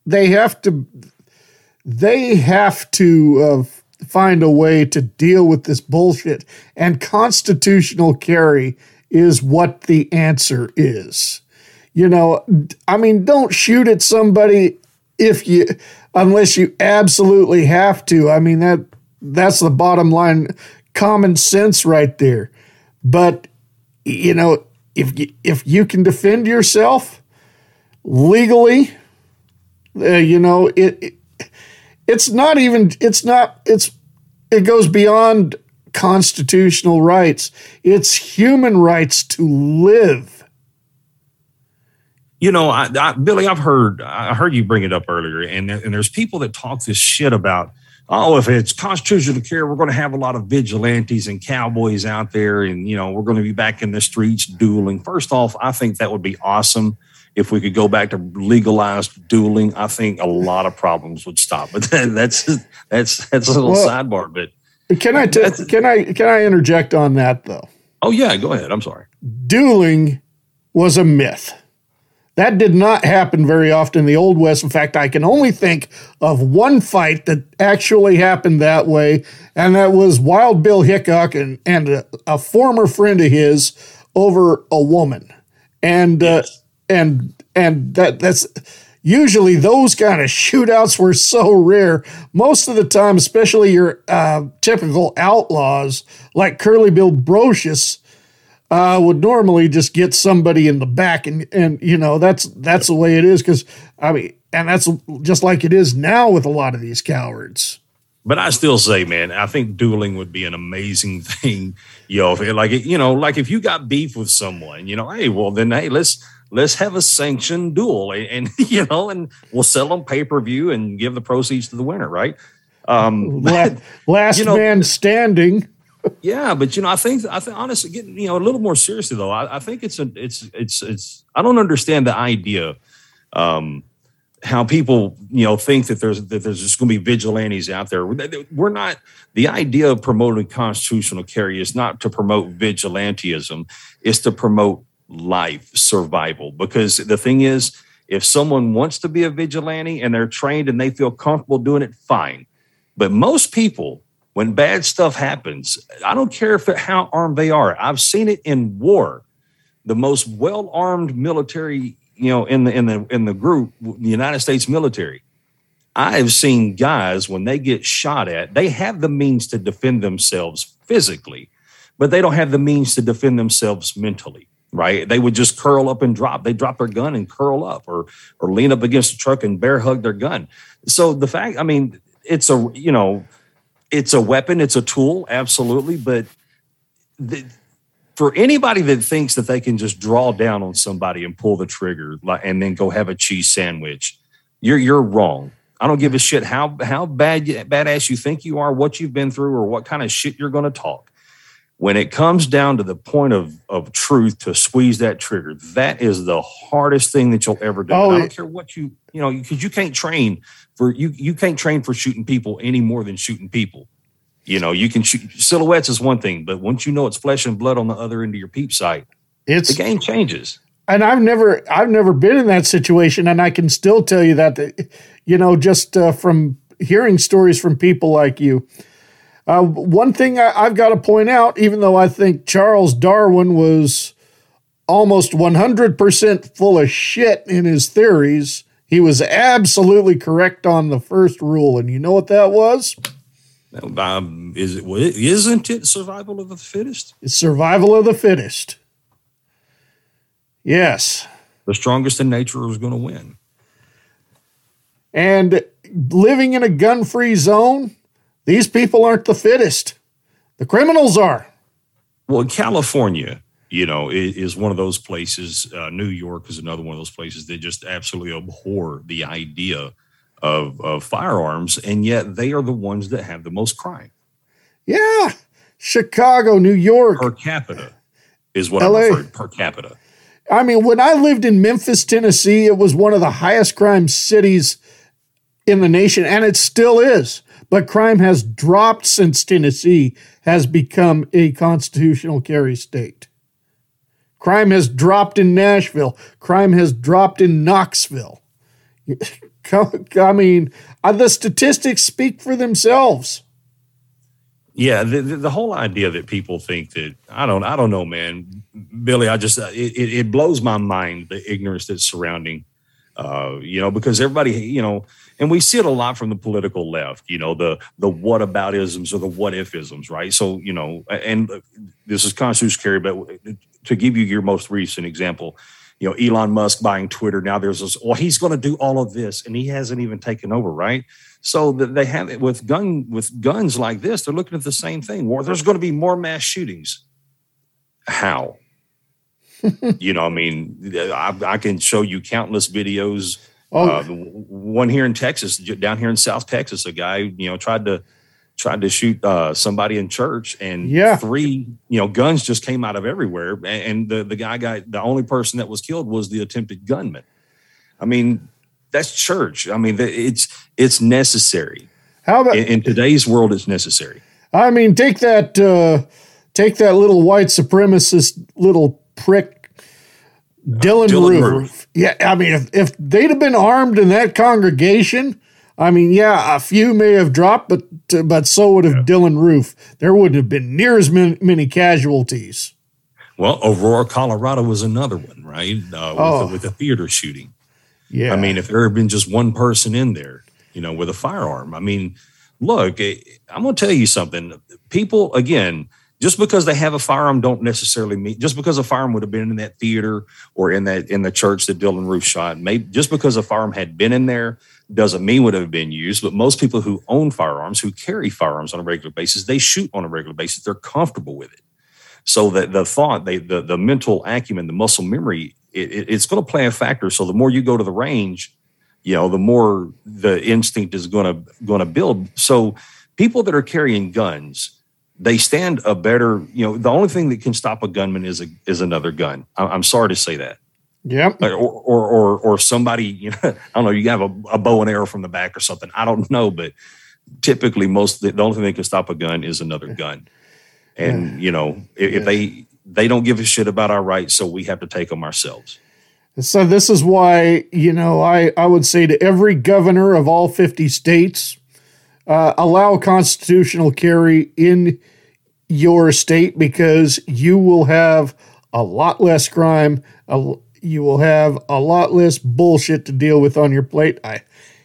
they have to. They have to uh, find a way to deal with this bullshit, and constitutional carry is what the answer is. You know, I mean, don't shoot at somebody if you, unless you absolutely have to. I mean that that's the bottom line, common sense right there. But you know, if you, if you can defend yourself legally, uh, you know it, it it's not even it's not it's it goes beyond constitutional rights it's human rights to live You know, I, I, Billy, I've heard I heard you bring it up earlier, and there, and there's people that talk this shit about. Oh, if it's constitutional care, we're going to have a lot of vigilantes and cowboys out there, and you know we're going to be back in the streets dueling. First off, I think that would be awesome if we could go back to legalized dueling. I think a lot of problems would stop. But <laughs> that's that's that's a little Well- sidebar. But can i t- can i can i interject on that though oh yeah, go ahead. I'm sorry. dueling was a myth that did not happen very often in the old west. In fact i can only think of one fight that actually happened that way and that was wild bill hickok and, and a, a former friend of his over a woman. And uh, and and that that's usually those kind of shootouts were so rare. Most of the time especially your uh, typical outlaws like curly bill Brocius uh, would normally just get somebody in the back, and and you know that's that's the way it is because I mean, and that's just like it is now with a lot of these cowards. But I still say, man, I think dueling would be an amazing <laughs> thing. You know, if it, like you know, like if you got beef with someone, you know, hey, well then, hey, let's let's have a sanctioned duel, and, and <laughs> you know, and we'll sell them pay per view and give the proceeds to the winner, right? Um, La- <laughs> Last you know- man standing. Yeah, but you know, I think I think honestly, getting you know a little more seriously though, I, I think it's a it's it's it's I don't understand the idea. Um, how people you know think that there's that there's just going to be vigilantes out there. We're not. The idea of promoting constitutional carry is not to promote vigilantism; it's to promote life survival. Because the thing is, if someone wants to be a vigilante and they're trained and they feel comfortable doing it, fine. But most people, when bad stuff happens, I don't care if how armed they are. I've seen it in war. The most well-armed military, you know, in the in the in the group, the United States military. I've seen guys when they get shot at, they have the means to defend themselves physically, but they don't have the means to defend themselves mentally right? They would just curl up and drop. They drop their gun and curl up or or lean up against a truck and bear hug their gun. So the fact, I mean, it's a you know, it's a weapon, it's a tool, absolutely. But the, for anybody that thinks that they can just draw down on somebody and pull the trigger like, and then go have a cheese sandwich, you're you're wrong. I don't give a shit how how bad badass you think you are, what you've been through, or what kind of shit you're going to talk when it comes down to the point of, of truth to squeeze that trigger, that is the hardest thing that you'll ever do. Oh, I don't care what you, you know, because you can't train for you, you can't train for shooting people any more than shooting people. You know, you can shoot silhouettes is one thing, but once you know it's flesh and blood on the other end of your peep sight, It's the game changes. and I've never I've never been in that situation, and I can still tell you that, that, you know, just uh, from hearing stories from people like you. Uh, one thing I, I've got to point out, even though I think Charles Darwin was almost 100% full of shit in his theories, he was absolutely correct on the first rule. And you know what that was? Um, is it isn't it survival of the fittest? It's survival of the fittest. Yes. The strongest in nature is going to win. And living in a gun free zone, these people aren't the fittest. The criminals are. Well, in California, you know, is, is one of those places. Uh, New York is another one of those places that just absolutely abhor the idea of, of firearms, and yet they are the ones that have the most crime Yeah. Chicago, New York. per capita. Is what LA. I'm referring per capita. I mean, when I lived in Memphis, Tennessee, it was one of the highest crime cities in the nation, and it still is. But crime has dropped since Tennessee has become a constitutional carry state. Crime has dropped in Nashville. Crime has dropped in Knoxville. <laughs> I mean, uh, the statistics speak for themselves. Yeah, the, the, whole idea that people think that I don't, I don't know, man, Billy. I just it, it, it blows my mind the ignorance that's surrounding, uh, you know, because everybody, you know, and we see it a lot from the political left, you know, the the whataboutisms or the what ifisms, right? So you know, and this is constitutional carry, but to give you your most recent example, you know, Elon Musk buying Twitter. Now there's this, well, he's going to do all of this, and he hasn't even taken over, right? So that they have it with gun with guns like this. They're looking at the same thing. Well, there's going to be more mass shootings. How? <laughs> you know, I mean, I, I can show you countless videos. Oh. Uh, one here in Texas, down here in South Texas, a guy you know tried to tried to shoot uh, somebody in church, and Yeah. three you know guns just came out of everywhere, and, and the the guy got the only person that was killed was the attempted gunman. I mean, that's church. I mean, it's it's necessary. How about in, in today's world? It's necessary. I mean, take that uh, take that little white supremacist little prick Dylann, Dylann Roof. Roof. Yeah, I mean, if, if they'd have been armed in that congregation, I mean, yeah, a few may have dropped, but uh, but so would have Dylann Roof. There wouldn't have been near as many, many casualties. Well, Aurora, Colorado was another one, right? Uh, with, Oh. the, with the theater shooting. Yeah, I mean, if there had been just one person in there, you know, with a firearm, I mean, look, eh, I'm going to tell you something. People, again, just because they have a firearm, don't necessarily mean just because a firearm would have been in that theater or in that in the church that Dylann Roof shot. Maybe just because a firearm had been in there doesn't mean would have been used. But most people who own firearms, who carry firearms on a regular basis, they shoot on a regular basis. They're comfortable with it. So that the thought, they, the the mental acumen, the muscle memory, it, it- it's going to play a factor. So the more you go to the range, you know, the more the instinct is going to going to build. So people that are carrying guns, they stand a better. You know, the only thing that can stop a gunman is a is another gun. I'm sorry to say that. Yep. Or, or or or somebody, you know, <laughs> I don't know, you have a, a bow and arrow from the back or something. I don't know, but typically most the, only thing that can stop a gun is another gun. And you know, if, if they they don't give a shit about our rights, so we have to take them ourselves. So this is why you know I I would say to every governor of all fifty states, uh, allow constitutional carry in your state because you will have a lot less crime. A, you will have a lot less bullshit to deal with on your plate. I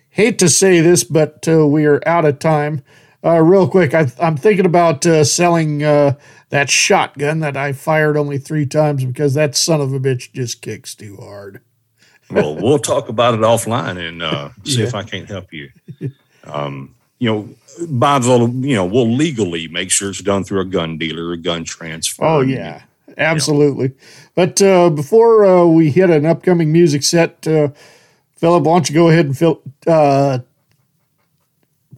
hate to say this, but uh, we are out of time. Uh, real quick, I, I'm thinking about uh, selling uh, that shotgun that I fired only three times because that son of a bitch just kicks too hard. well, we'll talk about it offline and uh, <laughs> see if I can't help you. Um, you know, Bob's will, you know, we'll legally make sure it's done through a gun dealer or gun transfer. Oh yeah, absolutely. But uh, before uh, we hit an upcoming music set, uh, Philip, why don't you go ahead and fill, uh,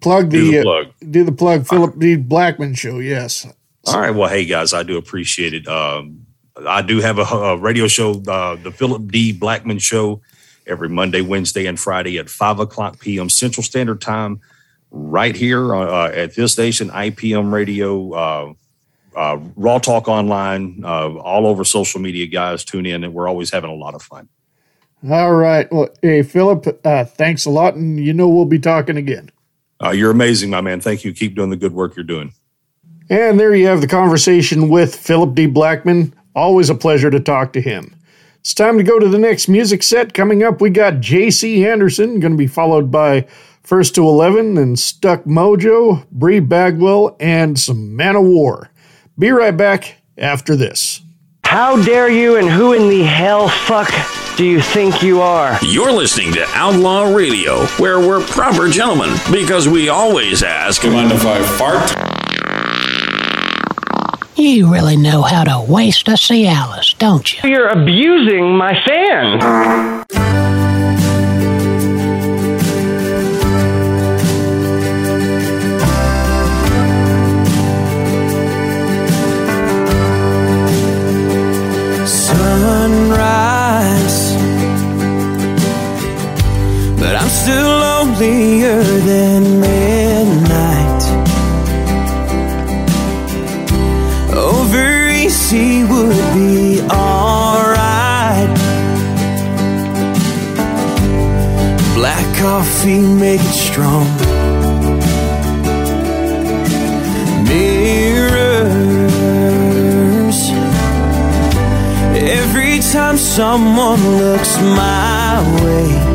plug the, Do the uh, plug. do the plug Philip D. Blackman show? Yes. All right. Well, hey guys, I do appreciate it. Um, I do have a, a radio show, uh, the Philip D. Blackman Show, every Monday, Wednesday, and Friday at five o'clock p.m. Central Standard Time, right here uh, at this station, IPM Radio, uh, Raw Talk Online, uh, all over social media. Guys, tune in, and we're always having a lot of fun. All right. Well, hey Philip, uh, thanks a lot, and you know we'll be talking again. Uh, you're amazing, my man. Thank you. Keep doing the good work you're doing. And there you have the conversation with Philip D. Blackman. Always a pleasure to talk to him. It's time to go to the next music set. Coming up, we got J.C. Anderson, going to be followed by First to 11 and Stuck Mojo, Bri Bagwell, and some Manowar. Be right back after this. How dare you and who in the hell fuck do you think you are? You're listening to Outlaw Radio, where we're proper gentlemen because we always ask. Mind if I fart? You really know how to waste a Cialis, don't you? You're abusing my fans. Still lonelier than midnight. Over easy would be alright. Black coffee, make it strong. Mirrors. Every time someone looks my way,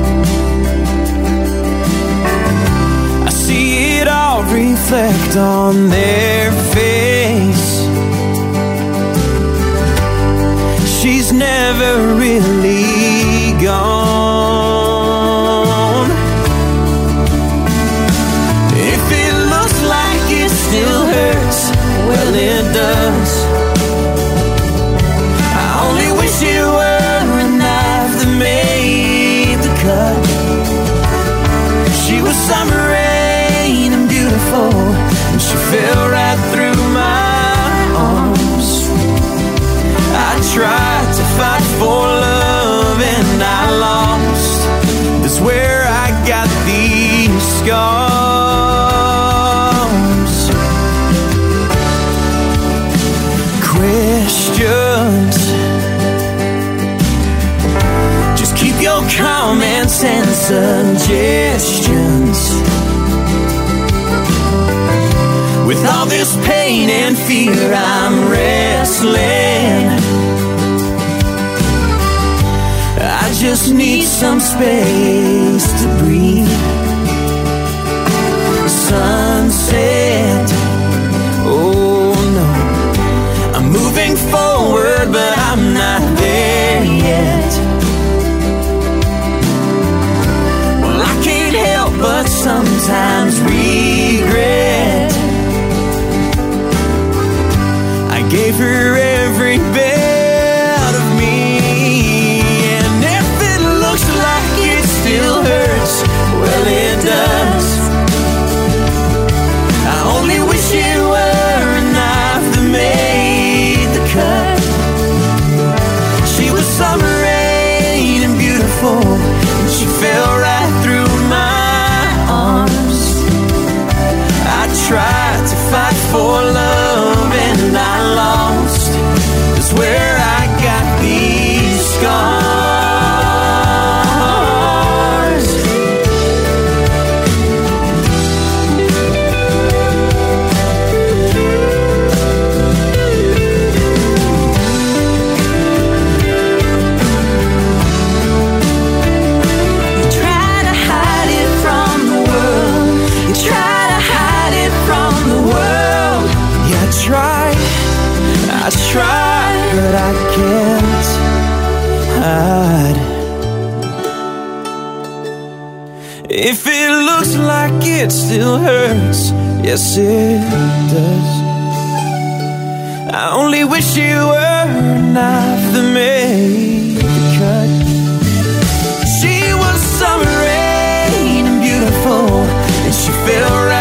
reflect on their face. She's never really gone. If it looks like it still hurts, well, it does. I only wish it were a knife that made the cut. She was summer and she fell right through my arms. I tried to fight for love and I lost. That's where I got these scars. Questions. Just keep your comments and suggestions. With all this pain and fear, I'm wrestling. I just need some space to breathe. Sunset. Oh no. I'm moving forward, but I'm not there yet. Well, I can't help but sometimes regret. Gave every bit it still hurts, yes it does. I only wish you were not the made cut. She was summer rain and beautiful, and she fell right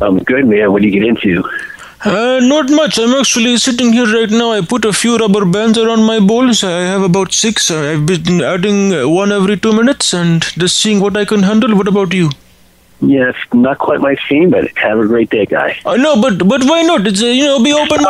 I'm good, man. What do you get into? Uh, not much. I'm actually sitting here right now. I put a few rubber bands around my balls. I have about six. I've been adding one every two minutes and just seeing what I can handle. What about you? Yeah, it's not quite my scene, but have a great day, guy. I know, but but why not? It's uh, you know, be open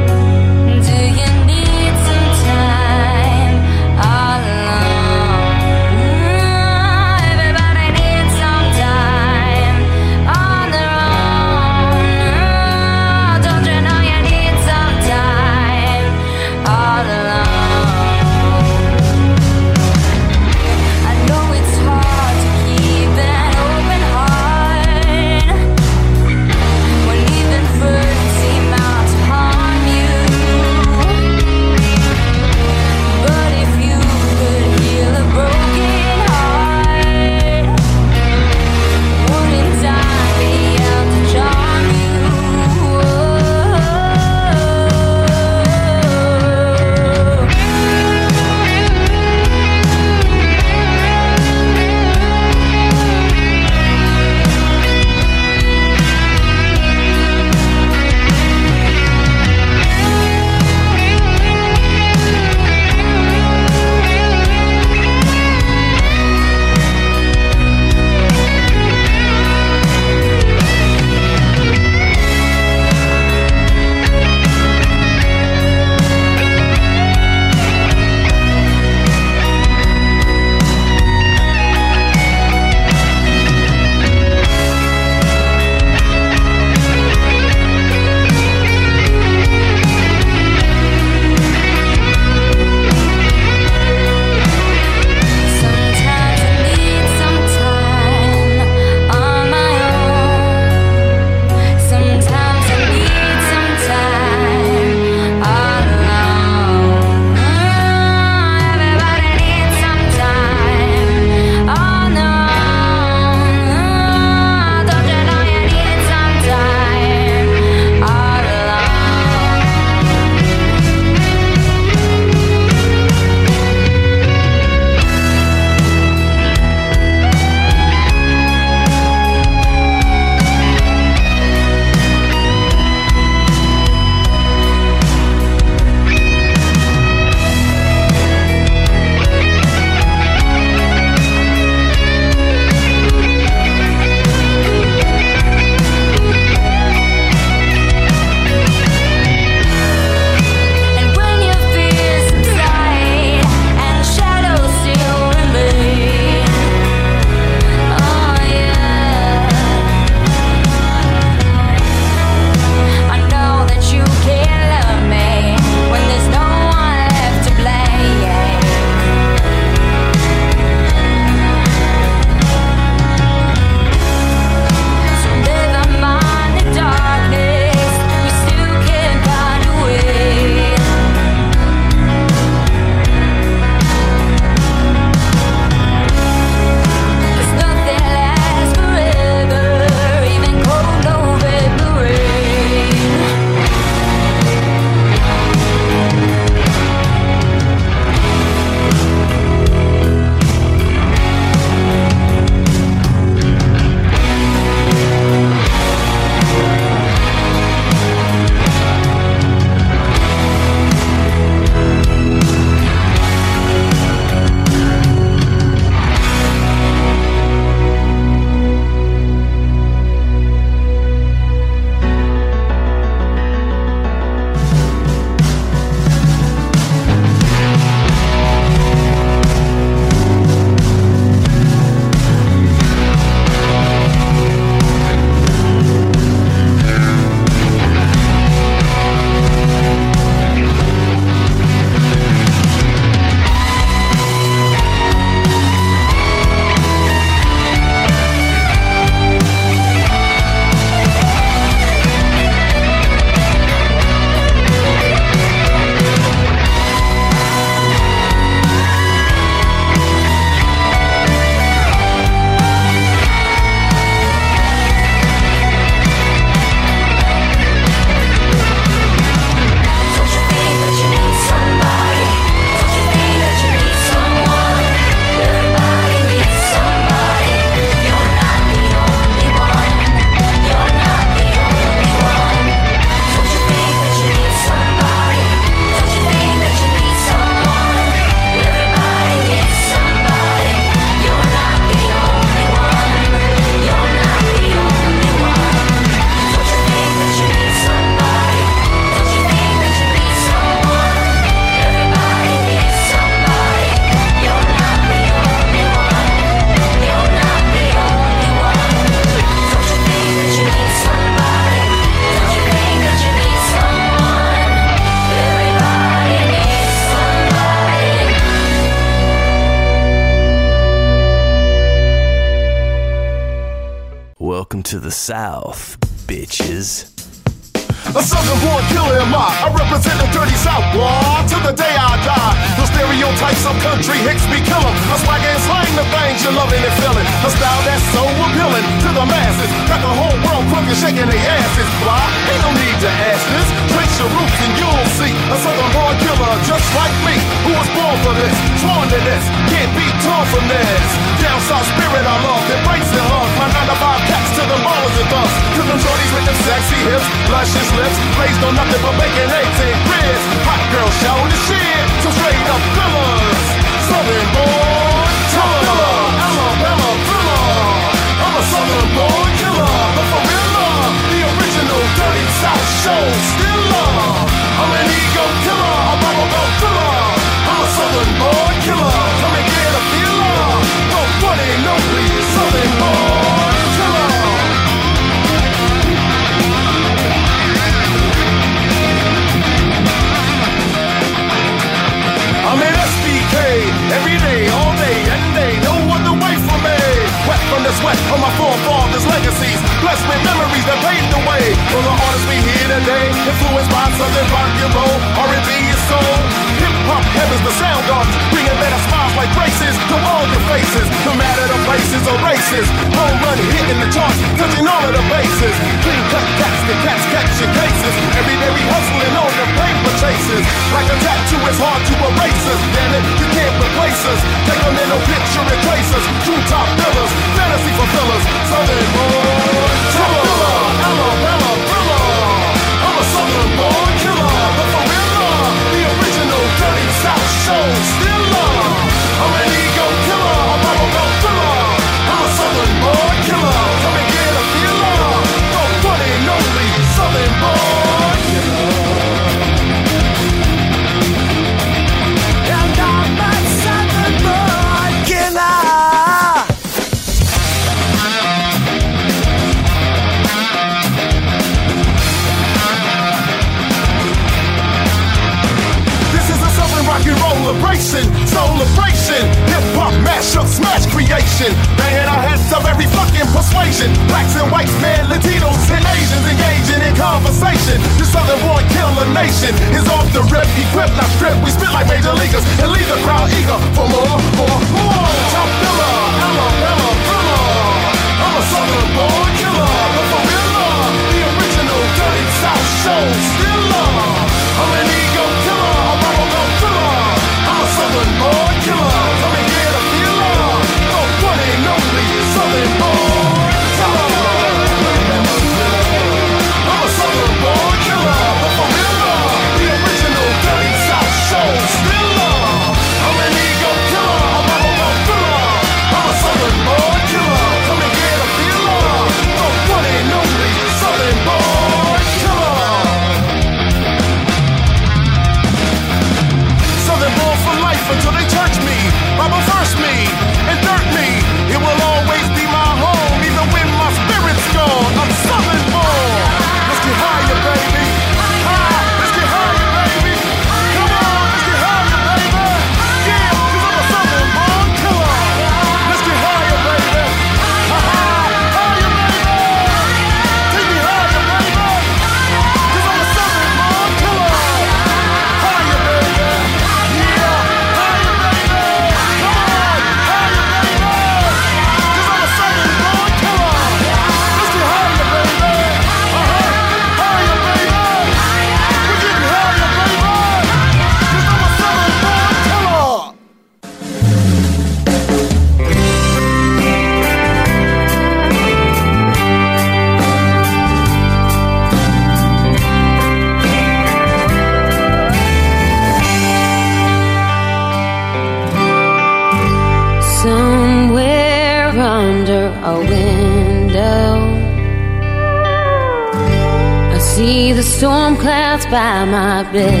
my bed.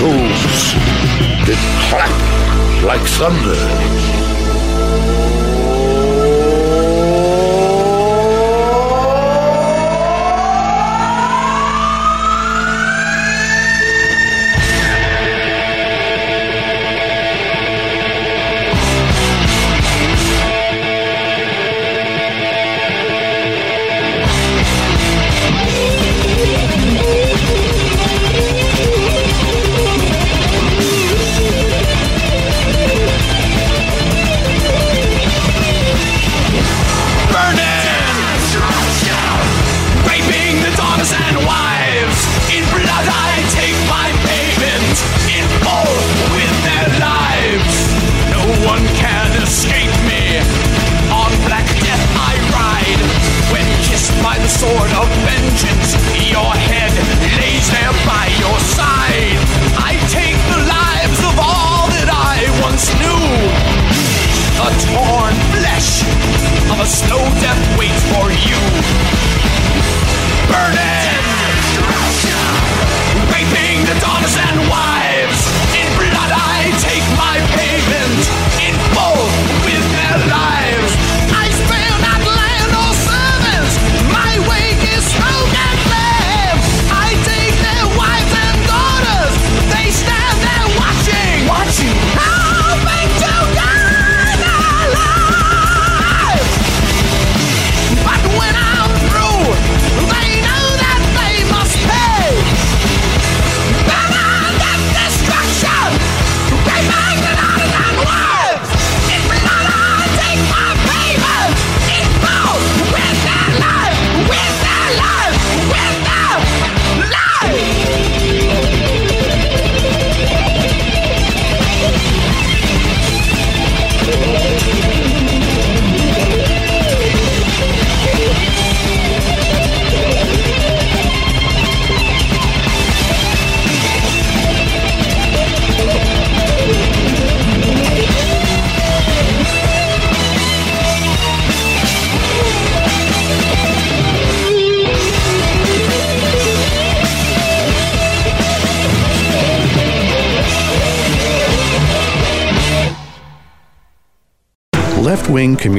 souls did clap like thunder.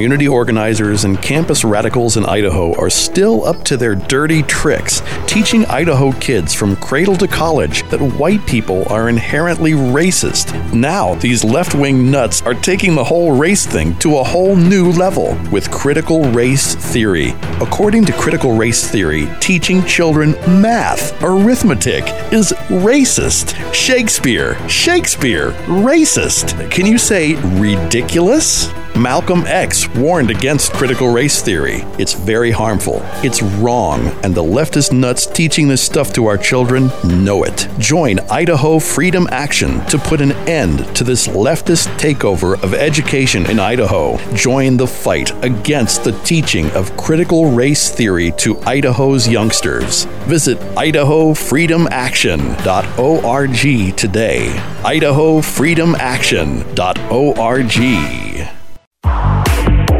community organizers and campus radicals in Idaho are still up to their dirty tricks, teaching Idaho kids from cradle to college that white people are inherently racist. Now, these left wing nuts are taking the whole race thing to a whole new level with critical race theory. According to critical race theory, teaching children math, arithmetic is racist. Shakespeare, Shakespeare, racist. Can you say ridiculous? Malcolm X warned against critical race theory. It's very harmful. It's wrong, and the leftist nuts teaching this stuff to our children know it. Join Idaho Freedom Action to put an end to this leftist takeover of education in Idaho. Join the fight against the teaching of critical race theory to Idaho's youngsters. Visit idahofreedomaction.org today. idahofreedomaction.org.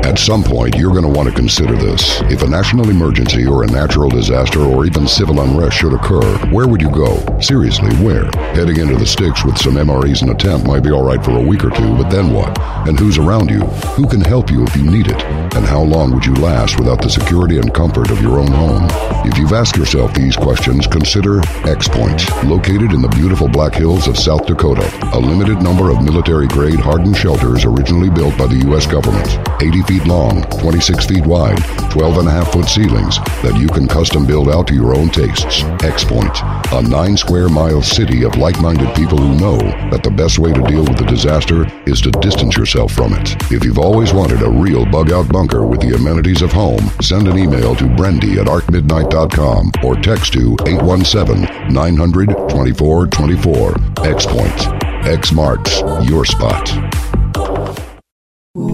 At some point, you're going to want to consider this. If a national emergency or a natural disaster or even civil unrest should occur, where would you go? Seriously, where? Heading into the sticks with some MREs and a tent might be all right for a week or two, but then what? And who's around you? Who can help you if you need it? And how long would you last without the security and comfort of your own home? If you've asked yourself these questions, consider X Point, located in the beautiful Black Hills of South Dakota. A limited number of military grade hardened shelters originally built by the U.S. government. 80 feet long, 26 feet wide, 12 and a half foot ceilings that you can custom build out to your own tastes. X Point, a nine square mile city of like minded people who know that the best way to deal with a disaster is to distance yourself from it. If you've always wanted a real bug out bunker with the amenities of home, send an email to Brendy at arcmidnight.com or text to 817 900 2424. X Point. X marks your spot.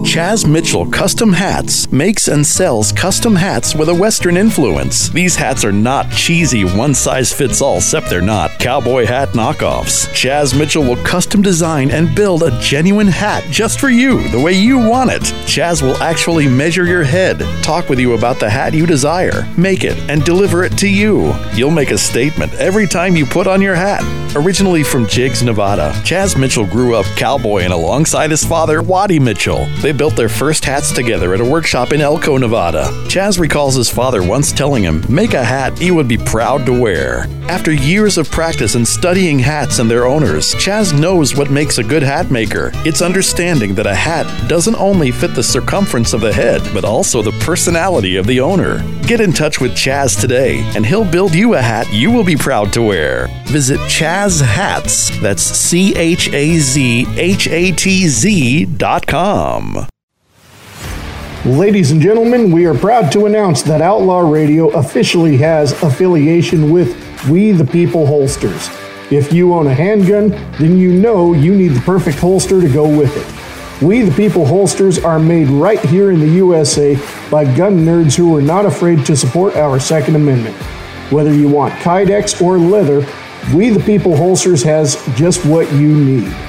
Chaz Mitchell Custom Hats makes and sells custom hats with a Western influence. These hats are not cheesy one size fits all, except they're not cowboy hat knockoffs. Chaz Mitchell will custom design and build a genuine hat just for you, the way you want it. Chaz will actually measure your head, talk with you about the hat you desire, make it, and deliver it to you. You'll make a statement every time you put on your hat. Originally from Jiggs, Nevada, Chaz Mitchell grew up cowboying alongside his father, Waddy Mitchell. They built their first hats together at a workshop in Elko, Nevada. Chaz recalls his father once telling him, Make a hat he would be proud to wear. After years of practice and studying hats and their owners, Chaz knows what makes a good hat maker. It's understanding that a hat doesn't only fit the circumference of the head, but also the personality of the owner. Get in touch with Chaz today, and he'll build you a hat you will be proud to wear. Visit Chaz Hats, that's C H A Z H A T Z dot com. Ladies and gentlemen, we are proud to announce that Outlaw Radio officially has affiliation with We the People Holsters. If you own a handgun, then you know you need the perfect holster to go with it. We the People holsters are made right here in the USA by gun nerds who are not afraid to support our Second Amendment. Whether you want Kydex or leather, We the People holsters has just what you need.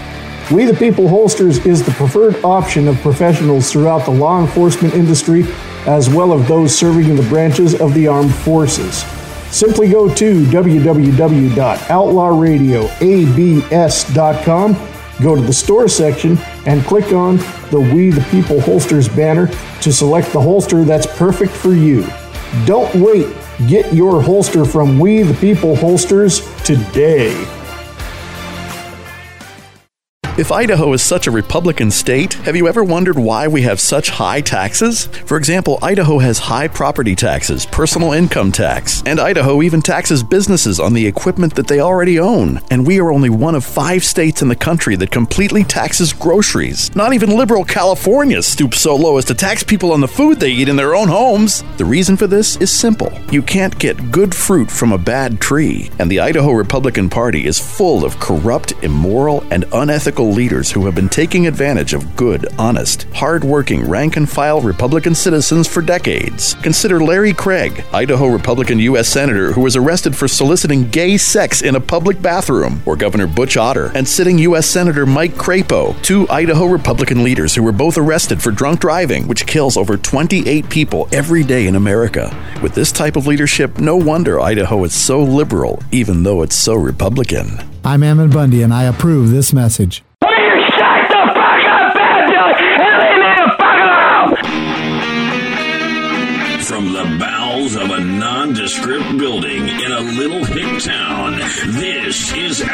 We the People Holsters is the preferred option of professionals throughout the law enforcement industry, as well as those serving in the branches of the armed forces. Simply go to www.outlawradioabs.com, go to the store section, and click on the We the People Holsters banner to select the holster that's perfect for you. Don't wait. Get your holster from We the People Holsters today. If Idaho is such a Republican state, have you ever wondered why we have such high taxes? For example, Idaho has high property taxes, personal income tax, and Idaho even taxes businesses on the equipment that they already own. And we are only one of five states in the country that completely taxes groceries. Not even liberal California stoops so low as to tax people on the food they eat in their own homes. The reason for this is simple you can't get good fruit from a bad tree, and the Idaho Republican Party is full of corrupt, immoral, and unethical leaders who have been taking advantage of good, honest, hard-working, rank-and-file Republican citizens for decades. Consider Larry Craig, Idaho Republican U.S. Senator who was arrested for soliciting gay sex in a public bathroom, or Governor Butch Otter and sitting U.S. Senator Mike Crapo, two Idaho Republican leaders who were both arrested for drunk driving, which kills over 28 people every day in America. With this type of leadership, no wonder Idaho is so liberal, even though it's so Republican. I'm Ammon Bundy, and I approve this message.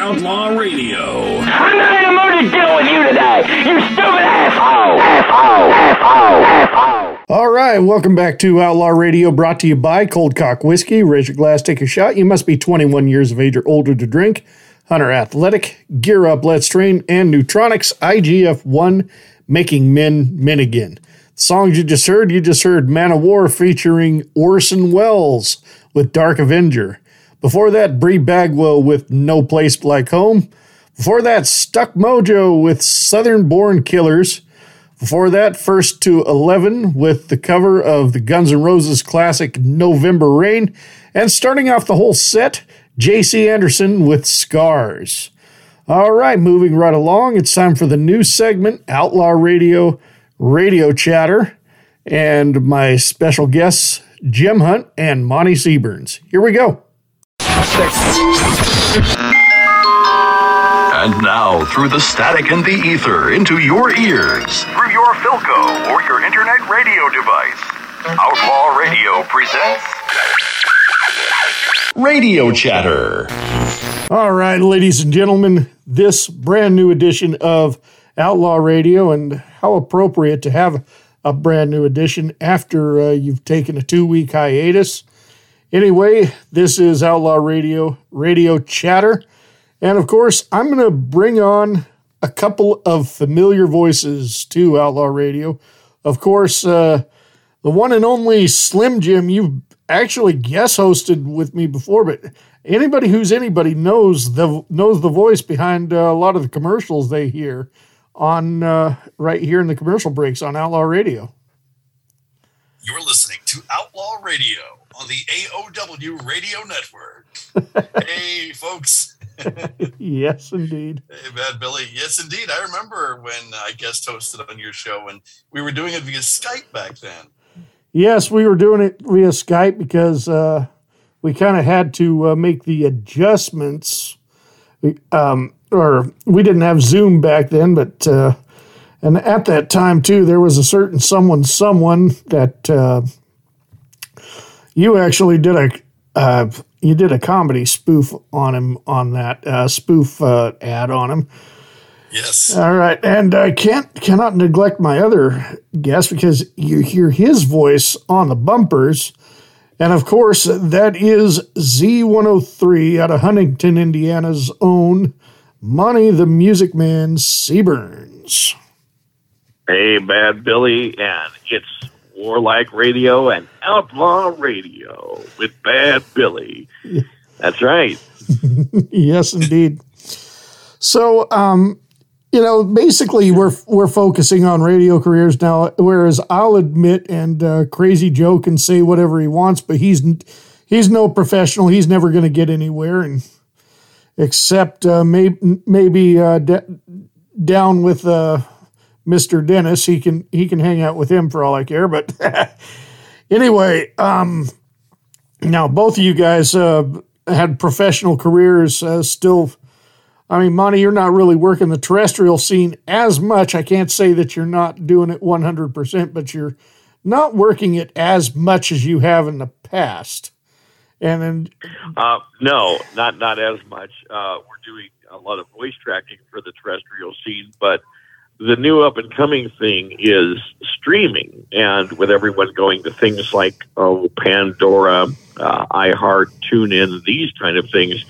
Outlaw Radio. I'm not in the mood to deal with you today, you stupid asshole! Asshole! Asshole! Asshole! All right, welcome back to Outlaw Radio, brought to you by Cold Cock Whiskey. Raise your glass, take a shot. You must be 21 years of age or older to drink. Hunter Athletic, Gear Up, Let's Train, and Nutronics IGF 1 Making Men Men Again. The songs you just heard, you just heard Manowar featuring Orson Welles with Dark Avenger. Before that, Bri Bagwell with No Place Like Home. Before that, Stuck Mojo with Southern Born Killers. Before that, First to 11 with the cover of the Guns N' Roses classic November Rain. And starting off the whole set, JC Anderson with Scars. All right, moving right along, it's time for the new segment, Outlaw Radio Radio Chatter, and my special guests, Jim Hunt and Monty Seaburns. Here we go. And now, through the static and the ether, into your ears, through your Philco or your internet radio device, Outlaw Radio presents Radio Chatter. All right, ladies and gentlemen, this brand new edition of Outlaw Radio, and how appropriate to have a brand new edition after uh, you've taken a two week hiatus. Anyway, this is Outlaw Radio, Radio Chatter. And of course, I'm going to bring on a couple of familiar voices to Outlaw Radio. Of course, uh, the one and only Slim Jim, you've actually guest hosted with me before, but anybody who's anybody knows the knows the voice behind uh, a lot of the commercials they hear on uh, right here in the commercial breaks on Outlaw Radio. You're listening to Outlaw Radio on the AOW Radio Network. <laughs> hey, folks. yes, indeed. Hey, Bad Billy. Yes, indeed. I remember when I guest hosted on your show, and we were doing it via Skype back then. Yes, we were doing it via Skype because uh, we kind of had to uh, make the adjustments. Um, or we didn't have Zoom back then, but uh, and at that time too, there was a certain someone, someone that uh, you actually did a uh, you did a comedy spoof on him on that uh, spoof uh, ad on him. Yes. All right, and I can't cannot neglect my other guest because you hear his voice on the bumpers, and of course that is Z103 out of Huntington, Indiana's own Money the Music Man Seaburns. Hey, Bad Billy, and it's Warlike Radio and Outlaw Radio with Bad Billy. That's right. <laughs> yes, indeed. So, um, you know, basically, we're we're focusing on radio careers now. Whereas I'll admit, and uh, Crazy Joe can say whatever he wants, but he's he's no professional. He's never going to get anywhere, and except uh, maybe maybe uh, d- down with Mister Dennis, he can he can hang out with him for all I care. But <laughs> anyway, um, now both of you guys uh, had professional careers. Uh, still, I mean, Monty, you're not really working the terrestrial scene as much. I can't say that you're not doing it 100, percent but you're not working it as much as you have in the past. And then, Uh, no, not not as much. Uh, we're doing a lot of voice tracking for the terrestrial scene, but the new up and coming thing is streaming, and with everyone going to things like oh, Pandora, uh, iHeart, TuneIn, these kind of things,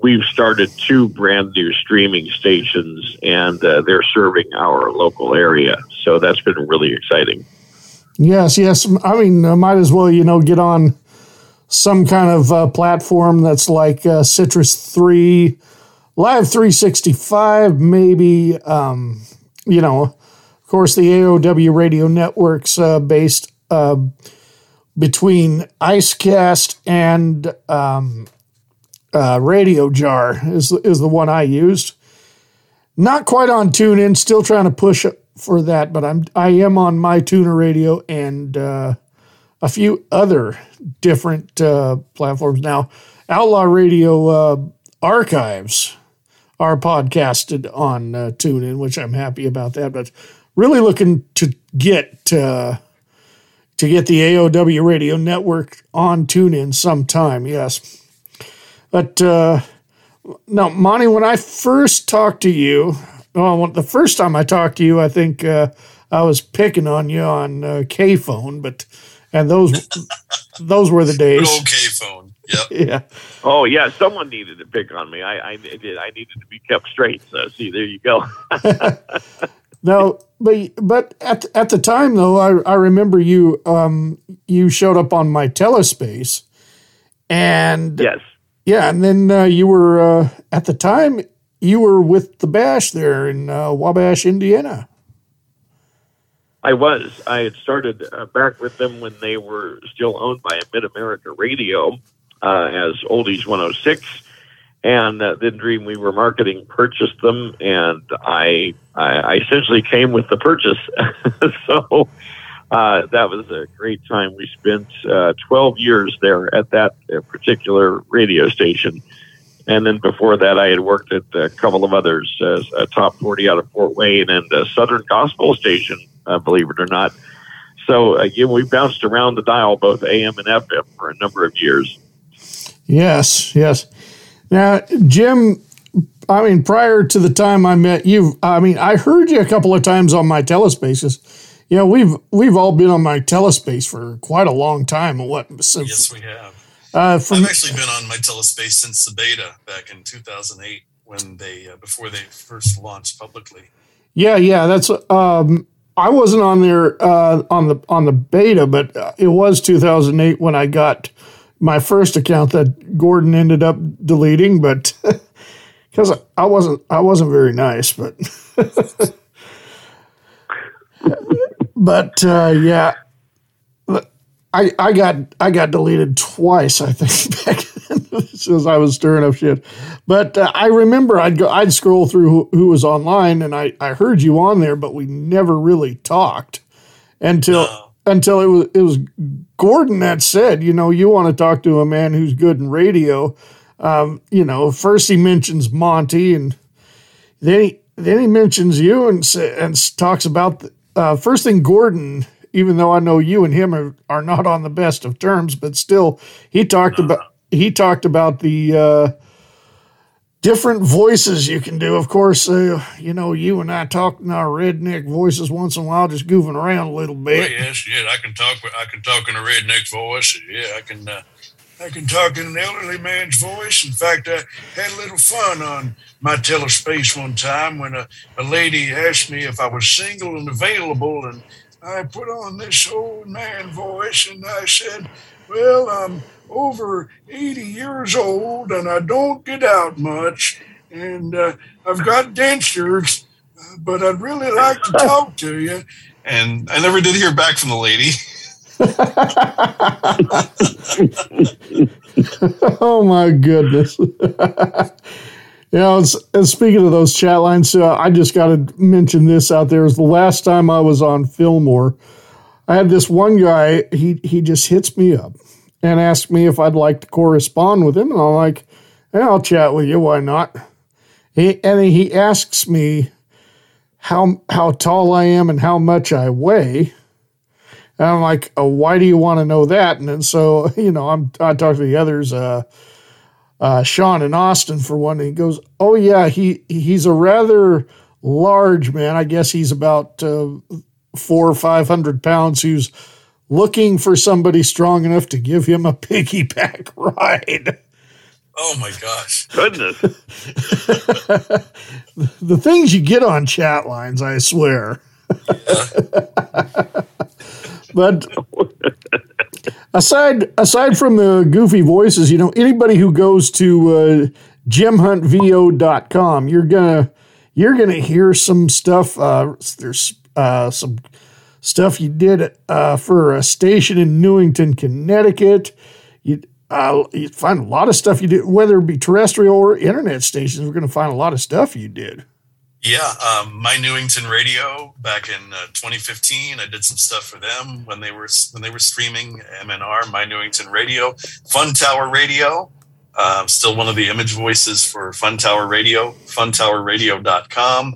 we've started two brand new streaming stations, and uh, they're serving our local area. So that's been really exciting. Yes, yes. I mean, uh, might as well, you know, get on some kind of uh, platform that's like uh, Citrus 3, Live 365, maybe, um, you know, of course, the AOW radio networks uh, based uh, between Icecast and um, uh, Radio Jar is, is the one I used. Not quite on TuneIn, still trying to push for that, but I'm I am on myTuner Radio and uh, a few other different uh, platforms now. Outlaw Radio uh, archives are podcasted on uh, TuneIn, which I'm happy about that. But really looking to get uh, to get the AOW Radio Network on TuneIn sometime. Yes, but uh, now, Monty, when I first talked to you, well, the first time I talked to you, I think uh, I was picking on you on uh, K phone, but and those those were the days. Good old K phone. Yep. <laughs> Yeah. Oh yeah, someone needed to pick on me. I I, did, I needed to be kept straight. So see, there you go. <laughs> No, but but at at the time though, I I remember you um you showed up on my telespace, and yes, yeah, and then uh, you were uh, at the time you were with the Bash there in uh, Wabash, Indiana. I was. I had started uh, back with them when they were still owned by Mid America Radio uh, as Oldies 106. And uh, then Dream We Were Marketing purchased them, and I, I, I essentially came with the purchase. <laughs> so uh, that was a great time. We spent uh, 12 years there at that uh, particular radio station. And then before that, I had worked at a couple of others, uh, a top 40 out of Fort Wayne and a Southern Gospel station, uh, believe it or not. So again, we bounced around the dial, both AM and FM, for a number of years. Yes, yes. Now, Jim, I mean, prior to the time I met you, I mean, I heard you a couple of times on my telespaces. You know, we've we've all been on my telespace for quite a long time. What? Since, Yes, we have. Uh, from, I've actually been on my telespace since the beta back in 2008 when they uh, before they first launched publicly. Yeah, yeah, that's um I wasn't on there uh on the on the beta, but uh, it was 2008 when I got my first account that Gordon ended up deleting, but <laughs> cuz I wasn't I wasn't very nice, but <laughs> but uh yeah, I, I got I got deleted twice I think <laughs> back since I was stirring up shit. But uh, I remember I'd go I'd scroll through who, who was online and I, I heard you on there, but we never really talked until until it was it was Gordon that said, you know, you want to talk to a man who's good in radio. Um, you know, first he mentions Monty and then he then he mentions you and and talks about the, uh, first thing Gordon even though I know you and him are, are not on the best of terms, but still, he talked about he talked about the uh, different voices you can do. Of course, uh, you know you and I talk in our redneck voices once in a while, just goofing around a little bit. yes, yeah, I can talk. I can talk in a redneck voice. Yeah, I can. Uh, I can talk in an elderly man's voice. In fact, I had a little fun on my telespace one time when a, a lady asked me if I was single and available, and I put on this old man voice and I said, Well, I'm over 80 years old and I don't get out much, and uh, I've got dentures, uh, but I'd really like to <laughs> talk to you. And I never did hear back from the lady. <laughs> oh my goodness. <laughs> you know, and speaking of those chat lines, uh, I just got to mention this out there. It was the last time I was on Fillmore. I had this one guy, he, he just hits me up and asked me if I'd like to correspond with him. And I'm like, yeah, I'll chat with you. Why not? He, and he asks me how, how tall I am and how much I weigh. And I'm like, oh, why do you want to know that? And then so, <laughs> you know, I'm I talked to the others, uh, uh, Sean and Austin for one. And he goes, oh yeah, he he's a rather large man. I guess he's about uh, four or five hundred pounds. Who's looking for somebody strong enough to give him a piggyback <laughs> ride. Oh my gosh. Goodness. <laughs> the things you get on chat lines, I swear. <laughs> but aside aside from the goofy voices, you know, anybody who goes to uh, jimhuntvo.com, you're gonna you're gonna hear some stuff. Uh, there's uh, some stuff you did uh, for a station in Newington, Connecticut. You uh, you find a lot of stuff you did, whether it be terrestrial or internet stations. We're going to find a lot of stuff you did. Yeah, um, my Newington Radio back in uh, 2015. I did some stuff for them when they were when they were streaming MNR. My Newington Radio, Fun Tower Radio. Uh, still one of the image voices for Fun Tower Radio. FunTowerRadio.com.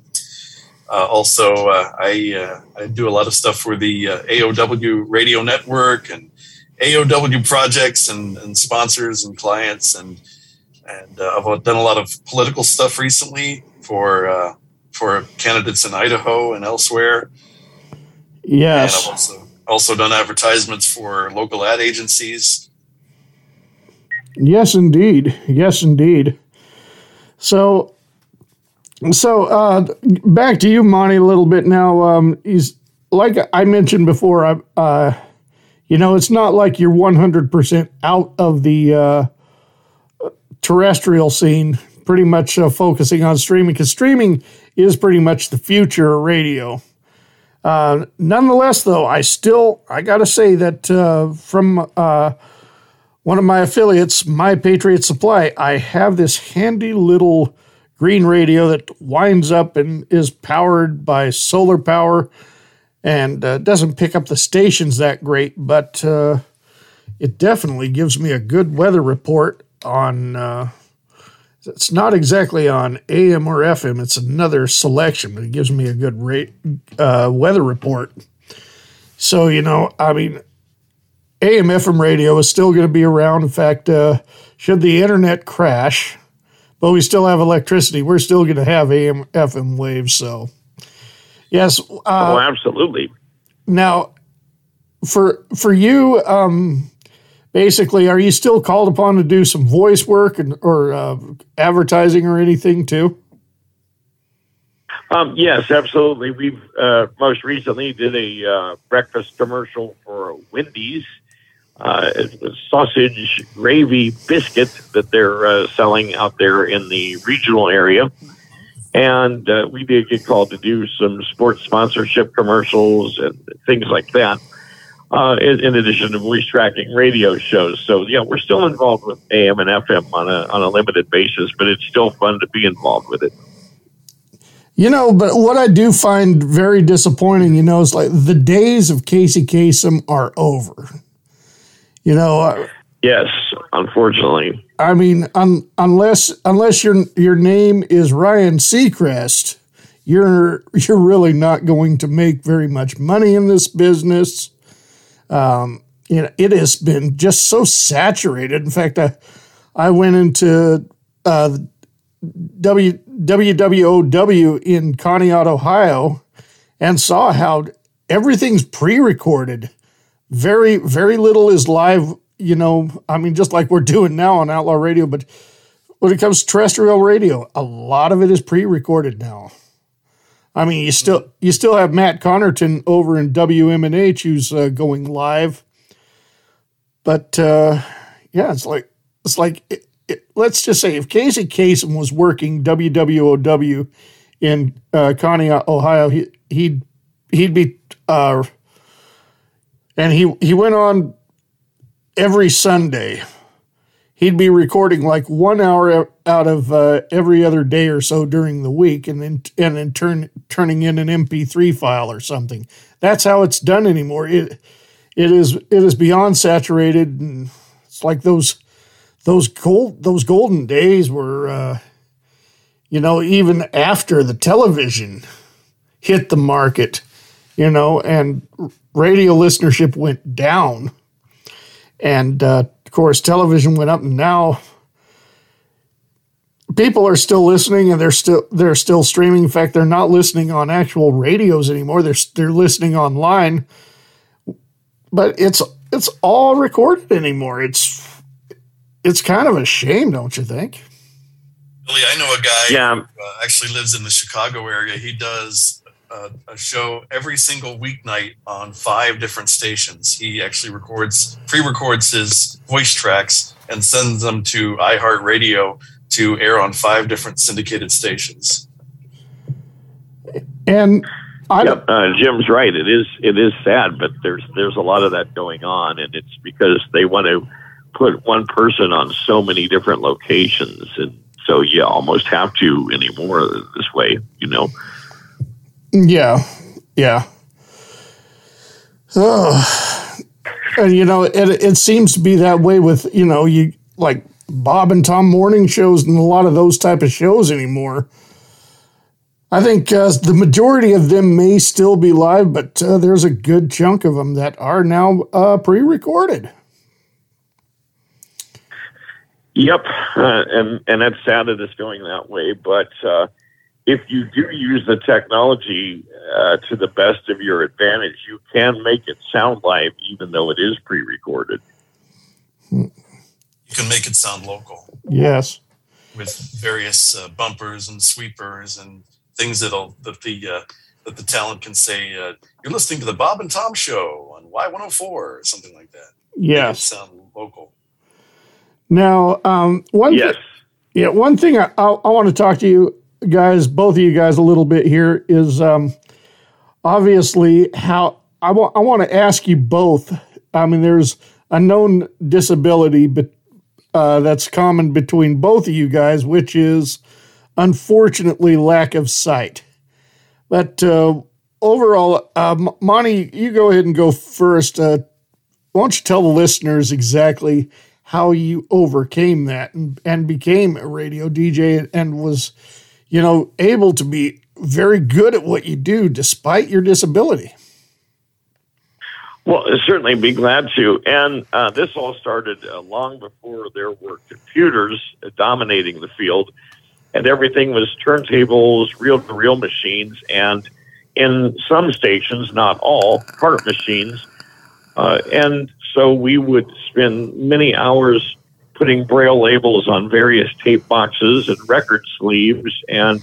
Uh, also, uh, I uh, I do a lot of stuff for the uh, AOW Radio Network and AOW projects and, and sponsors and clients and and uh, I've done a lot of political stuff recently for uh, for candidates in Idaho and elsewhere. And Yes. I've also also done advertisements for local ad agencies. Yes, indeed. Yes, indeed. So, So uh, back to you, Monty, a little bit now. Um, he's like I mentioned before. I, uh, you know, it's not like you're 100 percent out of the uh, terrestrial scene. Pretty much uh, focusing on streaming because streaming is pretty much the future of radio. Uh, nonetheless, though, I still I got to say that uh, from one of my affiliates, My Patriot Supply, I have this handy little green radio that winds up and is powered by solar power and uh, doesn't pick up the stations that great, but uh, it definitely gives me a good weather report on. Uh, it's not exactly on AM or FM. It's another selection, but it gives me a good rate, uh, weather report. So you know, I mean, AM FM radio is still going to be around. In fact, uh, should the internet crash, but we still have electricity, we're still going to have AM FM waves. So yes, uh, oh, absolutely. now for for you, um, basically, are you still called upon to do some voice work and or uh, advertising or anything too? Um, yes, absolutely. We've uh, most recently did a uh, breakfast commercial for Wendy's. Uh, sausage gravy biscuit that they're uh, selling out there in the regional area. And uh, we did get called to do some sports sponsorship commercials and things like that, uh, in, in addition to voice tracking radio shows. So, yeah, we're still involved with AM and FM on a, on a limited basis, but it's still fun to be involved with it. You know, but what I do find very disappointing, you know, is like the days of Casey Kasem are over. You know, uh, Yes, unfortunately. I mean, un, unless unless your your name is Ryan Seacrest, you're you're really not going to make very much money in this business. Um, you know, it has been just so saturated. In fact, I I went into uh, W WWOW in Conneaut, Ohio, and saw how everything's pre-recorded. Very very little is live. You know, I mean, just like we're doing now on Outlaw Radio, but when it comes to terrestrial radio, a lot of it is pre-recorded now. I mean, you still you still have Matt Connerton over in WMNH who's uh, going live, but uh, yeah, it's like it's like it, it, let's just say if Casey Kasem was working WWOW in uh, Conneaut, Ohio, he, he'd he'd be uh, and he he went on every Sunday. He'd be recording like one hour out of uh, every other day or so during the week, and then and then turn turning in an MP3 file or something. That's how it's done anymore. It it is it is beyond saturated, and it's like those those gold those golden days were, uh, you know, even after the television hit the market, you know, and radio listenership went down, and uh, of course television went up, and now people are still listening and they're still they're still streaming. In fact, they're not listening on actual radios anymore. They're they're listening online. But it's it's all recorded anymore. It's it's kind of a shame, don't you think? Billy, I know a guy Yeah. who uh, actually lives in the Chicago area. He does uh, a show every single weeknight on five different stations. He actually records, pre-records his voice tracks and sends them to iHeartRadio to air on five different syndicated stations. And I Yep, uh, Jim's right. It is it is sad, but there's there's a lot of that going on, and it's because they want to put one person on so many different locations, and so you almost have to anymore this way. You know. Yeah, yeah. Oh, and you know, it it seems to be that way with you know you like Bob and Tom morning shows and a lot of those type of shows anymore. I think uh, the majority of them may still be live, but uh, there's a good chunk of them that are now uh, pre-recorded. Yep, uh, and and that's sad that it's going that way. But uh, if you do use the technology uh, to the best of your advantage, you can make it sound live, even though it is pre-recorded. You can make it sound local. Yes. with various uh, bumpers and sweepers and things that'll that the uh, that the talent can say. Uh, You're listening to the Bob and Tom Show on Y104 or something like that. Make it Yes. sound local. Now, um, one Yes. thi- yeah, one thing I, I, I want to talk to you guys, both of you guys, a little bit here is um, obviously how I want I want to ask you both. I mean, there's a known disability, but uh, that's common between both of you guys, which is unfortunately lack of sight. But uh, overall, uh, Monty, you go ahead and go first. Uh, why don't you tell the listeners exactly how you overcame that and, and became a radio DJ and was, you know, able to be very good at what you do despite your disability? Well, certainly be glad to. And uh, this all started uh, long before there were computers dominating the field, and everything was turntables, reel to reel machines, and in some stations, not all, part machines. Uh, and so we would spend many hours putting braille labels on various tape boxes and record sleeves and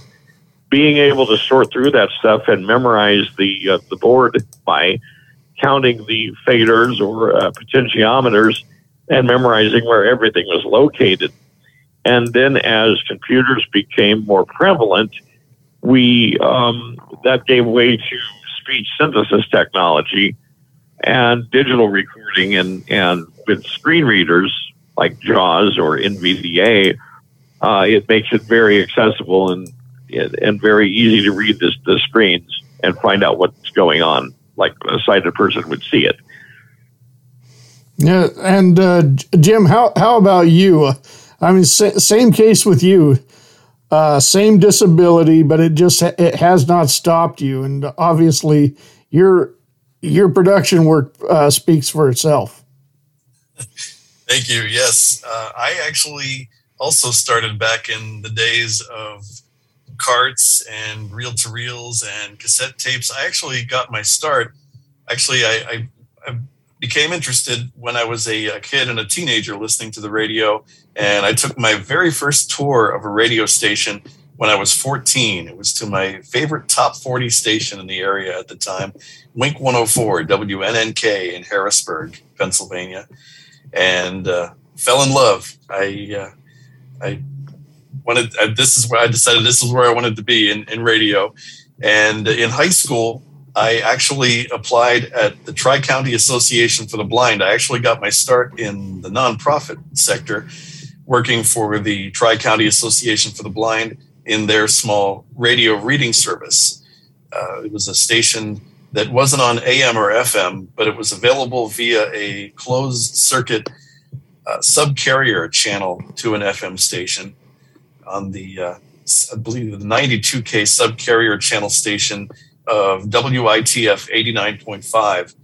being able to sort through that stuff and memorize the uh, the board by counting the faders or uh, potentiometers and memorizing where everything was located. And then as computers became more prevalent, we um, that gave way to speech synthesis technology and digital recording and, and with screen readers like JAWS or NVDA, uh, it makes it very accessible and and very easy to read this, the screens and find out what's going on, like a sighted person would see it. Yeah, and uh, Jim, how how about you? Uh, I mean, sa- same case with you. Uh, same disability, but it just ha- it has not stopped you, and obviously your your production work uh, speaks for itself. <laughs> Thank you. Yes, uh, I actually also started back in the days of carts and reel to reels and cassette tapes. I actually got my start. Actually, I, I, I became interested when I was a, kid and a teenager listening to the radio. And I took my very first tour of a radio station when I was 14. It was to my favorite top 40 station in the area at the time, Wink 104, WNNK in Harrisburg, Pennsylvania and uh, fell in love. I uh, I wanted. I, this is where I decided this is where I wanted to be in, in radio. And in high school, I actually applied at the Tri County Association for the Blind. I actually got my start in the nonprofit sector, working for the Tri County Association for the Blind in their small radio reading service. Uh, it was a station that wasn't on AM or FM, but it was available via a closed circuit uh, subcarrier channel to an FM station on the, uh, I believe, the 92K subcarrier channel station of WITF 89.5.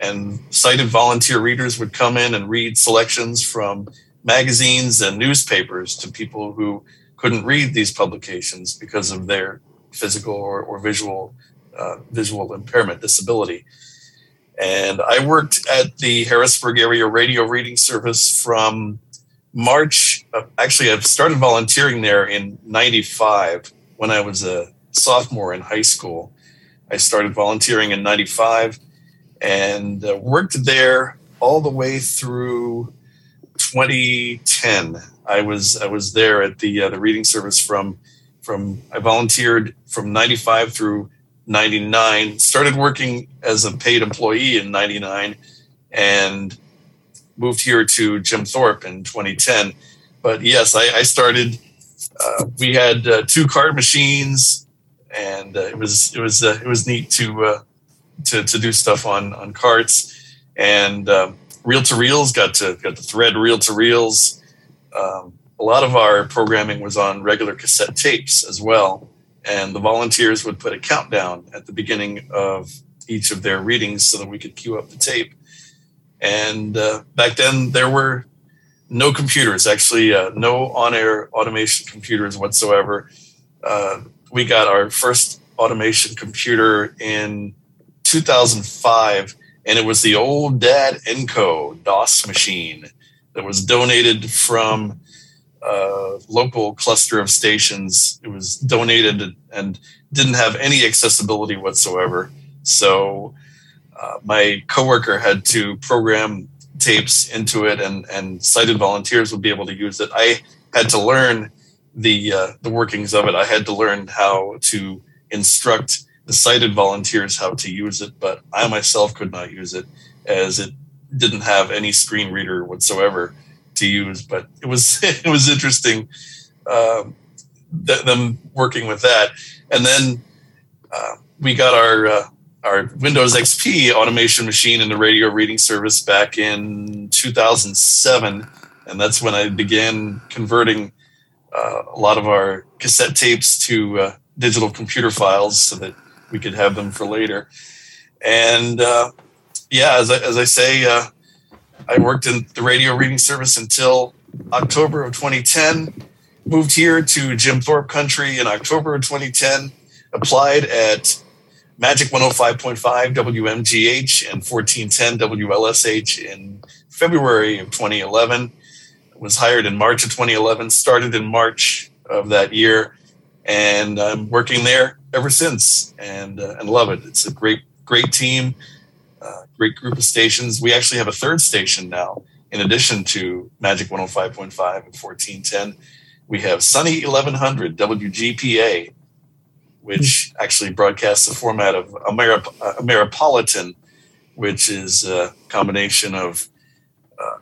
And sighted volunteer readers would come in and read selections from magazines and newspapers to people who couldn't read these publications because of their physical or, or visual uh, visual impairment disability. And I worked at the Harrisburg area radio reading service from March. Actually, I've started volunteering there in 95 when I was a sophomore in high school. I started volunteering in 95 and uh, worked there all the way through 2010. I was I was there at the uh, the reading service from from I volunteered from 95 through 99 started working as a paid employee in 99 and moved here to Jim Thorpe in 2010 but yes I, I started uh, we had uh, two cart machines and uh, it was it was uh, it was neat to uh, to to do stuff on on carts. And um, reel to reels got to got to thread reel to reels. Um, a lot of our programming was on regular cassette tapes as well and the volunteers would put a countdown at the beginning of each of their readings so that we could queue up the tape. And uh, back then, there were no computers, actually, uh, no on air automation computers whatsoever. Uh, we got our first automation computer in 2005, and it was the old Dad Enco DOS machine that was donated from uh, local cluster of stations. It was donated and didn't have any accessibility whatsoever. So uh, my coworker had to program tapes into it, and and sighted volunteers would be able to use it. I had to learn the uh, the workings of it. I had to learn how to instruct the sighted volunteers how to use it, but I myself could not use it as it didn't have any screen reader whatsoever to use. But it was <laughs> it was interesting um, th- them working with that, and then uh, we got our uh, our Windows XP automation machine in the radio reading service back in 2007, and that's when I began converting uh, a lot of our cassette tapes to uh, digital computer files so that we could have them for later. And uh, yeah, as I, as I say, uh, I worked in the radio reading service until October of 2010. Moved here to Jim Thorpe Country in October of 2010. Applied at Magic 105.5 WMGH and 1410 WLSH in February of 2011. Was hired in March of 2011. Started in March of that year, and I'm working there ever since, and uh, and love it. It's a great great team, great group of stations. We actually have a third station now, in addition to Magic 105.5 and 1410. We have Sunny 1100 WGPA, which actually broadcasts the format of Ameri- uh, Ameripolitan, which is a combination of uh,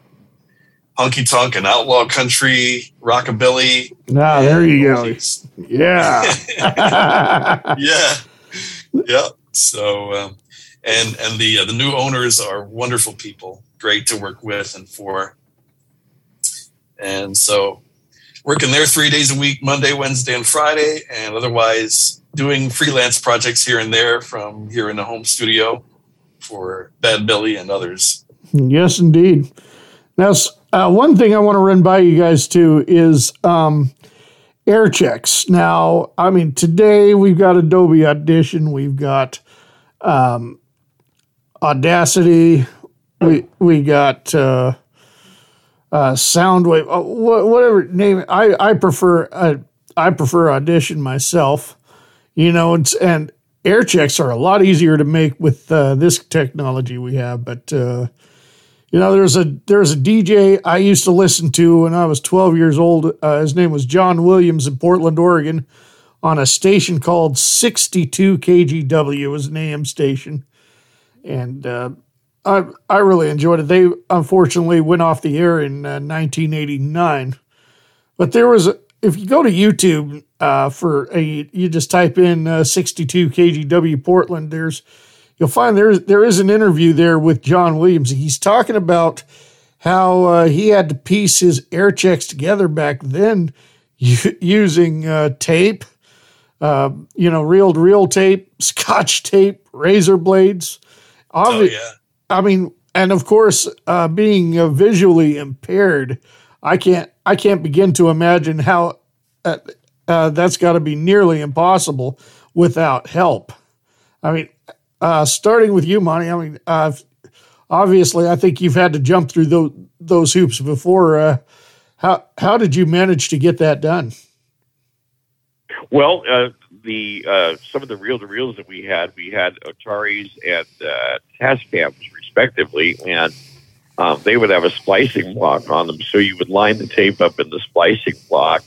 honky tonk and outlaw country, rockabilly. Ah, there you go. Yeah. <laughs> yeah, <laughs> yeah. So, um, and and the uh, the new owners are wonderful people, great to work with and for. And so, working there three days a week, Monday, Wednesday, and Friday, and otherwise doing freelance projects here and there from here in the home studio for Bad Billy and others. Yes, indeed. Now, uh, one thing I want to run by you guys too is um, air checks. Now, I mean, today we've got Adobe Audition, we've got um, Audacity, we we got uh, uh, Soundwave, uh, wha- whatever name. I I prefer uh, I prefer Audition myself. You know, it's, and air checks are a lot easier to make with uh, this technology we have, but. Uh, you know, there's a there's a DJ I used to listen to when I was 12 years old. Uh, his name was John Williams in Portland, Oregon, on a station called 62 KGW. Was an AM station, and uh, I I really enjoyed it. They unfortunately went off the air in uh, 1989, but there was if you go to YouTube uh, for a you just type in uh, 62 KGW Portland. There's you'll find there there is an interview there with John Williams. He's talking about how uh, he had to piece his air checks together back then <laughs> using uh, tape, you know, reel to reel tape, <laughs> scotch tape, razor blades. Obvi- I mean, and of course, uh, being uh, visually impaired, I can't I can't begin to imagine how uh, uh, that's got to be nearly impossible without help. I mean, uh, starting with you, Monty. I mean, uh, obviously, I think you've had to jump through those those hoops before. Uh, how how did you manage to get that done? Well, uh, the uh, some of the reel to reels that we had, we had Otaris and uh, Tascams respectively, and um, they would have a splicing block on them. So you would line the tape up in the splicing block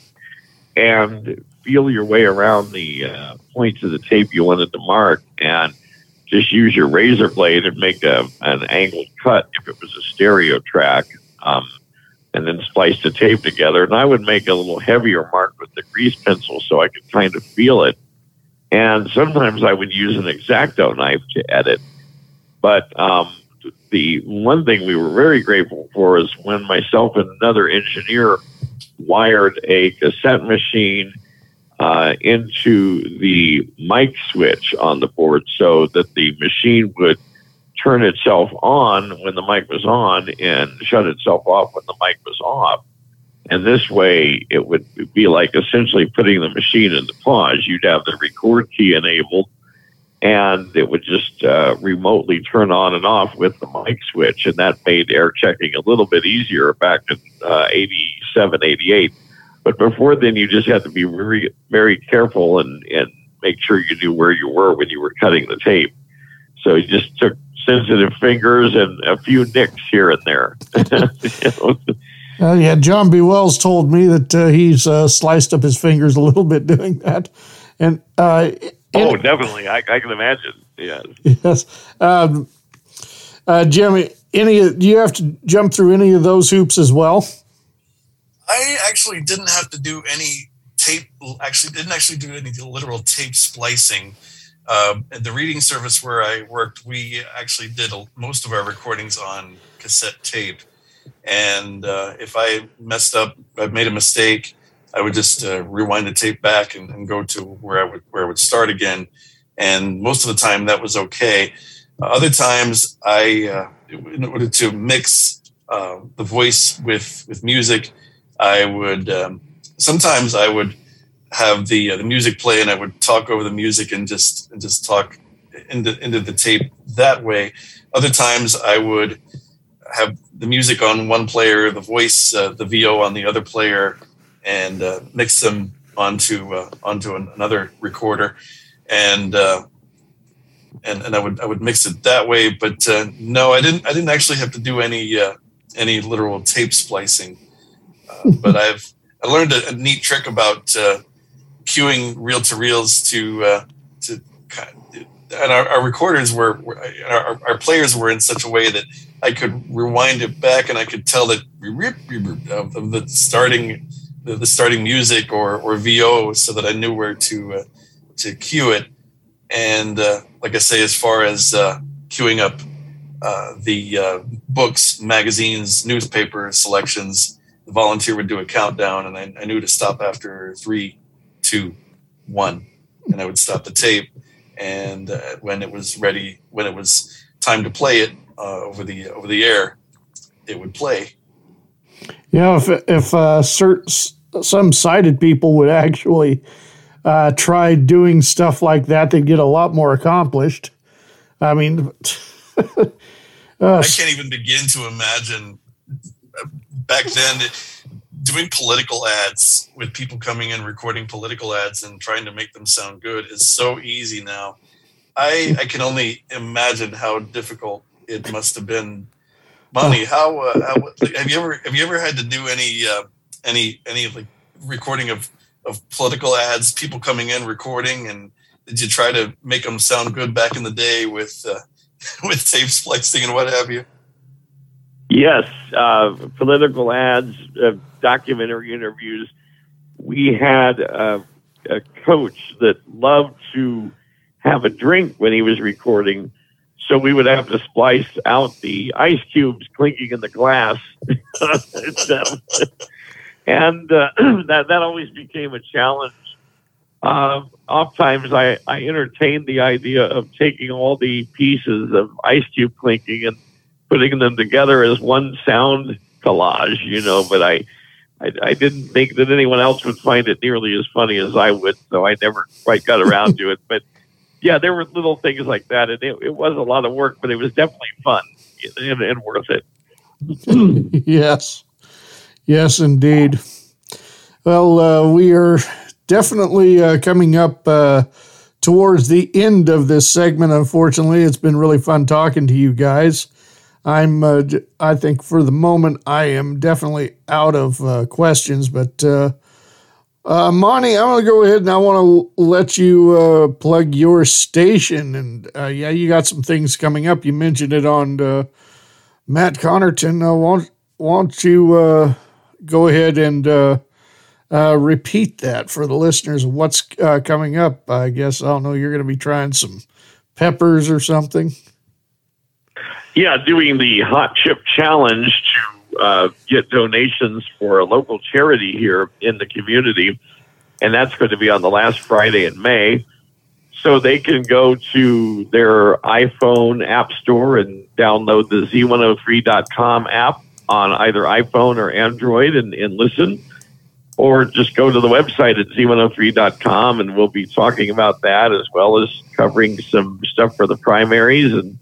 and feel your way around the uh, points of the tape you wanted to mark, and just use your razor blade and make a, an angled cut if it was a stereo track. Um, and then splice the tape together. And I would make a little heavier mark with the grease pencil so I could kind of feel it. And sometimes I would use an exacto knife to edit. But um, the one thing we were very grateful for is when myself and another engineer wired a cassette machine uh, into the mic switch on the board so that the machine would turn itself on when the mic was on and shut itself off when the mic was off. And this way, it would be like essentially putting the machine into pause. You'd have the record key enabled, and it would just uh, remotely turn on and off with the mic switch. And that made air checking a little bit easier back in uh, 87, 88. But before then, you just had to be very, very careful and, and make sure you knew where you were when you were cutting the tape. So you just took sensitive fingers and a few nicks here and there. <laughs> You know? Uh, yeah, John B. Wells told me that uh, he's uh, sliced up his fingers a little bit doing that. And uh, oh, definitely. I, I can imagine. Yeah. yes, um, uh, Jimmy, any do you have to jump through any of those hoops as well? I actually didn't have to do any tape. Actually, didn't actually do any literal tape splicing. Um, at the reading service where I worked, we actually did a, most of our recordings on cassette tape. And uh, if I messed up, I made a mistake, I would just uh, rewind the tape back and, and go to where I would where I would start again. And most of the time, that was okay. Uh, other times, I uh, in order to mix uh, the voice with with music, I would um, sometimes I would have the uh, the music play and I would talk over the music and just and just talk into into the tape that way. Other times I would have the music on one player, the voice, uh, the VO on the other player, and uh, mix them onto uh, onto an, another recorder, and uh, and and I would I would mix it that way. But uh, no, I didn't I didn't actually have to do any uh, any literal tape splicing. Uh, but <laughs> I've I learned a, a neat trick about uh, queuing reel to reels to uh, to kind of- and our, our recorders were, were our, our players were in such a way that I could rewind it back and I could tell that of, the starting the, the starting music or or VO so that I knew where to uh, to cue it. And uh, like I say, as far as uh, queuing up uh, the uh, books, magazines, newspaper selections, the volunteer would do a countdown, and I, I knew to stop after three, two, one, and I would stop the tape. And uh, when it was ready, when it was time to play it uh, over the over the air, it would play. You know, if if uh, certain some sighted people would actually uh, try doing stuff like that, they'd get a lot more accomplished. I mean, uh, <laughs> I can't even begin to imagine uh, back then doing political ads with people coming in recording political ads and trying to make them sound good is so easy now. I I can only imagine how difficult it must have been. Monty, how, uh, how have you ever have you ever had to do any uh, any any like recording of of political ads? People coming in recording, and did you try to make them sound good back in the day with uh, <laughs> with tape splicing and what have you? Yes, uh, political ads, uh, documentary interviews. We had uh, a coach that loved to have a drink when he was recording, so we would have to splice out the ice cubes clinking in the glass, <laughs> and uh, <clears throat> that that always became a challenge. Uh, oftentimes, I, I entertained the idea of taking all the pieces of ice cube clinking and putting them together as one sound collage, you know, but I, I, I didn't think that anyone else would find it nearly as funny as I would, so I never quite got around to it. But yeah, there were little things like that, and it, it was a lot of work, but it was definitely fun and, and worth it. <laughs> yes, yes, indeed. Well, uh, we are definitely uh, coming up uh, towards the end of this segment. Unfortunately, it's been really fun talking to you guys. I'm, uh, I think for the moment, I am definitely out of uh, questions, but uh, uh, Monty, I'm going to go ahead and I want to let you uh, plug your station. And uh, yeah, you got some things coming up. You mentioned it on uh, Matt Connerton. Uh, won't, won't you uh, go ahead and repeat that for the listeners what's uh, coming up? I guess, I don't know, you're going to be trying some peppers or something. Yeah, doing the hot chip challenge to uh, get donations for a local charity here in the community, and that's going to be on the last Friday in May. So they can go to their iPhone app store and download the Z103.com app on either iPhone or Android and, and listen, or just go to the website at Z103.com and we'll be talking about that as well as covering some stuff for the primaries and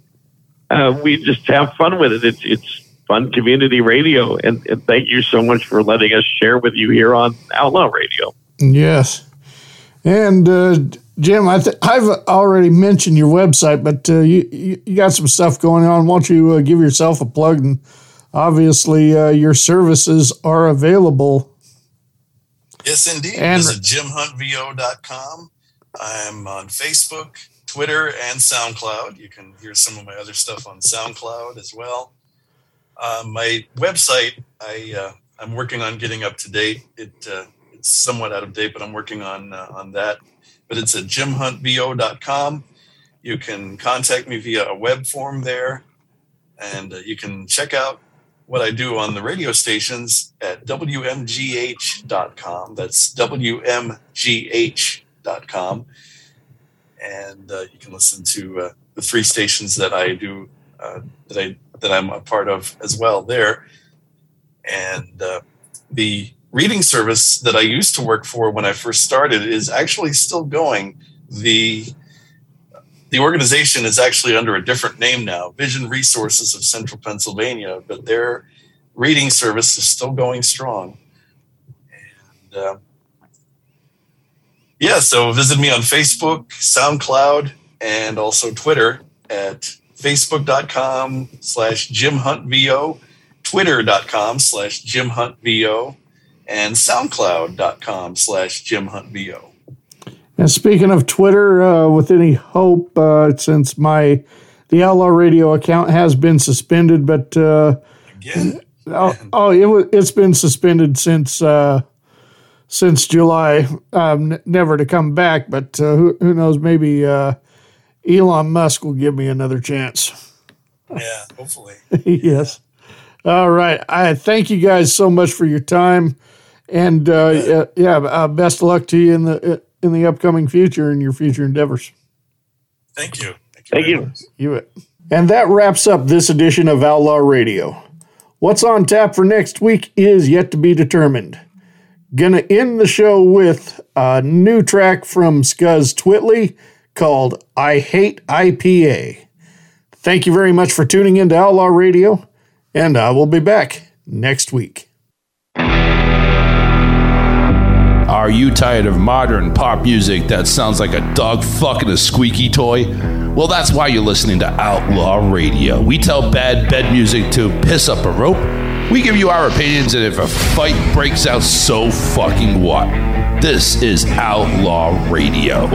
uh, we just have fun with it. It's it's fun community radio. And, and thank you so much for letting us share with you here on Outlaw Radio. Yes. And uh, Jim, I th- I've already mentioned your website, but uh, you, you you got some stuff going on. Why don't you uh, give yourself a plug? And obviously, uh, your services are available. Yes, indeed. And- Visit jimhuntvo.com. I'm on Facebook, Twitter, and SoundCloud. You can hear some of my other stuff on SoundCloud as well. Uh, my website, I uh, I'm working on getting up to date. It uh, it's somewhat out of date, but I'm working on uh, on that. But it's at jimhuntvo.com. You can contact me via a web form there, and uh, you can check out what I do on the radio stations at WMGH.com. That's WMGH.com. And uh, you can listen to uh, the three stations that I do, uh, that, I, that I'm a part of as well there. And uh, the reading service that I used to work for when I first started is actually still going. The the organization is actually under a different name now, Vision Resources of Central Pennsylvania, but their reading service is still going strong. And uh, yeah, so visit me on Facebook, SoundCloud, and also Twitter at facebook.com slash Jim Hunt VO, twitter.com slash Jim Hunt VO, and soundcloud.com slash Jim Hunt VO. And speaking of Twitter, uh, with any hope, uh, since my the Outlaw Radio account has been suspended, but uh, oh, oh, it was it's been suspended since uh, since July, um, n- never to come back. But uh, who who knows? Maybe uh, Elon Musk will give me another chance. Yeah, <laughs> hopefully. yes. All right. I thank you guys so much for your time, and uh, yeah, yeah uh, best of luck to you in the in the upcoming future and your future endeavors. Thank you. Thank you. You it. And that wraps up this edition of Outlaw Radio. What's on tap for next week is yet to be determined. Gonna end the show with a new track from Scuzz Twittly called I Hate IPA. Thank you very much for tuning in to Outlaw Radio, and I will be back next week. Are you tired of modern pop music that sounds like a dog fucking a squeaky toy? Well, that's why you're listening to Outlaw Radio. We tell bad bed music to piss up a rope. We give you our opinions, and if a fight breaks out, so fucking what? This is Outlaw Radio.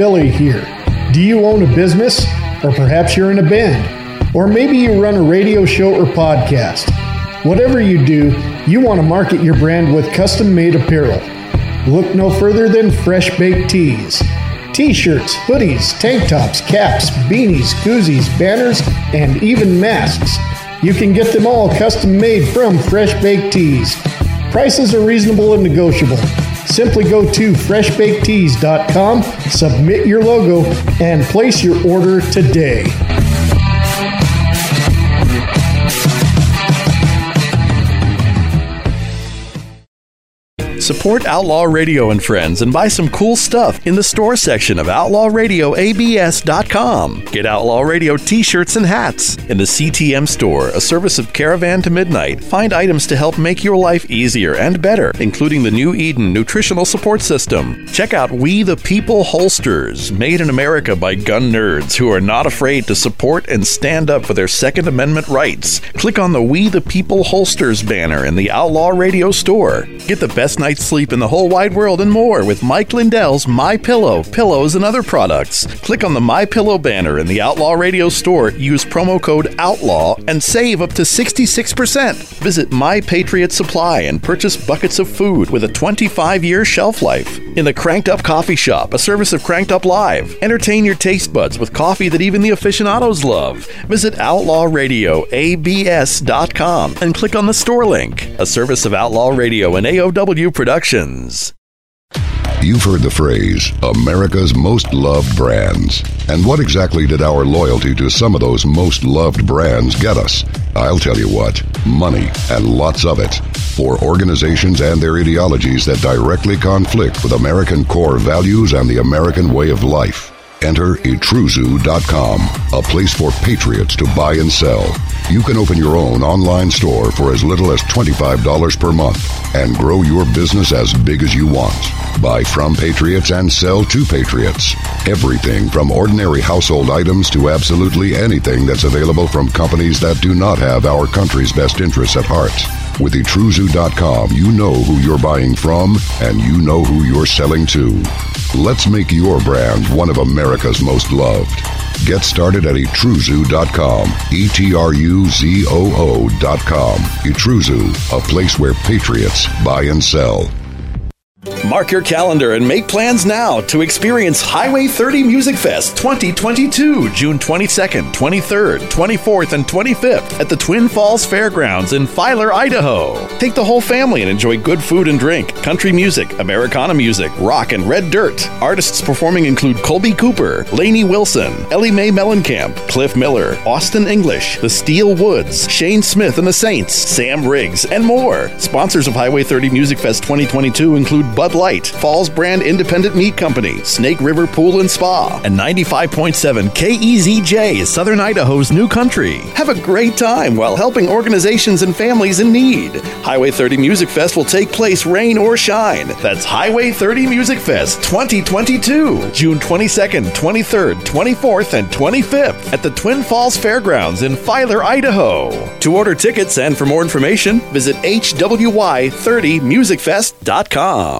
Billy here. Do you own a business? Or perhaps you're in a band? Or maybe you run a radio show or podcast? Whatever you do, you want to market your brand with custom made apparel. Look no further than Fresh Baked Tees. T shirts, hoodies, tank tops, caps, beanies, koozies, banners, and even masks. You can get them all custom made from Fresh Baked Tees. Prices are reasonable and negotiable. Simply go to freshbakedtees.com, submit your logo, and place your order today. Support Outlaw Radio and Friends and buy some cool stuff in the store section of OutlawRadioABS.com. Get Outlaw Radio t shirts and hats. In the CTM store, a service of Caravan to Midnight, find items to help make your life easier and better, including the New Eden Nutritional Support System. Check out We the People Holsters, made in America by gun nerds who are not afraid to support and stand up for their Second Amendment rights. Click on the We the People Holsters banner in the Outlaw Radio store. Get the best night's sleep in the whole wide world and more with Mike Lindell's My Pillow, pillows and other products. Click on the My Pillow banner in the Outlaw Radio store, use promo code OUTLAW and save up to 66%. Visit My Patriot Supply and purchase buckets of food with a 25-year shelf life. In the Cranked Up Coffee Shop, a service of Cranked Up Live, entertain your taste buds with coffee that even the aficionados love. Visit outlawradioabs.com and click on the store link, a service of Outlaw Radio and AOW Productions. You've heard the phrase, America's most loved brands. And what exactly did our loyalty to some of those most loved brands get us? I'll tell you what money, and lots of it. For organizations and their ideologies that directly conflict with American core values and the American way of life. Enter etruzoo.com, a place for patriots to buy and sell. You can open your own online store for as little as $25 per month and grow your business as big as you want. Buy from patriots and sell to patriots. Everything from ordinary household items to absolutely anything that's available from companies that do not have our country's best interests at heart. With etruzoo.com, you know who you're buying from and you know who you're selling to. Let's make your brand one of America's most loved. Get started at etruzoo.com. E T R U Z O O.com. Etruzoo, a place where patriots buy and sell. Mark your calendar and make plans now to experience Highway 30 Music Fest 2022, June 22nd, 23rd, 24th, and 25th at the Twin Falls Fairgrounds in Filer, Idaho. Take the whole family and enjoy good food and drink, country music, Americana music, rock, and red dirt. Artists performing include Kolby Cooper, Lainey Wilson, Ellie Mae Mellencamp, Cliff Miller, Austin English, The Steel Woods, Shane Smith and the Saints, Sam Riggs, and more. Sponsors of Highway 30 Music Fest 2022 include Bud Light, Falls Brand Independent Meat Company, Snake River Pool and Spa, and 95.7 KEZJ is Southern Idaho's new country. Have a great time while helping organizations and families in need. Highway 30 Music Fest will take place rain or shine. That's Highway 30 Music Fest 2022, June 22nd, 23rd, 24th, and 25th at the Twin Falls Fairgrounds in Filer, Idaho. To order tickets and for more information, visit hwy30musicfest.com.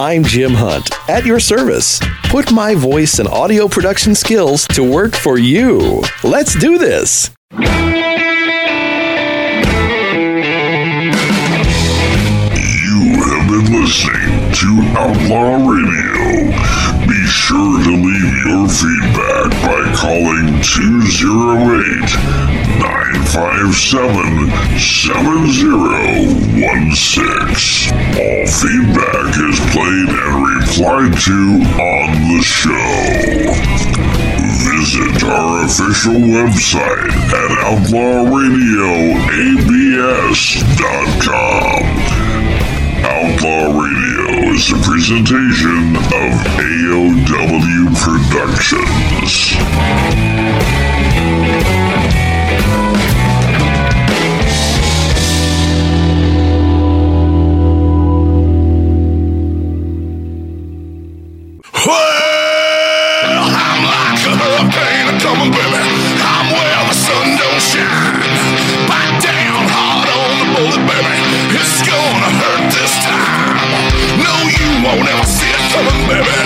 I'm Jim Hunt, at your service. Put my voice and audio production skills to work for you. Let's do this. You have been listening to Outlaw Radio. Sure to leave your feedback by calling 208 957 7016. All feedback is played and replied to on the show. Visit our official website at outlawradioabs.com. Outlaw Radio was the presentation of AOW Productions. Hey! Baby.